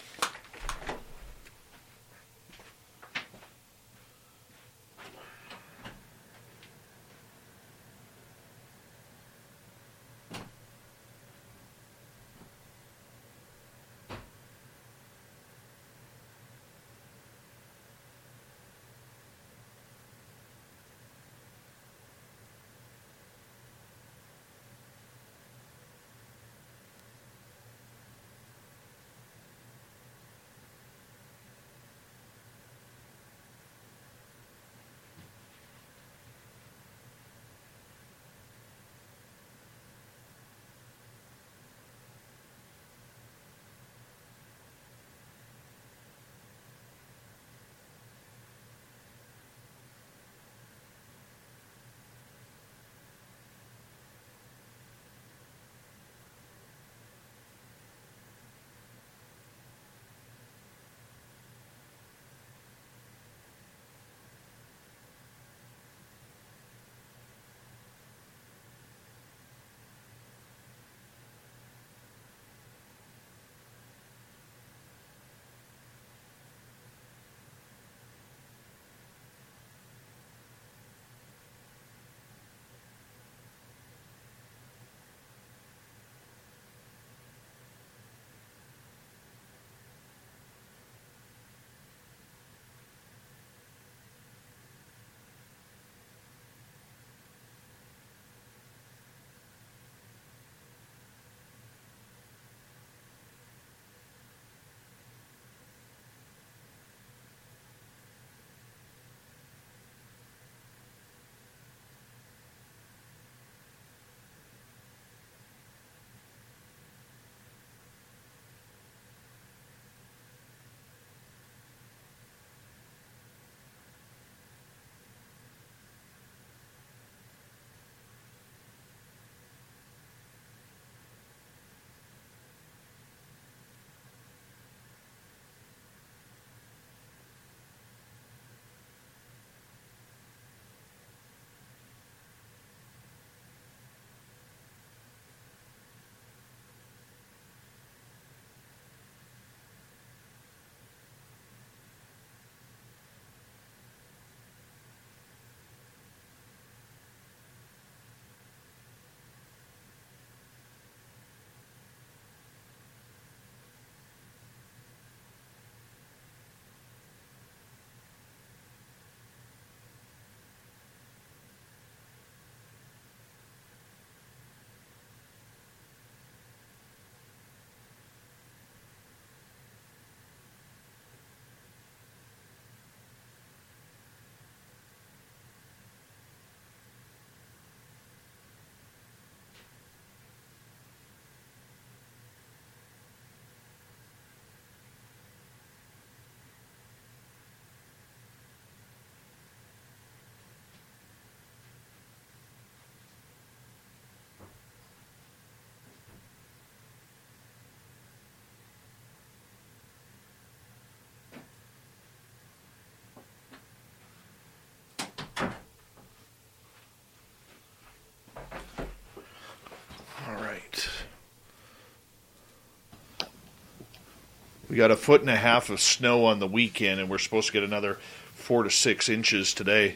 We got a foot and a half of snow on the weekend, and we're supposed to get another four to six inches today.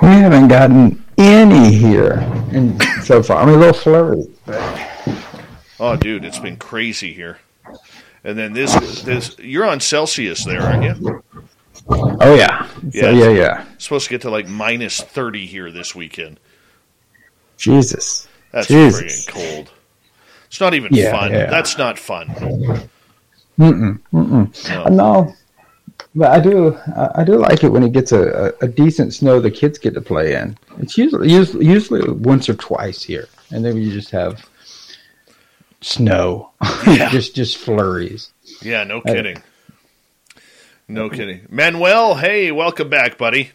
We haven't gotten any here and so far. I mean, a little flurry. Oh, dude, it's been crazy here. And then this, this you're on Celsius there, aren't you? Oh yeah, so, yeah, yeah. Supposed to get to like minus thirty here this weekend. Jesus, That's Jesus. friggin' cold. It's not even Yeah, fun. yeah. That's not fun. Mm-mm, mm-mm. No. but I do. I I do like it when it gets a, a, decent snow the kids get to play in. It's usually usually, usually once or twice here, and then you just have snow, just just flurries. Yeah, no I- kidding. No kidding. Manuel, hey, welcome back, buddy.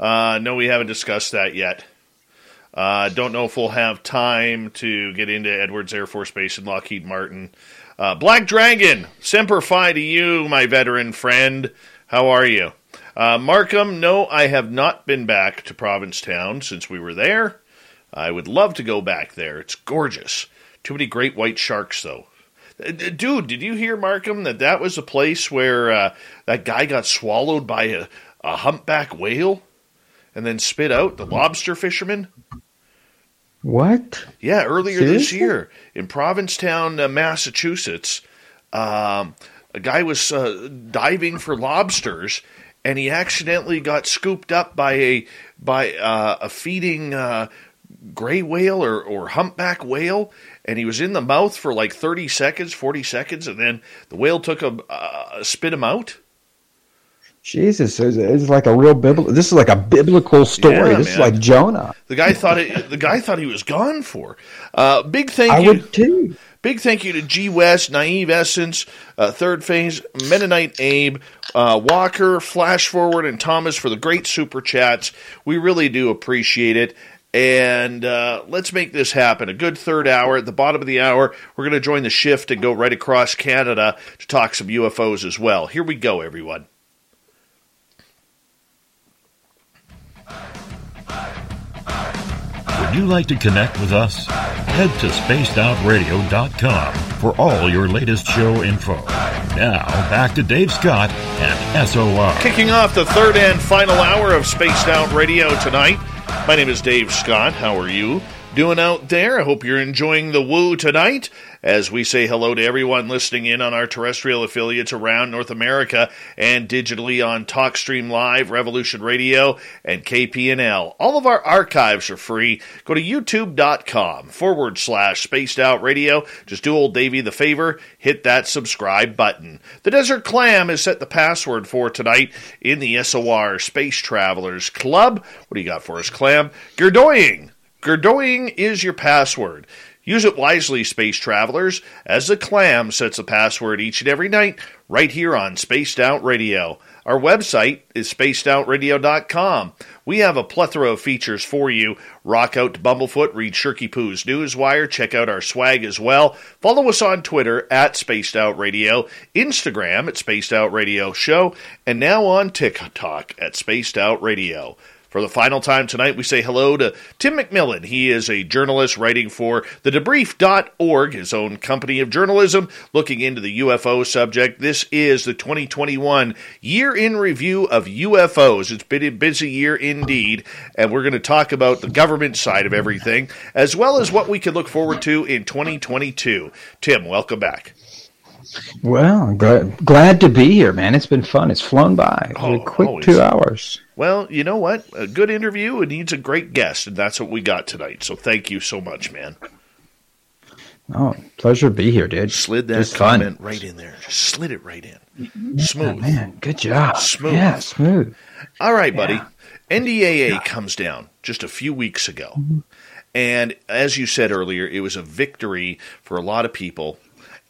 Uh, no, we haven't discussed that yet. Uh, don't know if we'll have time to get into Edwards Air Force Base and Lockheed Martin. Uh, Black Dragon, Semper Fi to you, my veteran friend. How are you? Uh, Markham, no, I have not been back to Provincetown since we were there. I would love to go back there. It's gorgeous. Too many great white sharks, though. Uh, Dude, did you hear, Markham, that that was a place where uh, that guy got swallowed by a, a humpback whale and then spit out, the lobster fisherman? What? Yeah, earlier this year in Provincetown, uh, Massachusetts, um, a guy was uh, diving for lobsters, and he accidentally got scooped up by a by uh, a feeding uh, gray whale or, or humpback whale, and he was in the mouth for like thirty seconds, forty seconds, and then the whale took him, uh, spit him out. Jesus, it's, like a real biblical. This is like a biblical story. Yeah, this is like Jonah. The guy thought it, the guy thought he was gone for. Uh, big thank I you. would too. Big thank you to G West, Naive Essence, uh, Third Phase, Mennonite Abe, uh, Walker, Flash Forward, and Thomas for the great super chats. We really do appreciate it. And uh, let's make this happen. A good third hour. At the bottom of the hour, we're going to join the shift and go right across Canada to talk some UFOs as well. Here we go, everyone. Would you like to connect with us? Head to spacedoutradio.com for all your latest show info. Now, back to Dave Scott and SOR. Kicking off the third and final hour of Spaced Out Radio tonight. My name is Dave Scott. How are you doing out there? I hope you're enjoying the woo tonight as we say hello to everyone listening in on our terrestrial affiliates around North America and digitally on TalkStream Live, Revolution Radio, and KPNL. All of our archives are free. Go to youtube.com forward slash spaced out radio. Just do old Davey the favor, hit that subscribe button. The Desert Clam has set the password for tonight in the SOR Space Travelers Club. What do you got for us, Clam? Gerdoying. Gerdoying is your password. Use it wisely, space travelers, as the clam sets the password each and every night right here on Spaced Out Radio. Our website is spacedoutradio.com. We have a plethora of features for you. Rock out to Bumblefoot, read Shirky Poo's Newswire, check out our swag as well. Follow us on Twitter at Spaced Out Radio, Instagram at Spaced Out Radio Show, and now on TikTok at Spaced Out Radio. For the final time tonight, we say hello to Tim McMillan. He is a journalist writing for thedebrief.org, his own company of journalism, looking into the UFO subject. This is the 2021 year in review of UFOs. It's been a busy year indeed, and we're going to talk about the government side of everything, as well as what we can look forward to in 2022. Tim, welcome back. Well, glad, glad to be here, man. It's been fun. It's flown by. A quick always. two hours. Well, you know what? A good interview it needs a great guest, and that's what we got tonight. So thank you so much, man. Oh, pleasure to be here, dude. Slid that Just fun. comment right in there. Just slid it right in. Yeah, Smooth. man. Good job. Smooth. Yeah, smooth. All right, buddy. NDAA comes down just a few weeks ago. Mm-hmm. And as you said earlier, it was a victory for a lot of people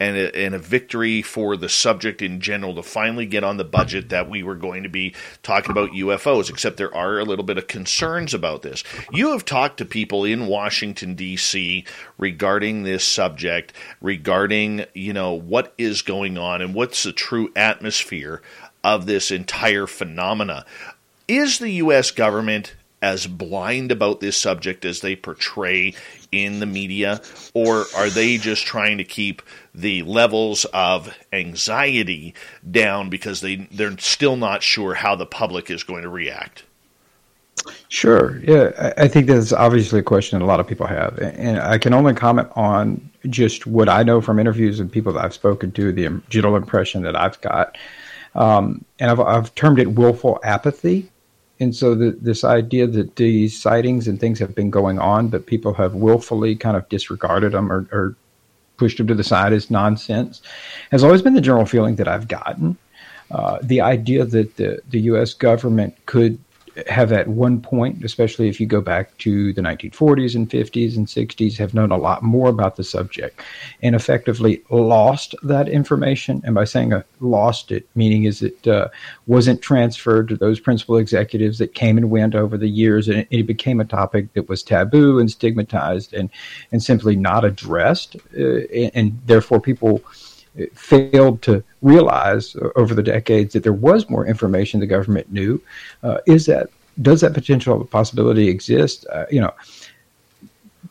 and a, and a victory for the subject in general to finally get on the budget that we were going to be talking about UFOs, except there are a little bit of concerns about this. You have talked to people in Washington, D.C. regarding this subject, regarding, you know, what is going on and what's the true atmosphere of this entire phenomena. Is the U.S. government as blind about this subject as they portray in the media, or are they just trying to keep the levels of anxiety down because they they're still not sure how the public is going to react? Sure. Yeah, I think that's obviously a question a lot of people have, and I can only comment on just what I know from interviews and people that I've spoken to, the general impression that I've got, um, and I've, I've termed it willful apathy. And so the, this idea that these sightings and things have been going on, but people have willfully kind of disregarded them or, or pushed them to the side as nonsense, has always been the general feeling that I've gotten. Uh, the idea that the, the U.S. government could have at one point, especially if you go back to the 1940s and 50s and 60s, have known a lot more about the subject and effectively lost that information. And by saying uh, lost it, meaning is it uh, wasn't transferred to those principal executives that came and went over the years, and it, it became a topic that was taboo and stigmatized and and simply not addressed, uh, and, and therefore people failed to realize over the decades that there was more information the government knew. Uh, is that does that potential possibility exist? Uh, you know,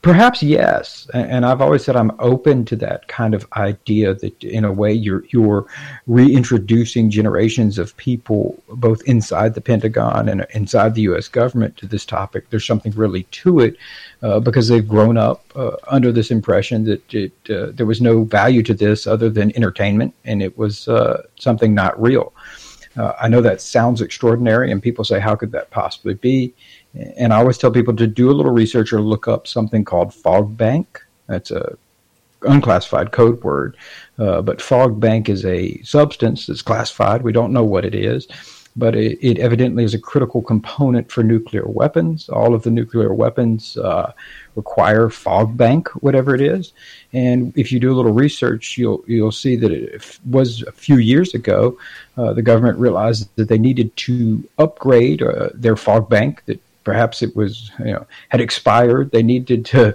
Perhaps yes, and I've always said I'm open to that kind of idea that in a way you're you're reintroducing generations of people both inside the Pentagon and inside the U.S. government to this topic. There's something really to it uh, because they've grown up uh, under this impression that it, uh, there was no value to this other than entertainment, and it was uh, something not real. Uh, I know that sounds extraordinary, and people say, "How could that possibly be?" And I always tell people to do a little research or look up something called fog bank. That's a unclassified code word, uh, but fog bank is a substance that's classified. We don't know what it is, but it, it, evidently is a critical component for nuclear weapons. All of the nuclear weapons uh, require fog bank, whatever it is. And if you do a little research, you'll you'll see that it was a few years ago. Uh, the government realized that they needed to upgrade uh, their fog bank that perhaps it was you know had expired. They needed to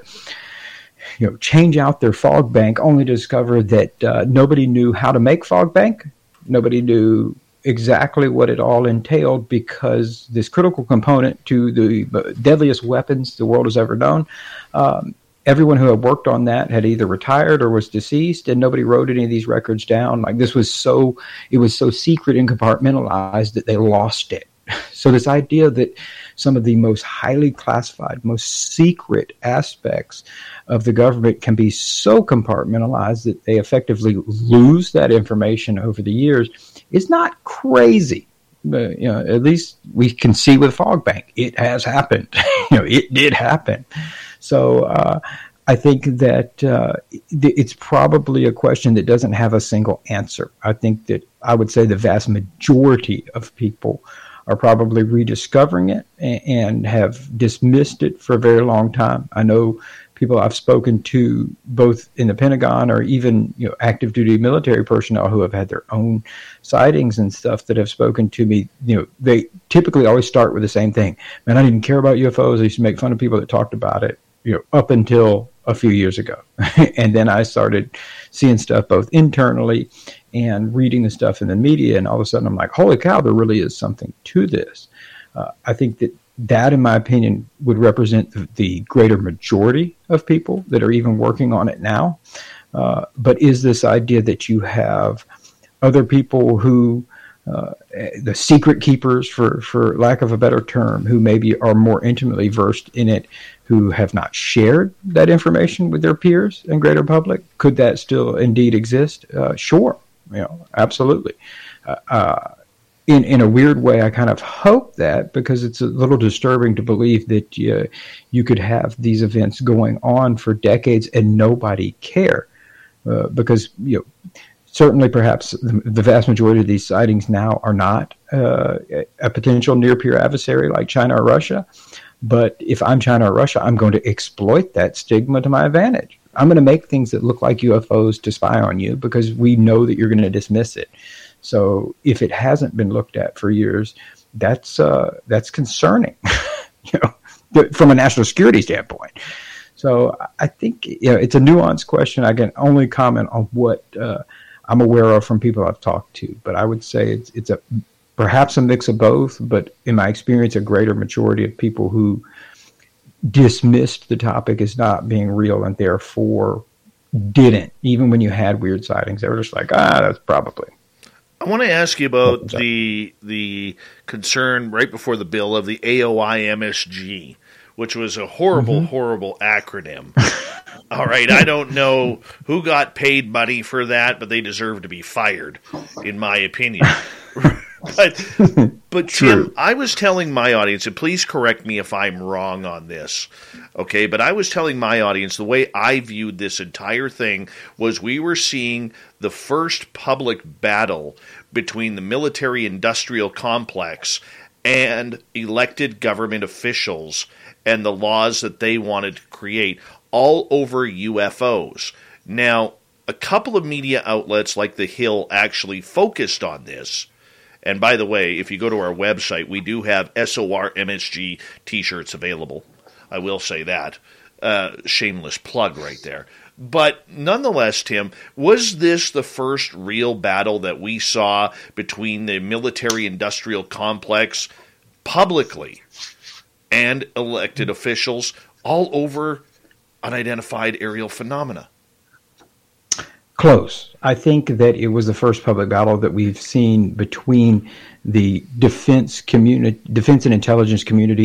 you know change out their fog bank, only to discover that uh, nobody knew how to make fog bank. Nobody knew exactly what it all entailed because this critical component to the deadliest weapons the world has ever known. Um, everyone who had worked on that had either retired or was deceased, and nobody wrote any of these records down. Like this was so, it was so secret and compartmentalized that they lost it. So this idea that some of the most highly classified, most secret aspects of the government can be so compartmentalized that they effectively lose that information over the years is not crazy. But, you know, at least we can see with Fogbank, it has happened. you know, it did happen. So uh, I think that uh, it's probably a question that doesn't have a single answer. I think that I would say the vast majority of people are probably rediscovering it and have dismissed it for a very long time. I know people I've spoken to both in the Pentagon or even you know active duty military personnel who have had their own sightings and stuff that have spoken to me. You know, they typically always start with the same thing. Man, I didn't care about UFOs. I used to make fun of people that talked about it. You know, up until a few years ago, and then I started seeing stuff both internally and reading the stuff in the media, and all of a sudden I'm like, holy cow, there really is something to this. Uh, I think that that, in my opinion, would represent the, the, greater majority of people that are even working on it now. Uh, but is this idea that you have other people who, uh, the secret keepers, for, for lack of a better term, who maybe are more intimately versed in it, who have not shared that information with their peers and greater public? Could that still indeed exist? Uh, sure. You know, absolutely. Uh, uh, in in a weird way, I kind of hope that because it's a little disturbing to believe that you, you could have these events going on for decades and nobody care, uh, because you know certainly perhaps the, vast majority of these sightings now are not uh, a potential near peer adversary like China or Russia. But if I'm China or Russia, I'm going to exploit that stigma to my advantage. I'm going to make things that look like UFOs to spy on you because we know that you're going to dismiss it. So if it hasn't been looked at for years, that's uh, that's concerning, you know, from a national security standpoint. So I think you know, it's a nuanced question. I can only comment on what uh, I'm aware of from people I've talked to, but I would say it's it's a perhaps a mix of both, but in my experience, a greater majority of people who dismissed the topic as not being real and therefore didn't, even when you had weird sightings. They were just like, ah, that's probably. I want to ask you about the the concern right before the bill of the AOI MSG, which was a horrible, mm-hmm. horrible acronym. All right, I don't know who got paid money for that, but they deserve to be fired, in my opinion. but but Tim, I was telling my audience, and please correct me if I'm wrong on this, okay? But I was telling my audience the way I viewed this entire thing was we were seeing the first public battle between the military-industrial complex and elected government officials and the laws that they wanted to create all over UFOs. Now, a couple of media outlets like The Hill actually focused on this and by the way, if you go to our website, we do have SOR MSG t shirts available. I will say that. Uh, shameless plug right there. But nonetheless, Tim, was this the first real battle that we saw between the military industrial complex publicly and elected officials all over unidentified aerial phenomena? Close. I think that it was the first public battle that we've seen between the defense community, defense and intelligence community.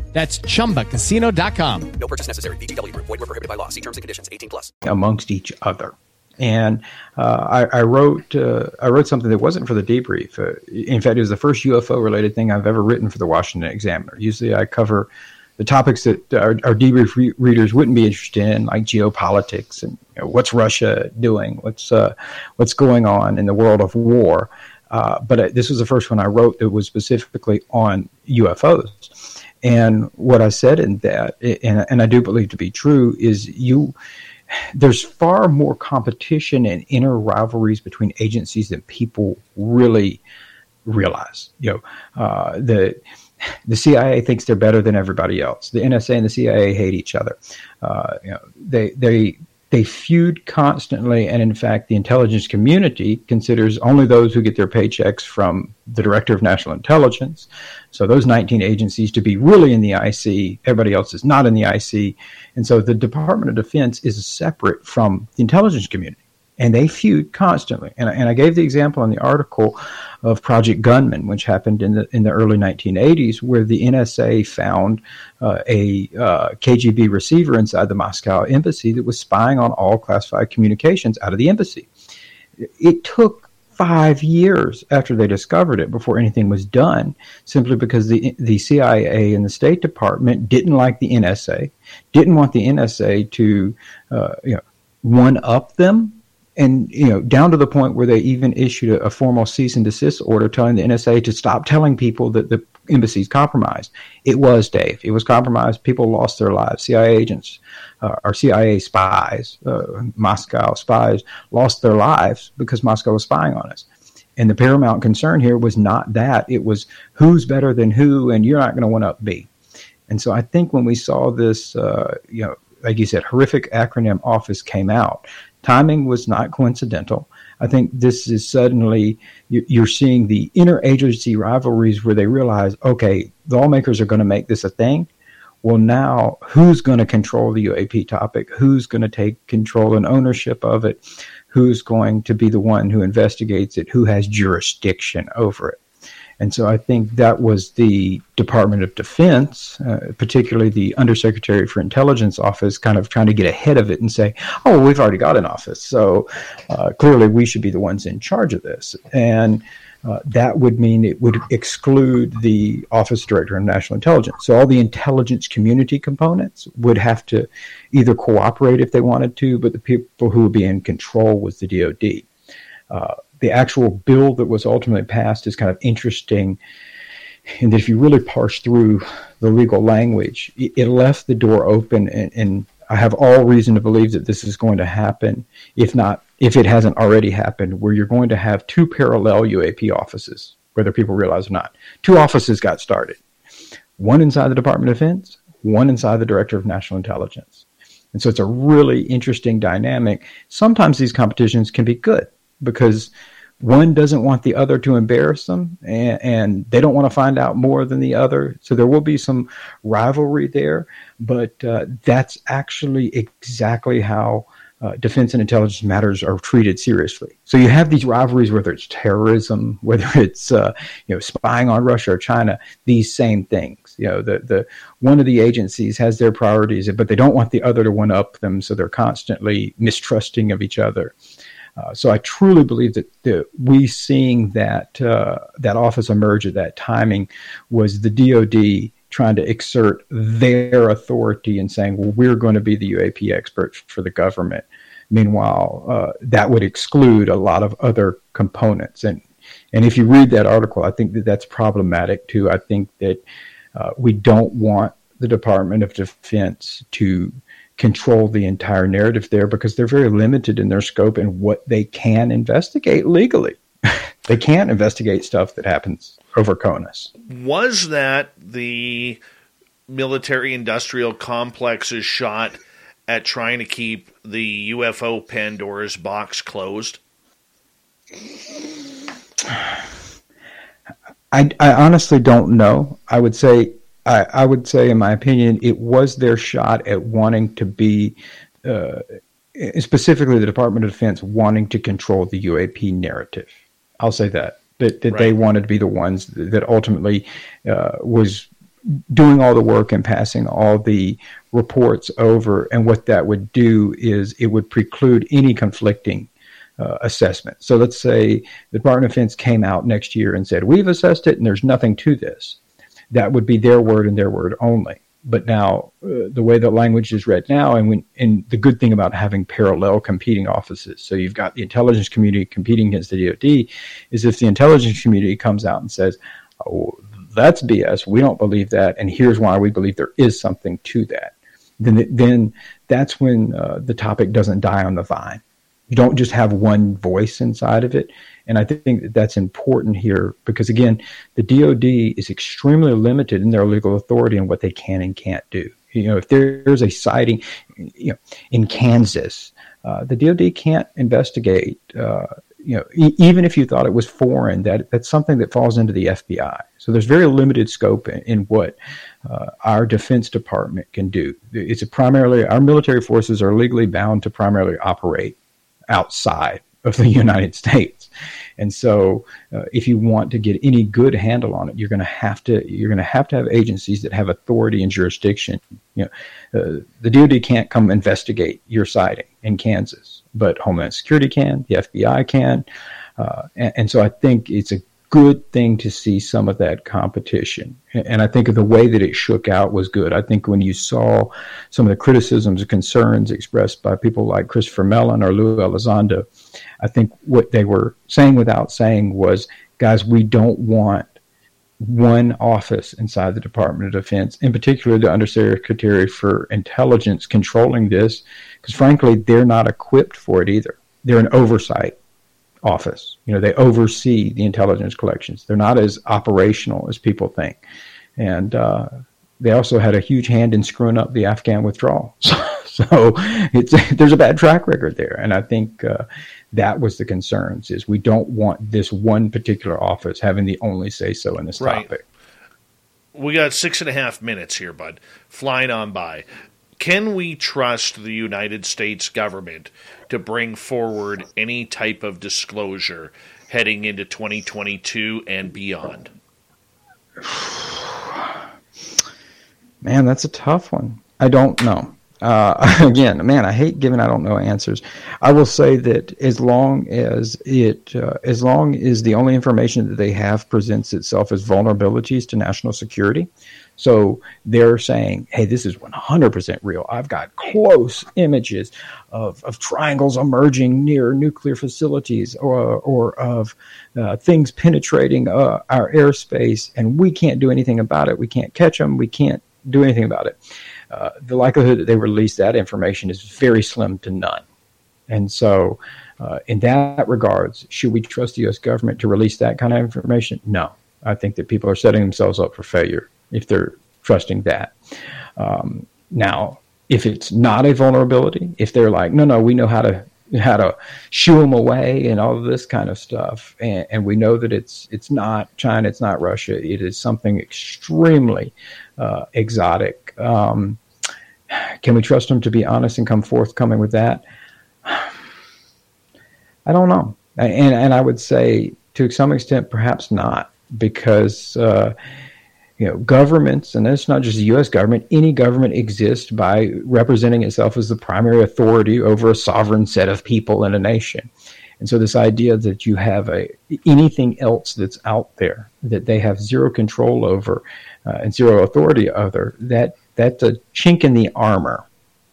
That's ChumbaCasino.com. No purchase necessary. VGW. Void were prohibited by law. See terms and conditions. 18 plus. Amongst each other. And uh, I, I, wrote uh, I wrote something that wasn't for the debrief. Uh, in fact, it was the first UFO related thing I've ever written for the Washington Examiner. Usually, I cover the topics that our, our debrief re- readers wouldn't be interested in, like geopolitics and you know, what's Russia doing, what's uh, what's going on in the world of war. Uh, but uh, this was the first one I wrote that was specifically on UFOs. And what I said in that, and, and I do believe to be true, is you there's far more competition and inner rivalries between agencies than people really realize. You know, uh, the the CIA thinks they're better than everybody else. The NSA and the CIA hate each other. Uh, you know, they they they feud constantly, and in fact, the intelligence community considers only those who get their paychecks from the Director of National Intelligence. So those 19 agencies to be really in the IC, everybody else is not in the IC. And so the Department of Defense is separate from the intelligence community and they feud constantly. And, and I gave the example in the article of Project Gunman, which happened in the in the early 1980s, where the NSA found uh, a uh, KGB receiver inside the Moscow embassy that was spying on all classified communications out of the embassy. It took five years after they discovered it before anything was done, simply because the the CIA and the State Department didn't like the NSA, didn't want the NSA to uh, you know one up them and you know down to the point where they even issued a, a, formal cease and desist order telling the NSA to stop telling people that the embassy's compromised. It was Dave. It was compromised. People lost their lives. CIA agents uh, or CIA spies, uh, Moscow spies, lost their lives because Moscow was spying on us. And the paramount concern here was not that. It was who's better than who, and you're not going to one up B. And so I think when we saw this, uh, you know, like you said, horrific acronym office came out, timing was not coincidental. I think this is suddenly you're seeing the interagency rivalries where they realize, okay, the lawmakers are going to make this a thing. Well, now who's going to control the UAP topic? Who's going to take control and ownership of it? Who's going to be the one who investigates it? Who has jurisdiction over it? And so I think that was the Department of Defense, uh, particularly the Undersecretary for Intelligence office, kind of trying to get ahead of it and say, oh, we've already got an office. So uh, clearly we should be the ones in charge of this. And uh, that would mean it would exclude the Office Director of National Intelligence. So all the intelligence community components would have to either cooperate if they wanted to, but the people who would be in control was the DoD. The actual bill that was ultimately passed is kind of interesting in that if you really parse through the legal language, it, it left the door open, and, and, I have all reason to believe that this is going to happen, if not, if it hasn't already happened, where you're going to have two parallel UAP offices, whether people realize or not. Two offices got started one inside the Department of Defense, one inside the Director of National Intelligence. And so it's a really interesting dynamic. Sometimes these competitions can be good because one doesn't want the other to embarrass them and, and, they don't want to find out more than the other. So there will be some rivalry there, but uh, that's actually exactly how uh, defense and intelligence matters are treated seriously. So you have these rivalries, whether it's terrorism, whether it's uh, you know spying on Russia or China, these same things. You know, the the one of the agencies has their priorities, but they don't want the other to one up them, so they're constantly mistrusting of each other. Uh, so I truly believe that the, we seeing that uh, that office emerge at that timing was the DoD trying to exert their authority and saying, "Well, we're going to be the UAP expert for the government." Meanwhile, uh, that would exclude a lot of other components, and and if you read that article, I think that that's problematic too. I think that uh, we don't want the Department of Defense to control the entire narrative there because they're very limited in their scope and what they can investigate legally. they can't investigate stuff that happens over CONUS. Was that the military industrial complex's shot at trying to keep the UFO Pandora's box closed? I, I honestly don't know. I would say I, I, would say, in my opinion, it was their shot at wanting to be, uh, specifically the Department of Defense, wanting to control the UAP narrative. I'll say that that, that right. they wanted to be the ones that ultimately uh, was doing all the work and passing all the reports over. And what that would do is it would preclude any conflicting uh, assessment. So let's say the Department of Defense came out next year and said, We've assessed it and there's nothing to this that would be their word and their word only. But now, uh, the way that language is read now, and when, and the good thing about having parallel competing offices, so you've got the intelligence community competing against the DoD, is if the intelligence community comes out and says, "Oh, that's BS. We don't believe that, and here's why we believe there is something to that," then then that's when uh, the topic doesn't die on the vine. You don't just have one voice inside of it. And I think that that's important here because, again, the DoD is extremely limited in their legal authority on what they can and can't do. You know, if there's a sighting, you know, in Kansas, uh, the DoD can't investigate. Uh, you know, e- even if you thought it was foreign, that that's something that falls into the FBI. So there's very limited scope in, in what uh, our Defense Department can do. It's primarily our military forces are legally bound to primarily operate outside of the United States. And so, uh, if you want to get any good handle on it, you're going to have to you're going to have to have agencies that have authority and jurisdiction. You know, uh, the DoD can't come investigate your sighting in Kansas, but Homeland Security can, the FBI can, uh, and, and so I think it's a good thing to see some of that competition. And I think the way that it shook out was good. I think when you saw some of the criticisms and concerns expressed by people like Christopher Mellon or Lou Elizondo, I think what they were saying without saying was, guys, we don't want one office inside the Department of Defense, in particular the Undersecretary for Intelligence, controlling this, because frankly, they're not equipped for it either. They're an oversight office. You know, they oversee the intelligence collections. They're not as operational as people think. And, uh, they also had a huge hand in screwing up the Afghan withdrawal. So, it's there's a bad track record there, and I think uh, that was the concerns. Is we don't want this one particular office having the only say so in this Right. topic. We got six and a half minutes here, bud, flying on by. Can we trust the United States government to bring forward any type of disclosure heading into 2022 and beyond? Man, that's a tough one. I don't know. Uh, again, man, I hate giving I don't know answers. I will say that as long as it, uh, as long as the only information that they have presents itself as vulnerabilities to national security, so they're saying, hey, this is 100% real. I've got close images of, of triangles emerging near nuclear facilities or, or of uh, things penetrating uh, our airspace, and we can't do anything about it. We can't catch them. We can't do anything about it. Uh, the likelihood that they release that information is very slim to none. And so, uh, in that regards, should we trust the U.S. government to release that kind of information? No. I think that people are setting themselves up for failure if they're trusting that. Um, now, if it's not a vulnerability, if they're like, no, no, we know how to how to shoo them away and all of this kind of stuff, and, and we know that it's it's not China, it's not Russia, it is something extremely uh, exotic. Um, can we trust them to be honest and come forthcoming with that? I don't know, and and I would say to some extent perhaps not because. Uh, you know, governments, and it's not just the U.S. government, any government exists by representing itself as the primary authority over a sovereign set of people in a nation. And so, this idea that you have a anything else that's out there that they have zero control over uh, and zero authority over, that that's a chink in the armor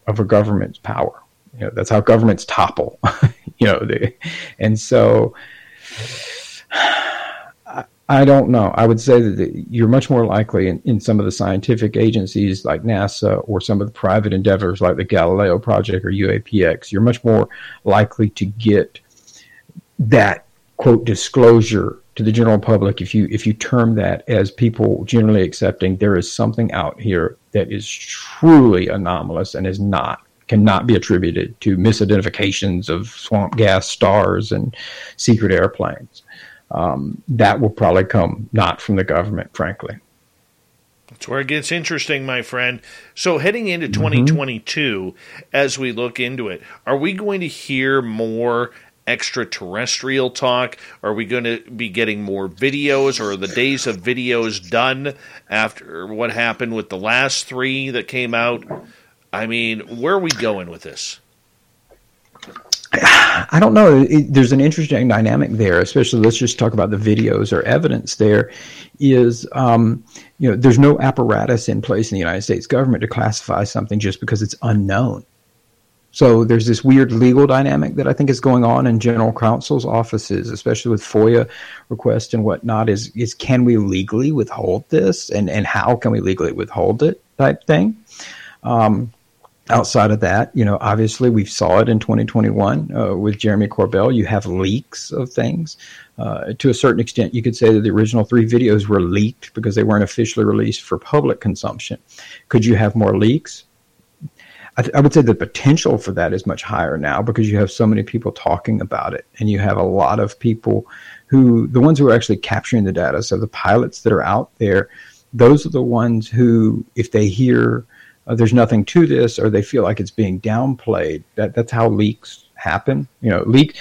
of a government's power. You know, that's how governments topple. you know, they, and so. I don't know. I would say that you're much more likely in, in some of the scientific agencies like NASA or some of the private endeavors like the Galileo Project or UAPX. You're much more likely to get that quote disclosure to the general public if you if you term that as people generally accepting there is something out here that is truly anomalous and is not cannot be attributed to misidentifications of swamp gas stars and secret airplanes um, that will probably come not from the government, frankly. That's where it gets interesting, my friend. So, heading into 2022, as we look into it, are we going to hear more extraterrestrial talk? Are we going to be getting more videos, or are the days of videos done after what happened with the last three that came out? I mean, where are we going with this? I don't know. It, there's an interesting dynamic there, especially let's just talk about the videos or evidence. There is, um, you know, there's no apparatus in place in the United States government to classify something just because it's unknown. So there's this weird legal dynamic that I think is going on in general counsel's offices, especially with FOIA requests and whatnot. Is is can we legally withhold this, and and how can we legally withhold it, type thing. Um, outside of that, you know, obviously we saw it in 2021 uh, with Jeremy Corbell. You have leaks of things. Uh, to a certain extent, you could say that the original three videos were leaked because they weren't officially released for public consumption. Could you have more leaks? I, th- I would say the potential for that is much higher now because you have so many people talking about it, and you have a lot of people who, the ones who are actually capturing the data, so the pilots that are out there, those are the ones who, if they hear uh, there's nothing to this or they feel like it's being downplayed that that's how leaks happen you know leak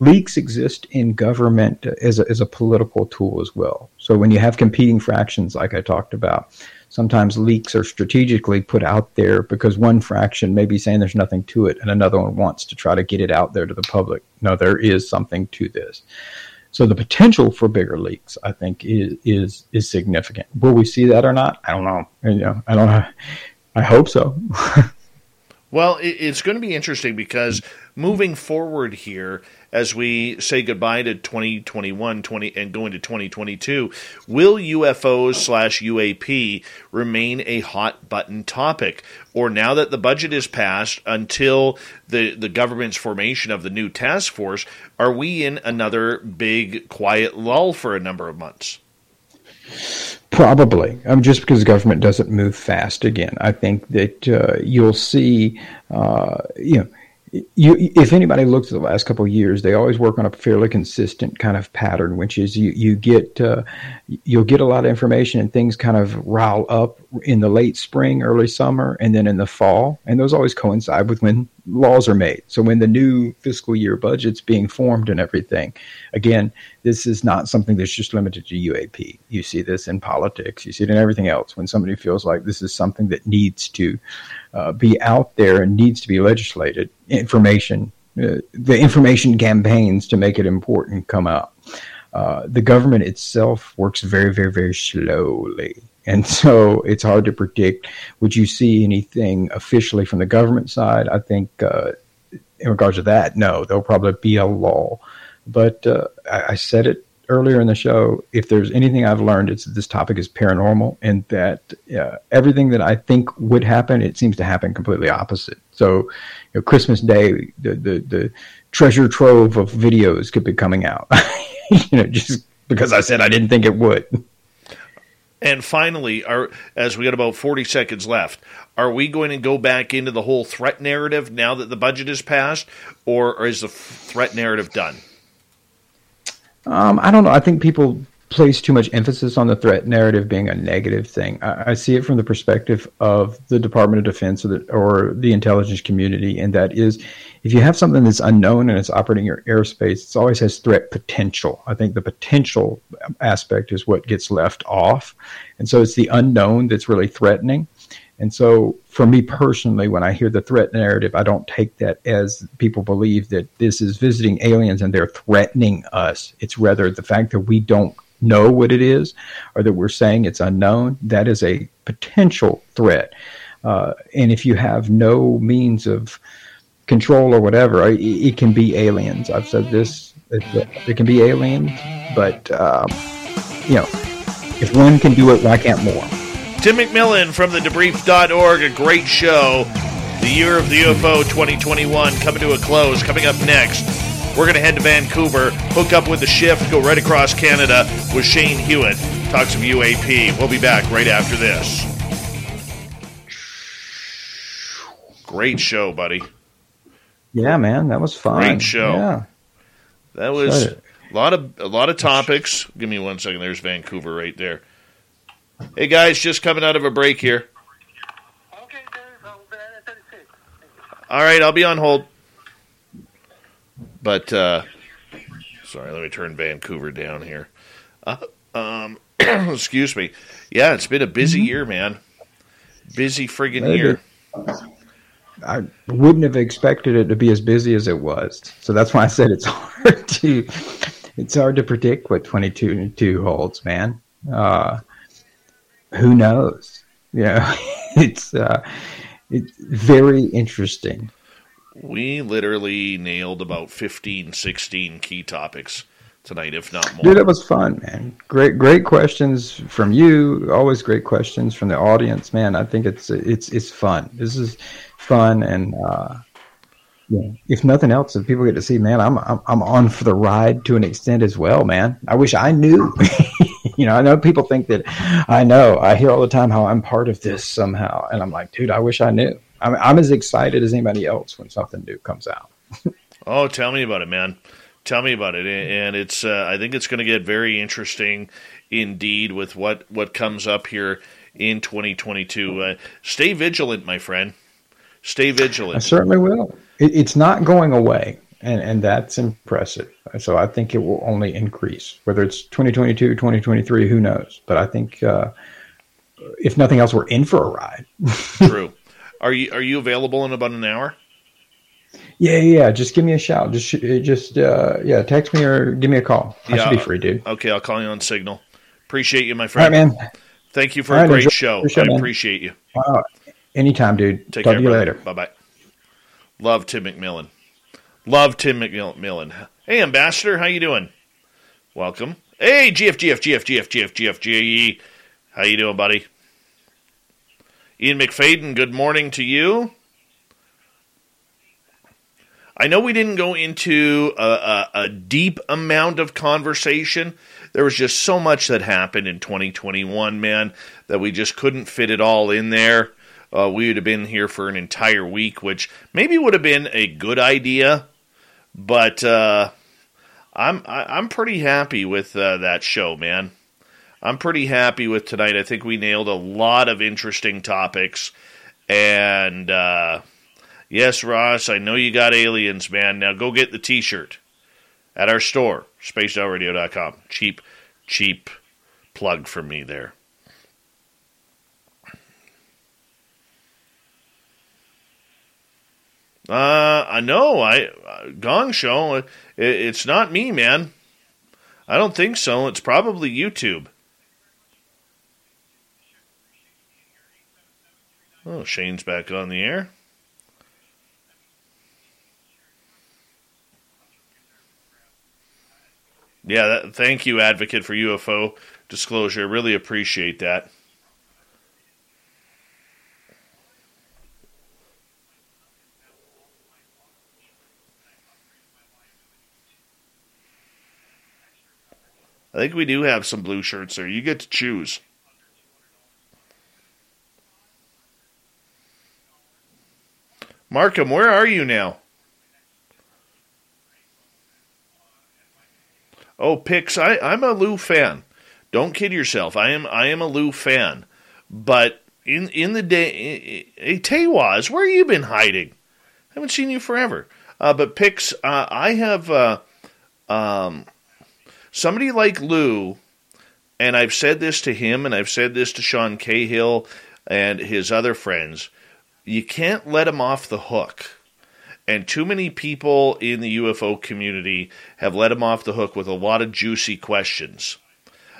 leaks exist in government as a, as a political tool as well so when you have competing fractions like i talked about sometimes leaks are strategically put out there because one fraction may be saying there's nothing to it and another one wants to try to get it out there to the public no there is something to this so the potential for bigger leaks, I think, is is is significant. Will we see that or not? I don't know. You know, I don't know. I hope so. Well, it, it's going to be interesting because moving forward here, as we say goodbye to 2021 20, and going to 2022, will UFOs slash UAP remain a hot button topic? Or now that the budget is passed until the, the government's formation of the new task force, are we in another big quiet lull for a number of months? Probably, um, just because the government doesn't move fast again. I think that uh, you'll see, uh, you know, you, if anybody looks at the last couple of years, they always work on a fairly consistent kind of pattern, which is you you get uh, you'll get a lot of information and things kind of rile up in the late spring, early summer, and then in the fall, and those always coincide with when laws are made. So when the new fiscal year budget's being formed and everything, again, this is not something that's just limited to UAP. You see this in politics, you see it in everything else. When somebody feels like this is something that needs to uh, be out there and needs to be legislated, information, uh, the information campaigns to make it important come out. Uh, the government itself works very, very, very slowly. And so it's hard to predict. Would you see anything officially from the government side? I think uh, in regards to that, no, there'll probably be a law. But uh, I, I, said it earlier in the show. If there's anything I've learned, it's that this topic is paranormal, and that uh, everything that I think would happen, it seems to happen completely opposite. So, you know, Christmas Day, the the, the treasure trove of videos could be coming out. you know, just because I said I didn't think it would. And finally, are as we got about forty seconds left, are we going to go back into the whole threat narrative now that the budget is passed, or, or is the threat narrative done? Um, I don't know. I think people place too much emphasis on the threat narrative being a negative thing. I, I see it from the perspective of the Department of Defense or the, or the intelligence community, and that is, if you have something that's unknown and it's operating your airspace, it always has threat potential. I think the potential aspect is what gets left off, and so it's the unknown that's really threatening. And so, for me personally, when I hear the threat narrative, I don't take that as people believe that this is visiting aliens and they're threatening us. It's rather the fact that we don't know what it is or that we're saying it's unknown. That is a potential threat. Uh, and if you have no means of control or whatever, it, it can be aliens. I've said this, it, it can be aliens, but, um, you know, if one can do it, why can't more? Tim McMillan from the debrief.org, a great show. The year of the UFO 2021 coming to a close. Coming up next, we're going to head to Vancouver, hook up with the shift, go right across Canada with Shane Hewitt. Talk some UAP. We'll be back right after this. Great show, buddy. Yeah, man, that was fun. Great show. Yeah. That was a lot of a lot of topics. Give me one second. There's Vancouver right there. Hey guys, just coming out of a break here. Okay, Dave, All right, I'll be on hold. But uh, sorry, let me turn Vancouver down here. Uh, um, excuse me. Yeah, it's been a busy mm-hmm. year, man. Busy friggin' Maybe. year. I wouldn't have expected it to be as busy as it was. So that's why I said it's hard to it's hard to predict what 2022 holds, man. Uh, who knows? Yeah, it's uh, it's very interesting. We literally nailed about 15, 16 key topics tonight, if not more. Dude, it was fun, man. Great, great questions from you. Always great questions from the audience, man. I think it's it's it's fun. This is fun, and uh, yeah, if nothing else, if people get to see, man, I'm I'm I'm on for the ride to an extent as well, man. I wish I knew. you know, I know people think that I know. I hear all the time how I'm part of this somehow, and I'm like, dude, I wish I knew. I'm, I'm as excited as anybody else when something new comes out. oh, tell me about it, man. Tell me about it. And it's, uh, I think it's going to get very interesting indeed with what, what comes up here in 2022. Uh, stay vigilant, my friend. Stay vigilant. I certainly will. It, it's not going away, and, and that's impressive. So I think it will only increase. Whether it's 2022, 2023, who knows? But I think, uh, if nothing else, we're in for a ride. True. Are you are you available in about an hour? Yeah, yeah. Just give me a shout. Just, just, uh, yeah. Text me or give me a call. I should be free, dude. Okay, I'll call you on Signal. Appreciate you, my friend. All right, man. Thank you for a great show. show. I man. appreciate you. Uh, anytime, dude. Take Talk care. to you later. Bye bye. Love Tim McMillan. Love Tim McMillan. Hey, Ambassador, how you doing? Welcome. Hey, GF, GF, GF, GF, GF, GF, GE. How you doing, buddy? Ian McFadden, good morning to you. I know we didn't go into a, a, a deep amount of conversation. There was just so much that happened in 2021, man, that we just couldn't fit it all in there. Uh, we would have been here for an entire week, which maybe would have been a good idea, but uh, I'm I, am i am pretty happy with uh, that show, man. I'm pretty happy with tonight. I think we nailed a lot of interesting topics, and uh, yes, Ross, I know you got aliens, man. Now go get the T-shirt at our store, spacedoutradio.com. Cheap, cheap plug for me there. Uh, I know. I uh, Gong Show. It, it's not me, man. I don't think so. It's probably YouTube. Oh, Shane's back on the air. Yeah, that, thank you, advocate for UFO disclosure. Really appreciate that. I think we do have some blue shirts there. You get to choose. Markham, where are you now? Oh, Pix, I, I'm a Lou fan. Don't kid yourself. I am I am a Lou fan. But in in the day, hey, Tewaz, where you been hiding? I haven't seen you forever. Uh, but Pix, uh, I have uh, um, somebody like Lou, and I've said this to him, and I've said this to Sean Cahill and his other friends. You can't let him off the hook and too many people in the UFO community have let him off the hook with a lot of juicy questions.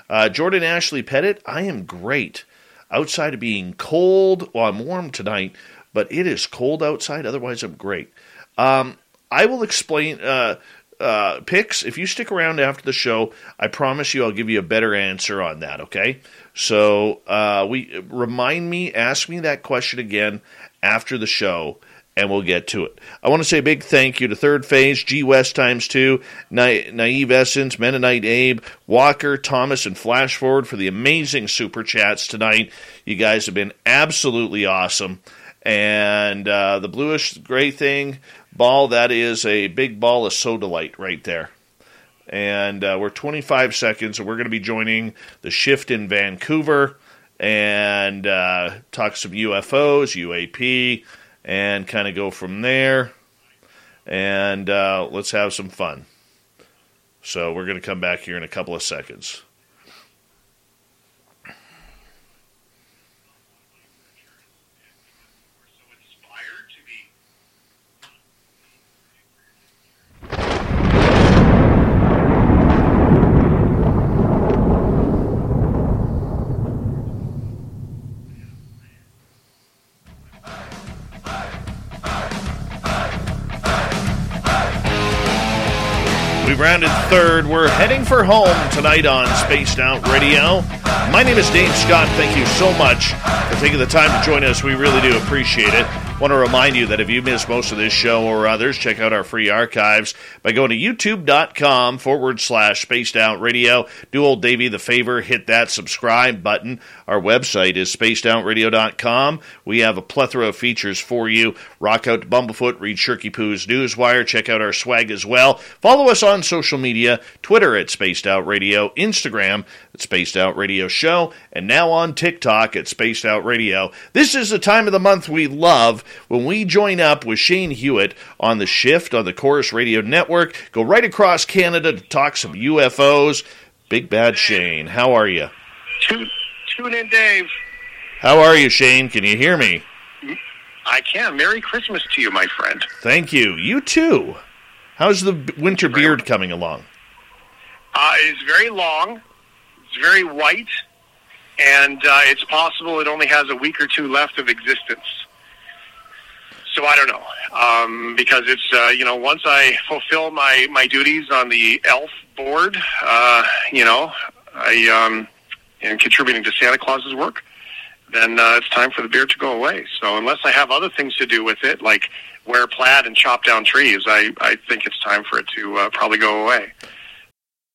Uh, Jordan Ashley Pettit, I am great. Outside of being cold, well, I'm warm tonight, but it is cold outside. Otherwise, I'm great. Um, I will explain. Uh, uh, picks. If you stick around after the show, I promise you I'll give you a better answer on that. Okay. So uh, we remind me, ask me that question again after the show, and we'll get to it. I want to say a big thank you to Third Phase, G West times two, Na- Naive Essence, Mennonite Abe, Walker, Thomas, and Flash Forward for the amazing super chats tonight. You guys have been absolutely awesome. And uh, the bluish gray thing ball, that is a big ball of Sodalite right there. And uh, we're 25 seconds, and we're going to be joining the shift in Vancouver and uh, talk some UFOs, UAP and kind of go from there. And uh, let's have some fun. So we're going to come back here in a couple of seconds. We've rounded third. We're heading for home tonight on Spaced Out Radio. My name is Dave Scott. Thank you so much for taking the time to join us. We really do appreciate it want to remind you that if you missed most of this show or others, check out our free archives by going to youtube.com forward slash spaced out radio. Do old Davey the favor, hit that subscribe button. Our website is spacedoutradio.com. We have a plethora of features for you. Rock out to Bumblefoot, read Shirky Poo's Newswire, check out our swag as well. Follow us on social media Twitter at Spaced Out Radio, Instagram at Spaced Out Radio Show, and now on TikTok at Spaced Out Radio. This is the time of the month we love when we join up with Shane Hewitt on the shift on the Corus Radio Network. Go right across Canada to talk some UFOs. Big Bad Shane, how are you? Tune, tune in, Dave. How are you, Shane? Can you hear me? I can. Merry Christmas to you, my friend. Thank you. You too. How's the winter beard coming along? Uh, it's very long. It's very white, and uh, it's possible it only has a week or two left of existence. So I don't know um, because it's uh, you know once I fulfill my my duties on the ELF board, uh, you know I um, am contributing to Santa Claus's work. Then uh, it's time for the beard to go away. So unless I have other things to do with it, like wear plaid and chop down trees. I, I think it's time for it to uh, probably go away.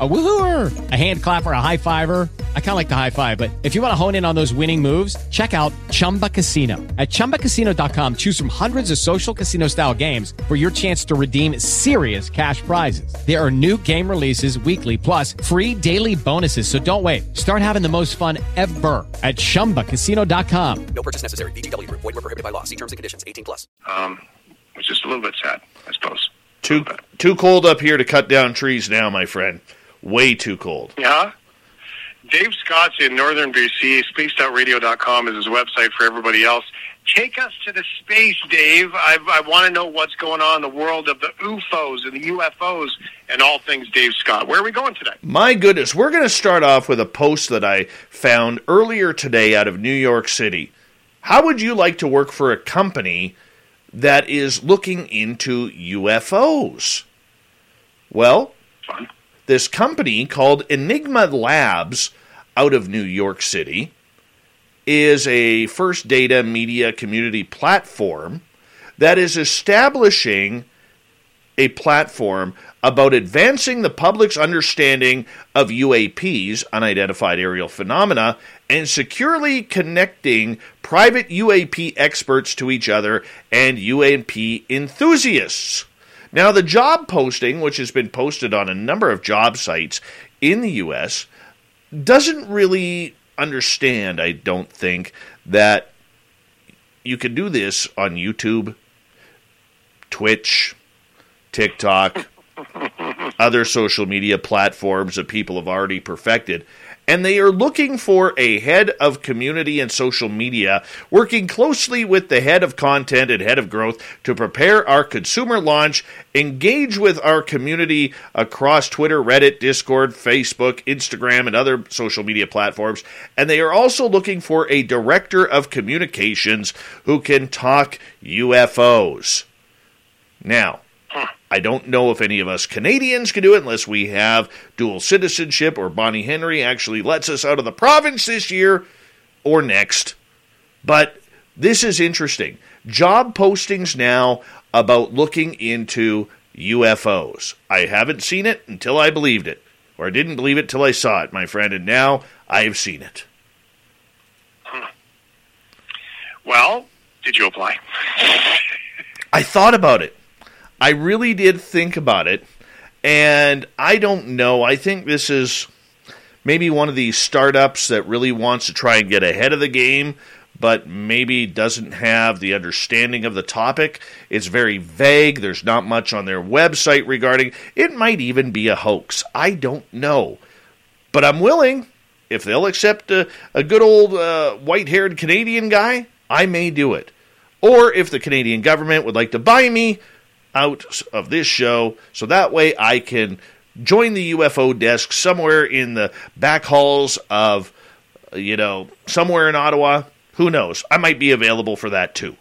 A woohooer, a hand clapper, a high fiver. I kind of like the high five, but if you want to hone in on those winning moves, check out Chumba Casino. At ChumbaCasino.com, choose from hundreds of social casino style games for your chance to redeem serious cash prizes. There are new game releases weekly, plus free daily bonuses. So don't wait. Start having the most fun ever at ChumbaCasino.com. No purchase necessary. VGW Group. Void were prohibited by law. See terms and conditions. 18 plus. Um, it's just a little bit sad, I suppose. Too too cold up here to cut down trees now, my friend. Way too cold. Yeah. Dave Scott's in northern BC. Spacedoutradio.com is his website for everybody else. Take us to the space, Dave. I, I want to know what's going on in the world of the UFOs and the UFOs and all things Dave Scott. Where are we going today? My goodness, we're going to start off with a post that I found earlier today out of New York City. How would you like to work for a company that is looking into UFOs? Well, Fun. This company called Enigma Labs out of New York City is a first data media community platform that is establishing a platform about advancing the public's understanding of UAPs, unidentified aerial phenomena, and securely connecting private UAP experts to each other and UAP enthusiasts. Now, the job posting, which has been posted on a number of job sites in the U.S., doesn't really understand, I don't think, that you can do this on YouTube, Twitch, TikTok, other social media platforms that people have already perfected. And they are looking for a head of community and social media, working closely with the head of content and head of growth to prepare our consumer launch, engage with our community across Twitter, Reddit, Discord, Facebook, Instagram, and other social media platforms. And they are also looking for a director of communications who can talk UFOs. Now, I don't know if any of us Canadians can do it unless we have dual citizenship or Bonnie Henry actually lets us out of the province this year or next. But this is interesting. Job postings now about looking into UFOs. I haven't seen it until I believed it, or I didn't believe it till I saw it, my friend, and now I have seen it. Hmm. Well, did you apply? I thought about it. I really did think about it, and I don't know. I think this is maybe one of these startups that really wants to try and get ahead of the game, but maybe doesn't have the understanding of the topic. It's very vague. There's not much on their website regarding. It might even be a hoax. I don't know, but I'm willing. If they'll accept a, a good old uh, white-haired Canadian guy, I may do it. Or if the Canadian government would like to buy me, out of this show so that way I can join the UFO desk somewhere in the back halls of, you know, somewhere in Ottawa. Who knows? I might be available for that too.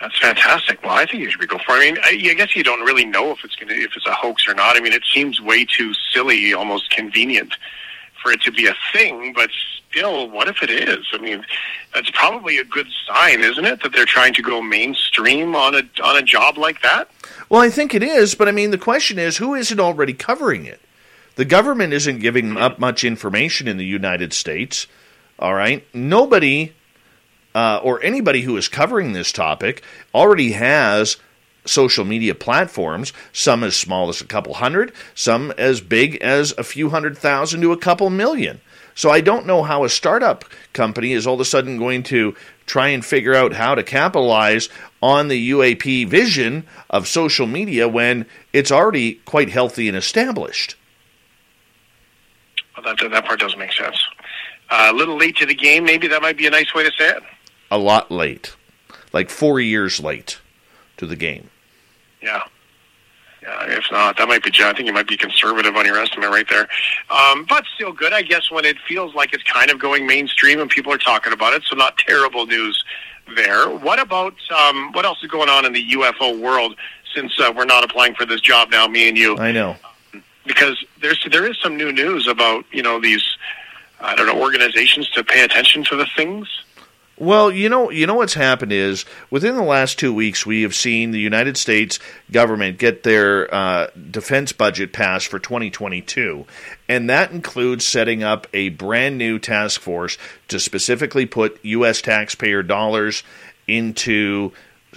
That's fantastic. Well, I think you should be go for. It. I mean, I, I guess you don't really know if it's going to if it's a hoax or not. I mean, it seems way too silly, almost convenient, for it to be a thing. But still, what if it is? I mean, that's probably a good sign, isn't it? That they're trying to go mainstream on a on a job like that. Well, I think it is, but I mean, the question is, who isn't already covering it? The government isn't giving up much information in the United States. All right. Nobody uh, or anybody who is covering this topic already has social media platforms, some as small as a couple hundred, some as big as a few hundred thousand to a couple million. So I don't know how a startup company is all of a sudden going to try and figure out how to capitalize on the UAP vision of social media when it's already quite healthy and established. Well, that, that part doesn't make sense. Uh, a little late to the game, maybe that might be a nice way to say it. A lot late. Like four years late to the game. Yeah. Yeah, if not, that might be. I think you might be conservative on your estimate right there, um, but still good, I guess. When it feels like it's kind of going mainstream and people are talking about it, so not terrible news there. What about um, what else is going on in the UFO world? Since uh, we're not applying for this job now, me and you. I know because there's there is some new news about you know these I don't know organizations to pay attention to the things. Well, you know, you know what's happened is within the last two weeks, we have seen the United States government get their uh, defense budget passed for 2022, and that includes setting up a brand new task force to specifically put U.S. taxpayer dollars into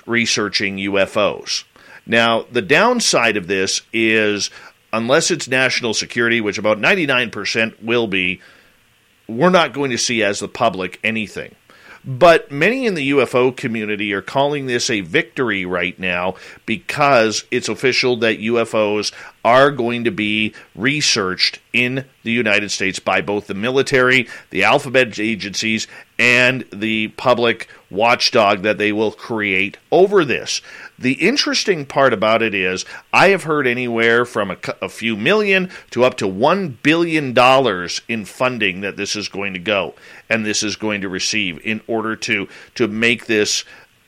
researching UFOs. Now, the downside of this is unless it's national security, which about 99% will be, we're not going to see as the public anything. But many in the UFO community are calling this a victory right now because it's official that UFOs are going to be researched in the United States by both the military, the alphabet agencies, and the public watchdog that they will create over this. The interesting part about it is, I have heard anywhere from a, a few million to up to $1 billion in funding that this is going to go and this is going to receive in order to, to make this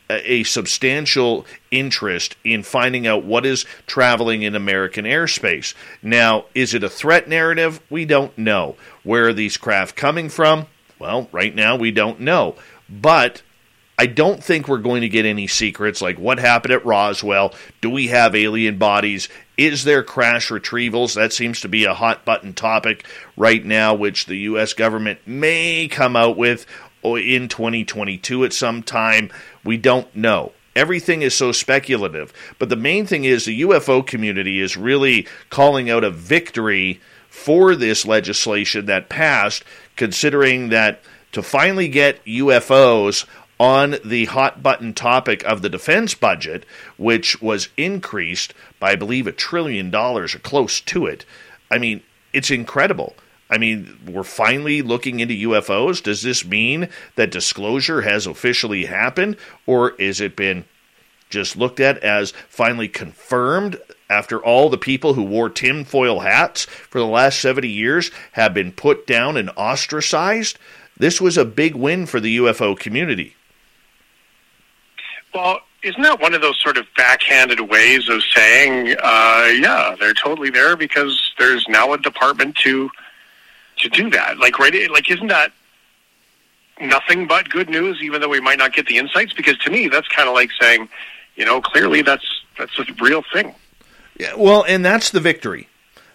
a substantial interest in finding out what is traveling in American airspace. Now, is it a threat narrative? We don't know. Where are these craft coming from? Well, right now we don't know. But I don't think we're going to get any secrets like what happened at Roswell. Do we have alien bodies? Is there crash retrievals? That seems to be a hot button topic right now, which the U.S. government may come out with oh, in 2022 at some time. We don't know. Everything is so speculative. But the main thing is the UFO community is really calling out a victory for this legislation that passed, considering that to finally get UFOs on the hot button topic of the defense budget, which was increased by, I believe, a trillion dollars or close to it. I mean, it's incredible. I mean, we're finally looking into UFOs. Does this mean that disclosure has officially happened, or is it been just looked at as finally confirmed after all the people who wore tinfoil hats for the last 70 years have been put down and ostracized? This was a big win for the UFO community. Well, isn't that one of those sort of backhanded ways of saying, uh, yeah, they're totally there because there's now a department to to do that? Like, right? Like, isn't that nothing but good news, even though we might not get the insights? Because to me, that's kind of like saying, you know, clearly that's that's a real thing. Yeah, well, and that's the victory.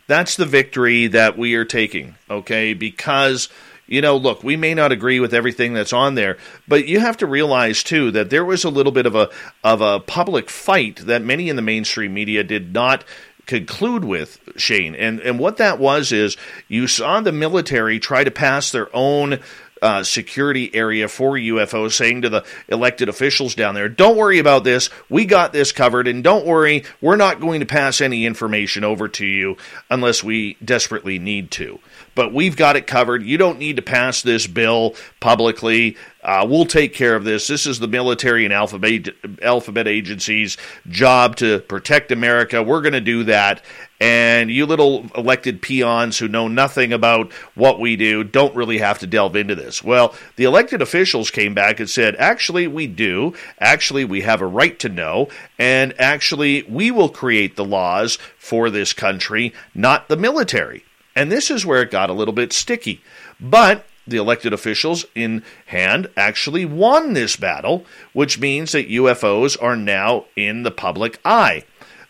That's the victory that we are taking, okay? Because you know, look, we may not agree with everything that's on there, but you have to realize too that there was a little bit of a of a public fight that many in the mainstream media did not conclude with Shane. And and what that was is you saw the military try to pass their own uh, security area for UFOs, saying to the elected officials down there, don't worry about this. We got this covered. And don't worry, we're not going to pass any information over to you unless we desperately need to. But we've got it covered. You don't need to pass this bill publicly. Uh, we'll take care of this. This is the military and alphabet, alphabet agency's job to protect America. We're going to do that. And you little elected peons who know nothing about what we do don't really have to delve into this. Well, the elected officials came back and said, actually, we do. Actually, we have a right to know. And actually, we will create the laws for this country, not the military. And this is where it got a little bit sticky. But the elected officials in hand actually won this battle, which means that UFOs are now in the public eye.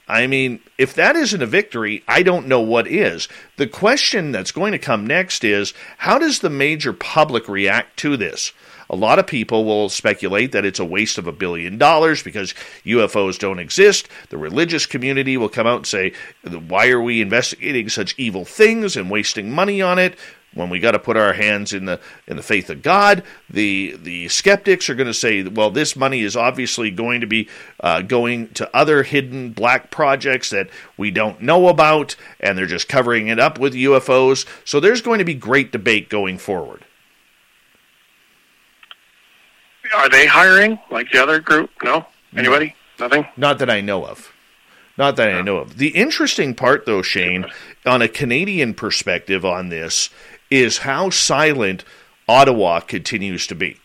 I mean, if that isn't a victory, I don't know what is. The question that's going to come next is how does the major public react to this? A lot of people will speculate that it's a waste of a billion dollars because UFOs don't exist. The religious community will come out and say, why are we investigating such evil things and wasting money on it? when we got to put our hands in the in the faith of God. The the skeptics are going to say, well, this money is obviously going to be uh, going to other hidden black projects that we don't know about, and they're just covering it up with UFOs. So there's going to be great debate going forward. Are they hiring like the other group? No, anybody? Nothing. Not that I know of. Not that I know of. The interesting part, though, Shane, on a Canadian perspective on this, is how silent Ottawa continues to be.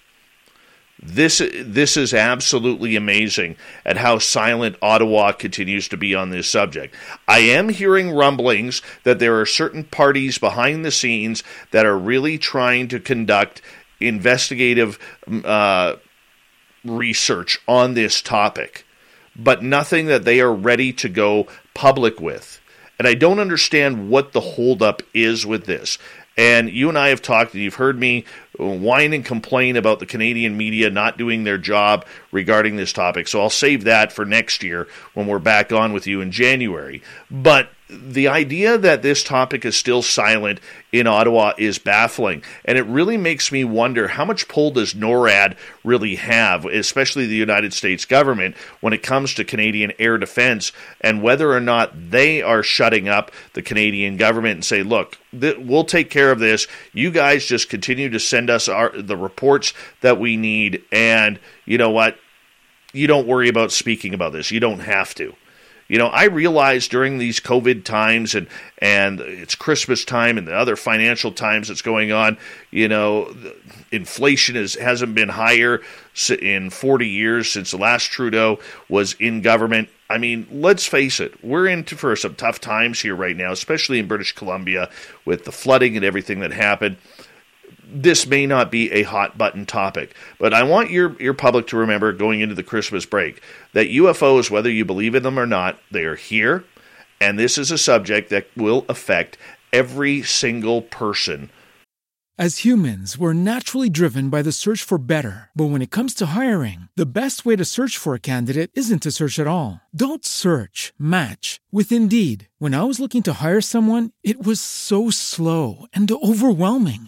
This this is absolutely amazing at how silent Ottawa continues to be on this subject. I am hearing rumblings that there are certain parties behind the scenes that are really trying to conduct investigative uh, research on this topic, but nothing that they are ready to go public with. And I don't understand what the holdup is with this. And you and I have talked, and you've heard me whine and complain about the Canadian media not doing their job regarding this topic. So I'll save that for next year when we're back on with you in January. But the idea that this topic is still silent in Ottawa is baffling. And it really makes me wonder how much pull does NORAD really have, especially the United States government, when it comes to Canadian air defense, and whether or not they are shutting up the Canadian government and say, look, th- we'll take care of this. You guys just continue to send us our, the reports that we need. And you know what? You don't worry about speaking about this. You don't have to. You know, I realize during these COVID times and and it's Christmas time and the other financial times that's going on, you know, inflation is hasn't been higher in 40 years since the last Trudeau was in government. I mean, let's face it, we're into for some tough times here right now, especially in British Columbia with the flooding and everything that happened this may not be a hot button topic, but I want your, your public to remember going into the Christmas break that UFOs, whether you believe in them or not, they are here, and this is a subject that will affect every single person. As humans, we're naturally driven by the search for better. But when it comes to hiring, the best way to search for a candidate isn't to search at all. Don't search, match with Indeed. When I was looking to hire someone, it was so slow and overwhelming.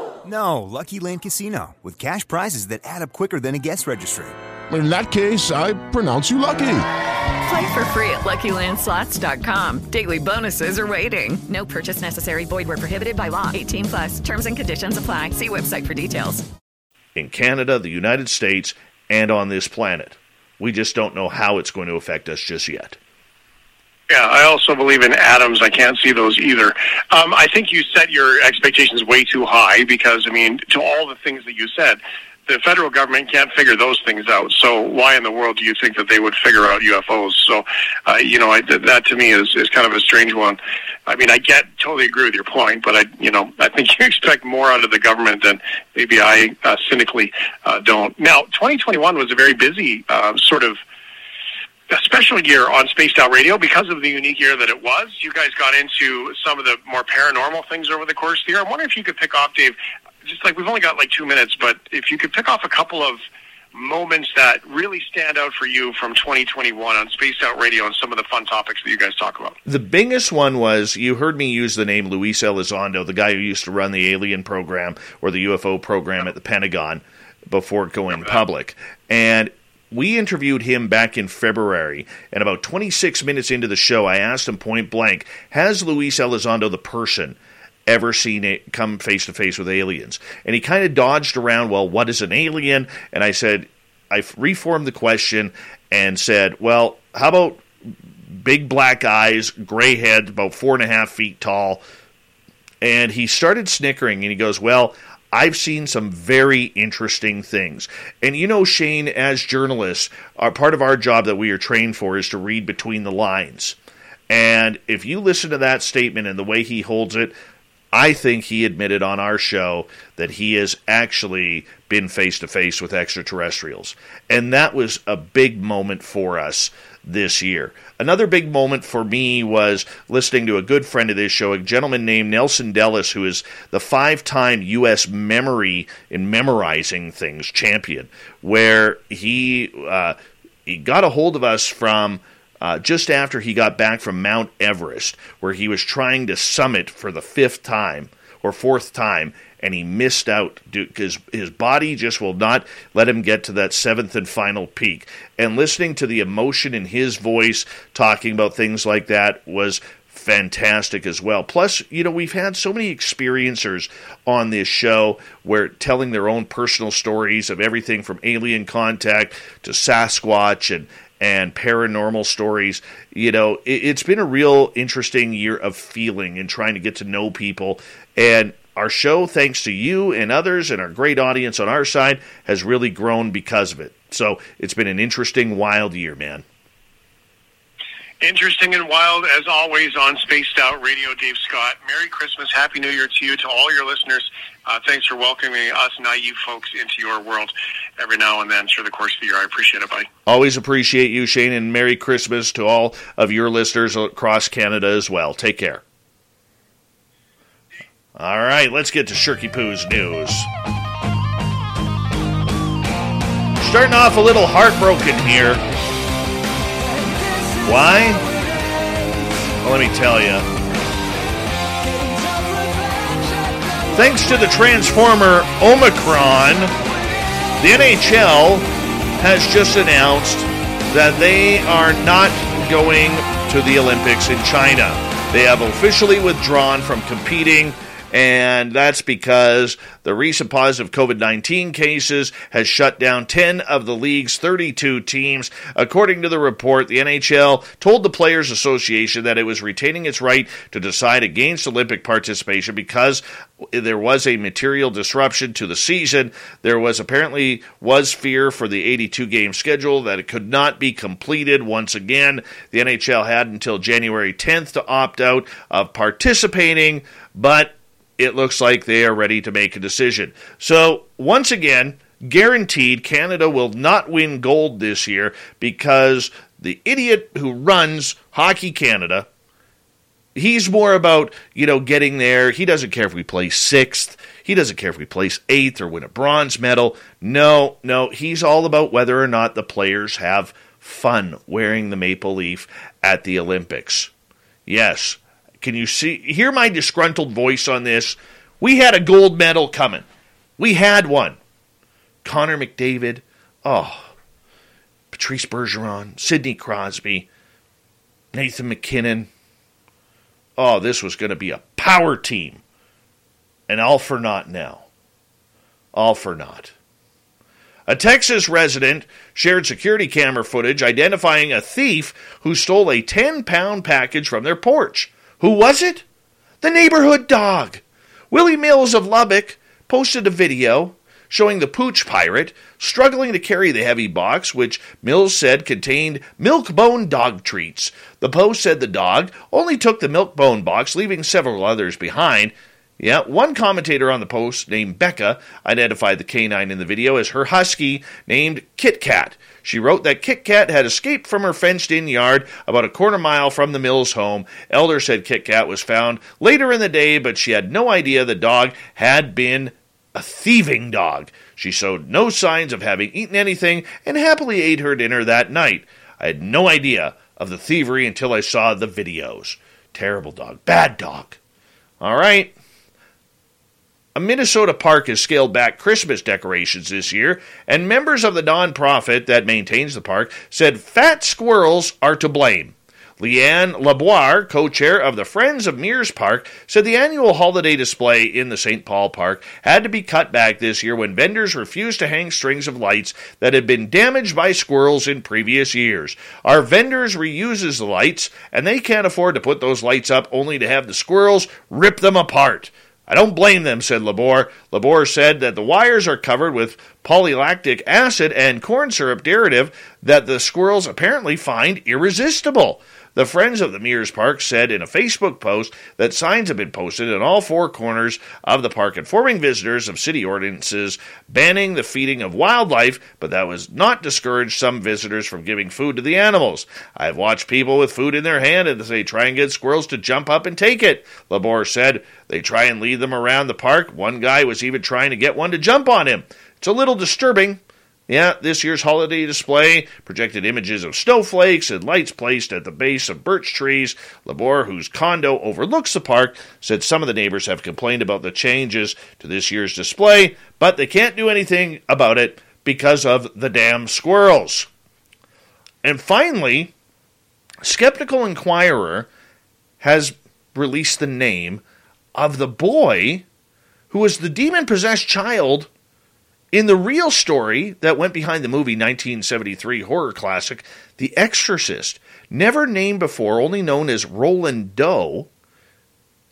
No, Lucky Land Casino, with cash prizes that add up quicker than a guest registry. In that case, I pronounce you lucky. Play for free at LuckyLandSlots.com. Daily bonuses are waiting. No purchase necessary. Void where prohibited by law. 18 plus. Terms and conditions apply. See website for details. In Canada, the United States, and on this planet. We just don't know how it's going to affect us just yet. Yeah, I also believe in atoms. I can't see those either. Um, I think you set your expectations way too high because, I mean, to all the things that you said, the federal government can't figure those things out. So why in the world do you think that they would figure out UFOs? So, uh, you know, I, that to me is, is kind of a strange one. I mean, I get totally agree with your point, but I, you know, I think you expect more out of the government than maybe I uh, cynically uh, don't. Now, 2021 was a very busy uh, sort of a special year on Spaced Out Radio because of the unique year that it was. You guys got into some of the more paranormal things over the course of the year. I'm wondering if you could pick off, Dave, just like we've only got like two minutes, but if you could pick off a couple of moments that really stand out for you from 2021 on Spaced Out Radio and some of the fun topics that you guys talk about? The biggest one was you heard me use the name Luis Elizondo, the guy who used to run the alien program or the UFO program at the Pentagon before going public. And we interviewed him back in February, and about 26 minutes into the show, I asked him point blank Has Luis Elizondo, the person, ever seen it come face to face with aliens? And he kind of dodged around, well, what is an alien? And I said, I reformed the question and said, well, how about big black eyes, gray head, about four and a half feet tall? And he started snickering and he goes, well, I've seen some very interesting things. And you know, Shane, as journalists, our part of our job that we are trained for is to read between the lines. And if you listen to that statement and the way he holds it, I think he admitted on our show that he has actually been face to face with extraterrestrials. And that was a big moment for us this year. Another big moment for me was listening to a good friend of this show, a gentleman named Nelson Dellis, who is the five time U.S. memory in memorizing things champion, where he, uh, he got a hold of us from. Uh, just after he got back from Mount Everest, where he was trying to summit for the fifth time or fourth time, and he missed out because his body just will not let him get to that seventh and final peak. And listening to the emotion in his voice talking about things like that was fantastic as well. Plus, you know, we've had so many experiencers on this show where telling their own personal stories of everything from alien contact to Sasquatch and and paranormal stories. You know, it, has been a real interesting year of feeling and trying to get to know people. And our show, thanks to you and others and our great audience on our side, has really grown because of it. So it's been an interesting, wild year, man. Interesting and wild as always on Spaced Out Radio. Dave Scott. Merry Christmas, Happy New Year to you, to all your listeners. Uh, thanks for welcoming us naive folks into your world every now and then through the course of the year. I appreciate it, buddy. Always appreciate you, Shane, and Merry Christmas to all of your listeners across Canada as well. Take care. All right, let's get to Shirky Poo's news. Starting off a little heartbroken here. Why? Well, let me tell you. Thanks to the Transformer Omicron, the NHL has just announced that they are not going to the Olympics in China. They have officially withdrawn from competing and that's because the recent positive COVID 19 cases has shut down 10 of the league's 32 teams. According to the report, the NHL told the Players Association that it was retaining its right to decide against Olympic participation because there was a material disruption to the season. There was apparently was fear for the 82 game schedule that it could not be completed once again. The NHL had until January 10th to opt out of participating, but it looks like they are ready to make a decision. So, once again, guaranteed Canada will not win gold this year because the idiot who runs Hockey Canada, he's more about, you know, getting there. He doesn't care if we place sixth. He doesn't care if we place eighth or win a bronze medal. No, no, he's all about whether or not the players have fun wearing the maple leaf at the Olympics. Yes, can you see hear my disgruntled voice on this? We had a gold medal coming. We had one. Connor McDavid, oh, Patrice Bergeron, Sidney Crosby, Nathan MacKinnon. Oh, this was going to be a power team. And all for naught now. All for naught. A Texas resident shared security camera footage identifying a thief who stole a 10 pound package from their porch. Who was it? The neighborhood dog. Willie Mills of Lubbock posted a video showing the pooch pirate struggling to carry the heavy box, which Mills said contained milk-bone dog treats. The post said the dog only took the milk-bone box, leaving several others behind. Yeah, one commentator on the post named Becca identified the canine in the video as her husky named Kit Kat. She wrote that Kit Kat had escaped from her fenced in yard about a quarter mile from the Mills home. Elder said Kit Kat was found later in the day, but she had no idea the dog had been a thieving dog. She showed no signs of having eaten anything and happily ate her dinner that night. I had no idea of the thievery until I saw the videos. Terrible dog. Bad dog. All right. A Minnesota park has scaled back Christmas decorations this year, and members of the nonprofit that maintains the park said fat squirrels are to blame. Leanne Laboire, co chair of the Friends of Mears Park, said the annual holiday display in the St. Paul Park had to be cut back this year when vendors refused to hang strings of lights that had been damaged by squirrels in previous years. Our vendors reuses the lights, and they can't afford to put those lights up only to have the squirrels rip them apart. I don't blame them, said Labor. Labor said that the wires are covered with polylactic acid and corn syrup derivative that the squirrels apparently find irresistible. The Friends of the Mears Park said in a Facebook post that signs have been posted in all four corners of the park informing visitors of city ordinances banning the feeding of wildlife, but that was not discouraged some visitors from giving food to the animals. I've watched people with food in their hand and they try and get squirrels to jump up and take it, Labor said. They try and lead them around the park. One guy was even trying to get one to jump on him. It's a little disturbing. Yeah, this year's holiday display projected images of snowflakes and lights placed at the base of birch trees. Labor, whose condo overlooks the park, said some of the neighbors have complained about the changes to this year's display, but they can't do anything about it because of the damn squirrels. And finally, Skeptical Inquirer has released the name of the boy who was the demon possessed child in the real story that went behind the movie 1973 horror classic, The Exorcist, never named before, only known as Roland Doe,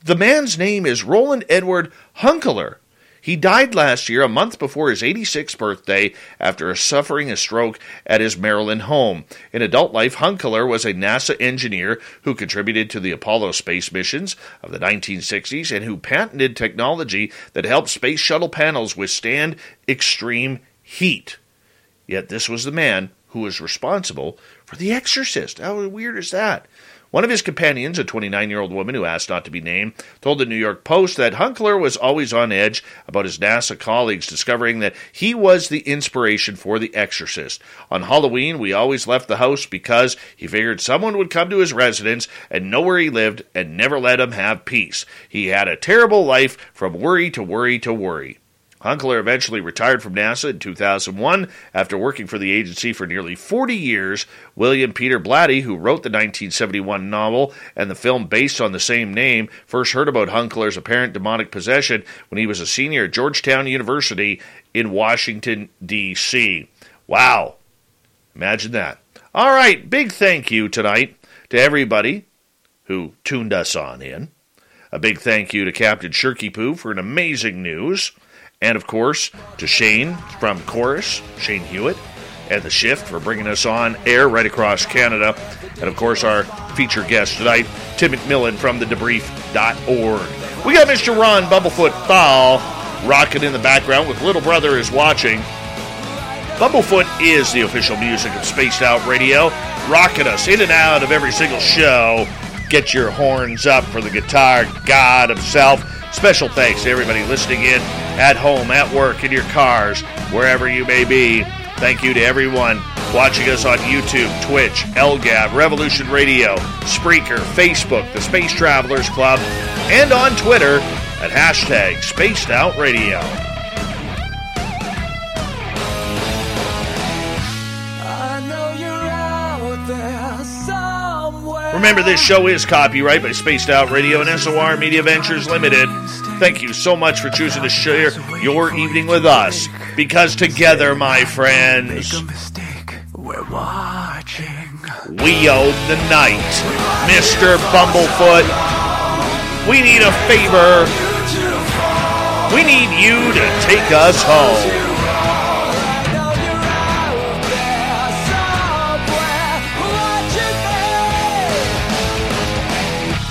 the man's name is Roland Edward Hunkeler. He died last year, a month before his 86th birthday, after suffering a stroke at his Maryland home. In adult life, Hunkeler was a NASA engineer who contributed to the Apollo space missions of the 1960s and who patented technology that helped space shuttle panels withstand extreme heat. Yet this was the man who was responsible for The Exorcist. How weird is that? One of his companions, a 29 year old woman who asked not to be named, told the New York Post that Hunkeler was always on edge about his NASA colleagues discovering that he was the inspiration for The Exorcist. On Halloween, we always left the house because he figured someone would come to his residence and know where he lived and never let him have peace. He had a terrible life from worry to worry to worry. Hunkeler eventually retired from NASA in 2001 after working for the agency for nearly 40 years. William Peter Blatty, who wrote the 1971 novel and the film based on the same name, first heard about Hunkeler's apparent demonic possession when he was a senior at Georgetown University in Washington, D.C. Wow. Imagine that. All right, big thank you tonight to everybody who tuned us on in. A big thank you to Captain Shirky Poo for an amazing news. And of course, to Shane from Corus, Shane Hewitt, and The Shift for bringing us on air right across Canada. And of course, our featured guest tonight, Tim McMillan from thedebrief.org. We got Mr. Ron Bumblefoot Thal rocking in the background with Little Brother is watching. Bumblefoot is the official music of Spaced Out Radio, rocking us in and out of every single show. Get your horns up for the guitar god himself. Special thanks to everybody listening in at home, at work, in your cars, wherever you may be. Thank you to everyone watching us on YouTube, Twitch, LGAB, Revolution Radio, Spreaker, Facebook, the Space Travelers Club, and on Twitter at hashtag Spaced Out Radio. Remember, this show is copyright by Spaced Out Radio and SOR Media Ventures Limited. Thank you so much for choosing to share your evening with us. Because together, my friends, We're watching. we own the night. Mr. Bumblefoot, we need a favor. We need you to take us home.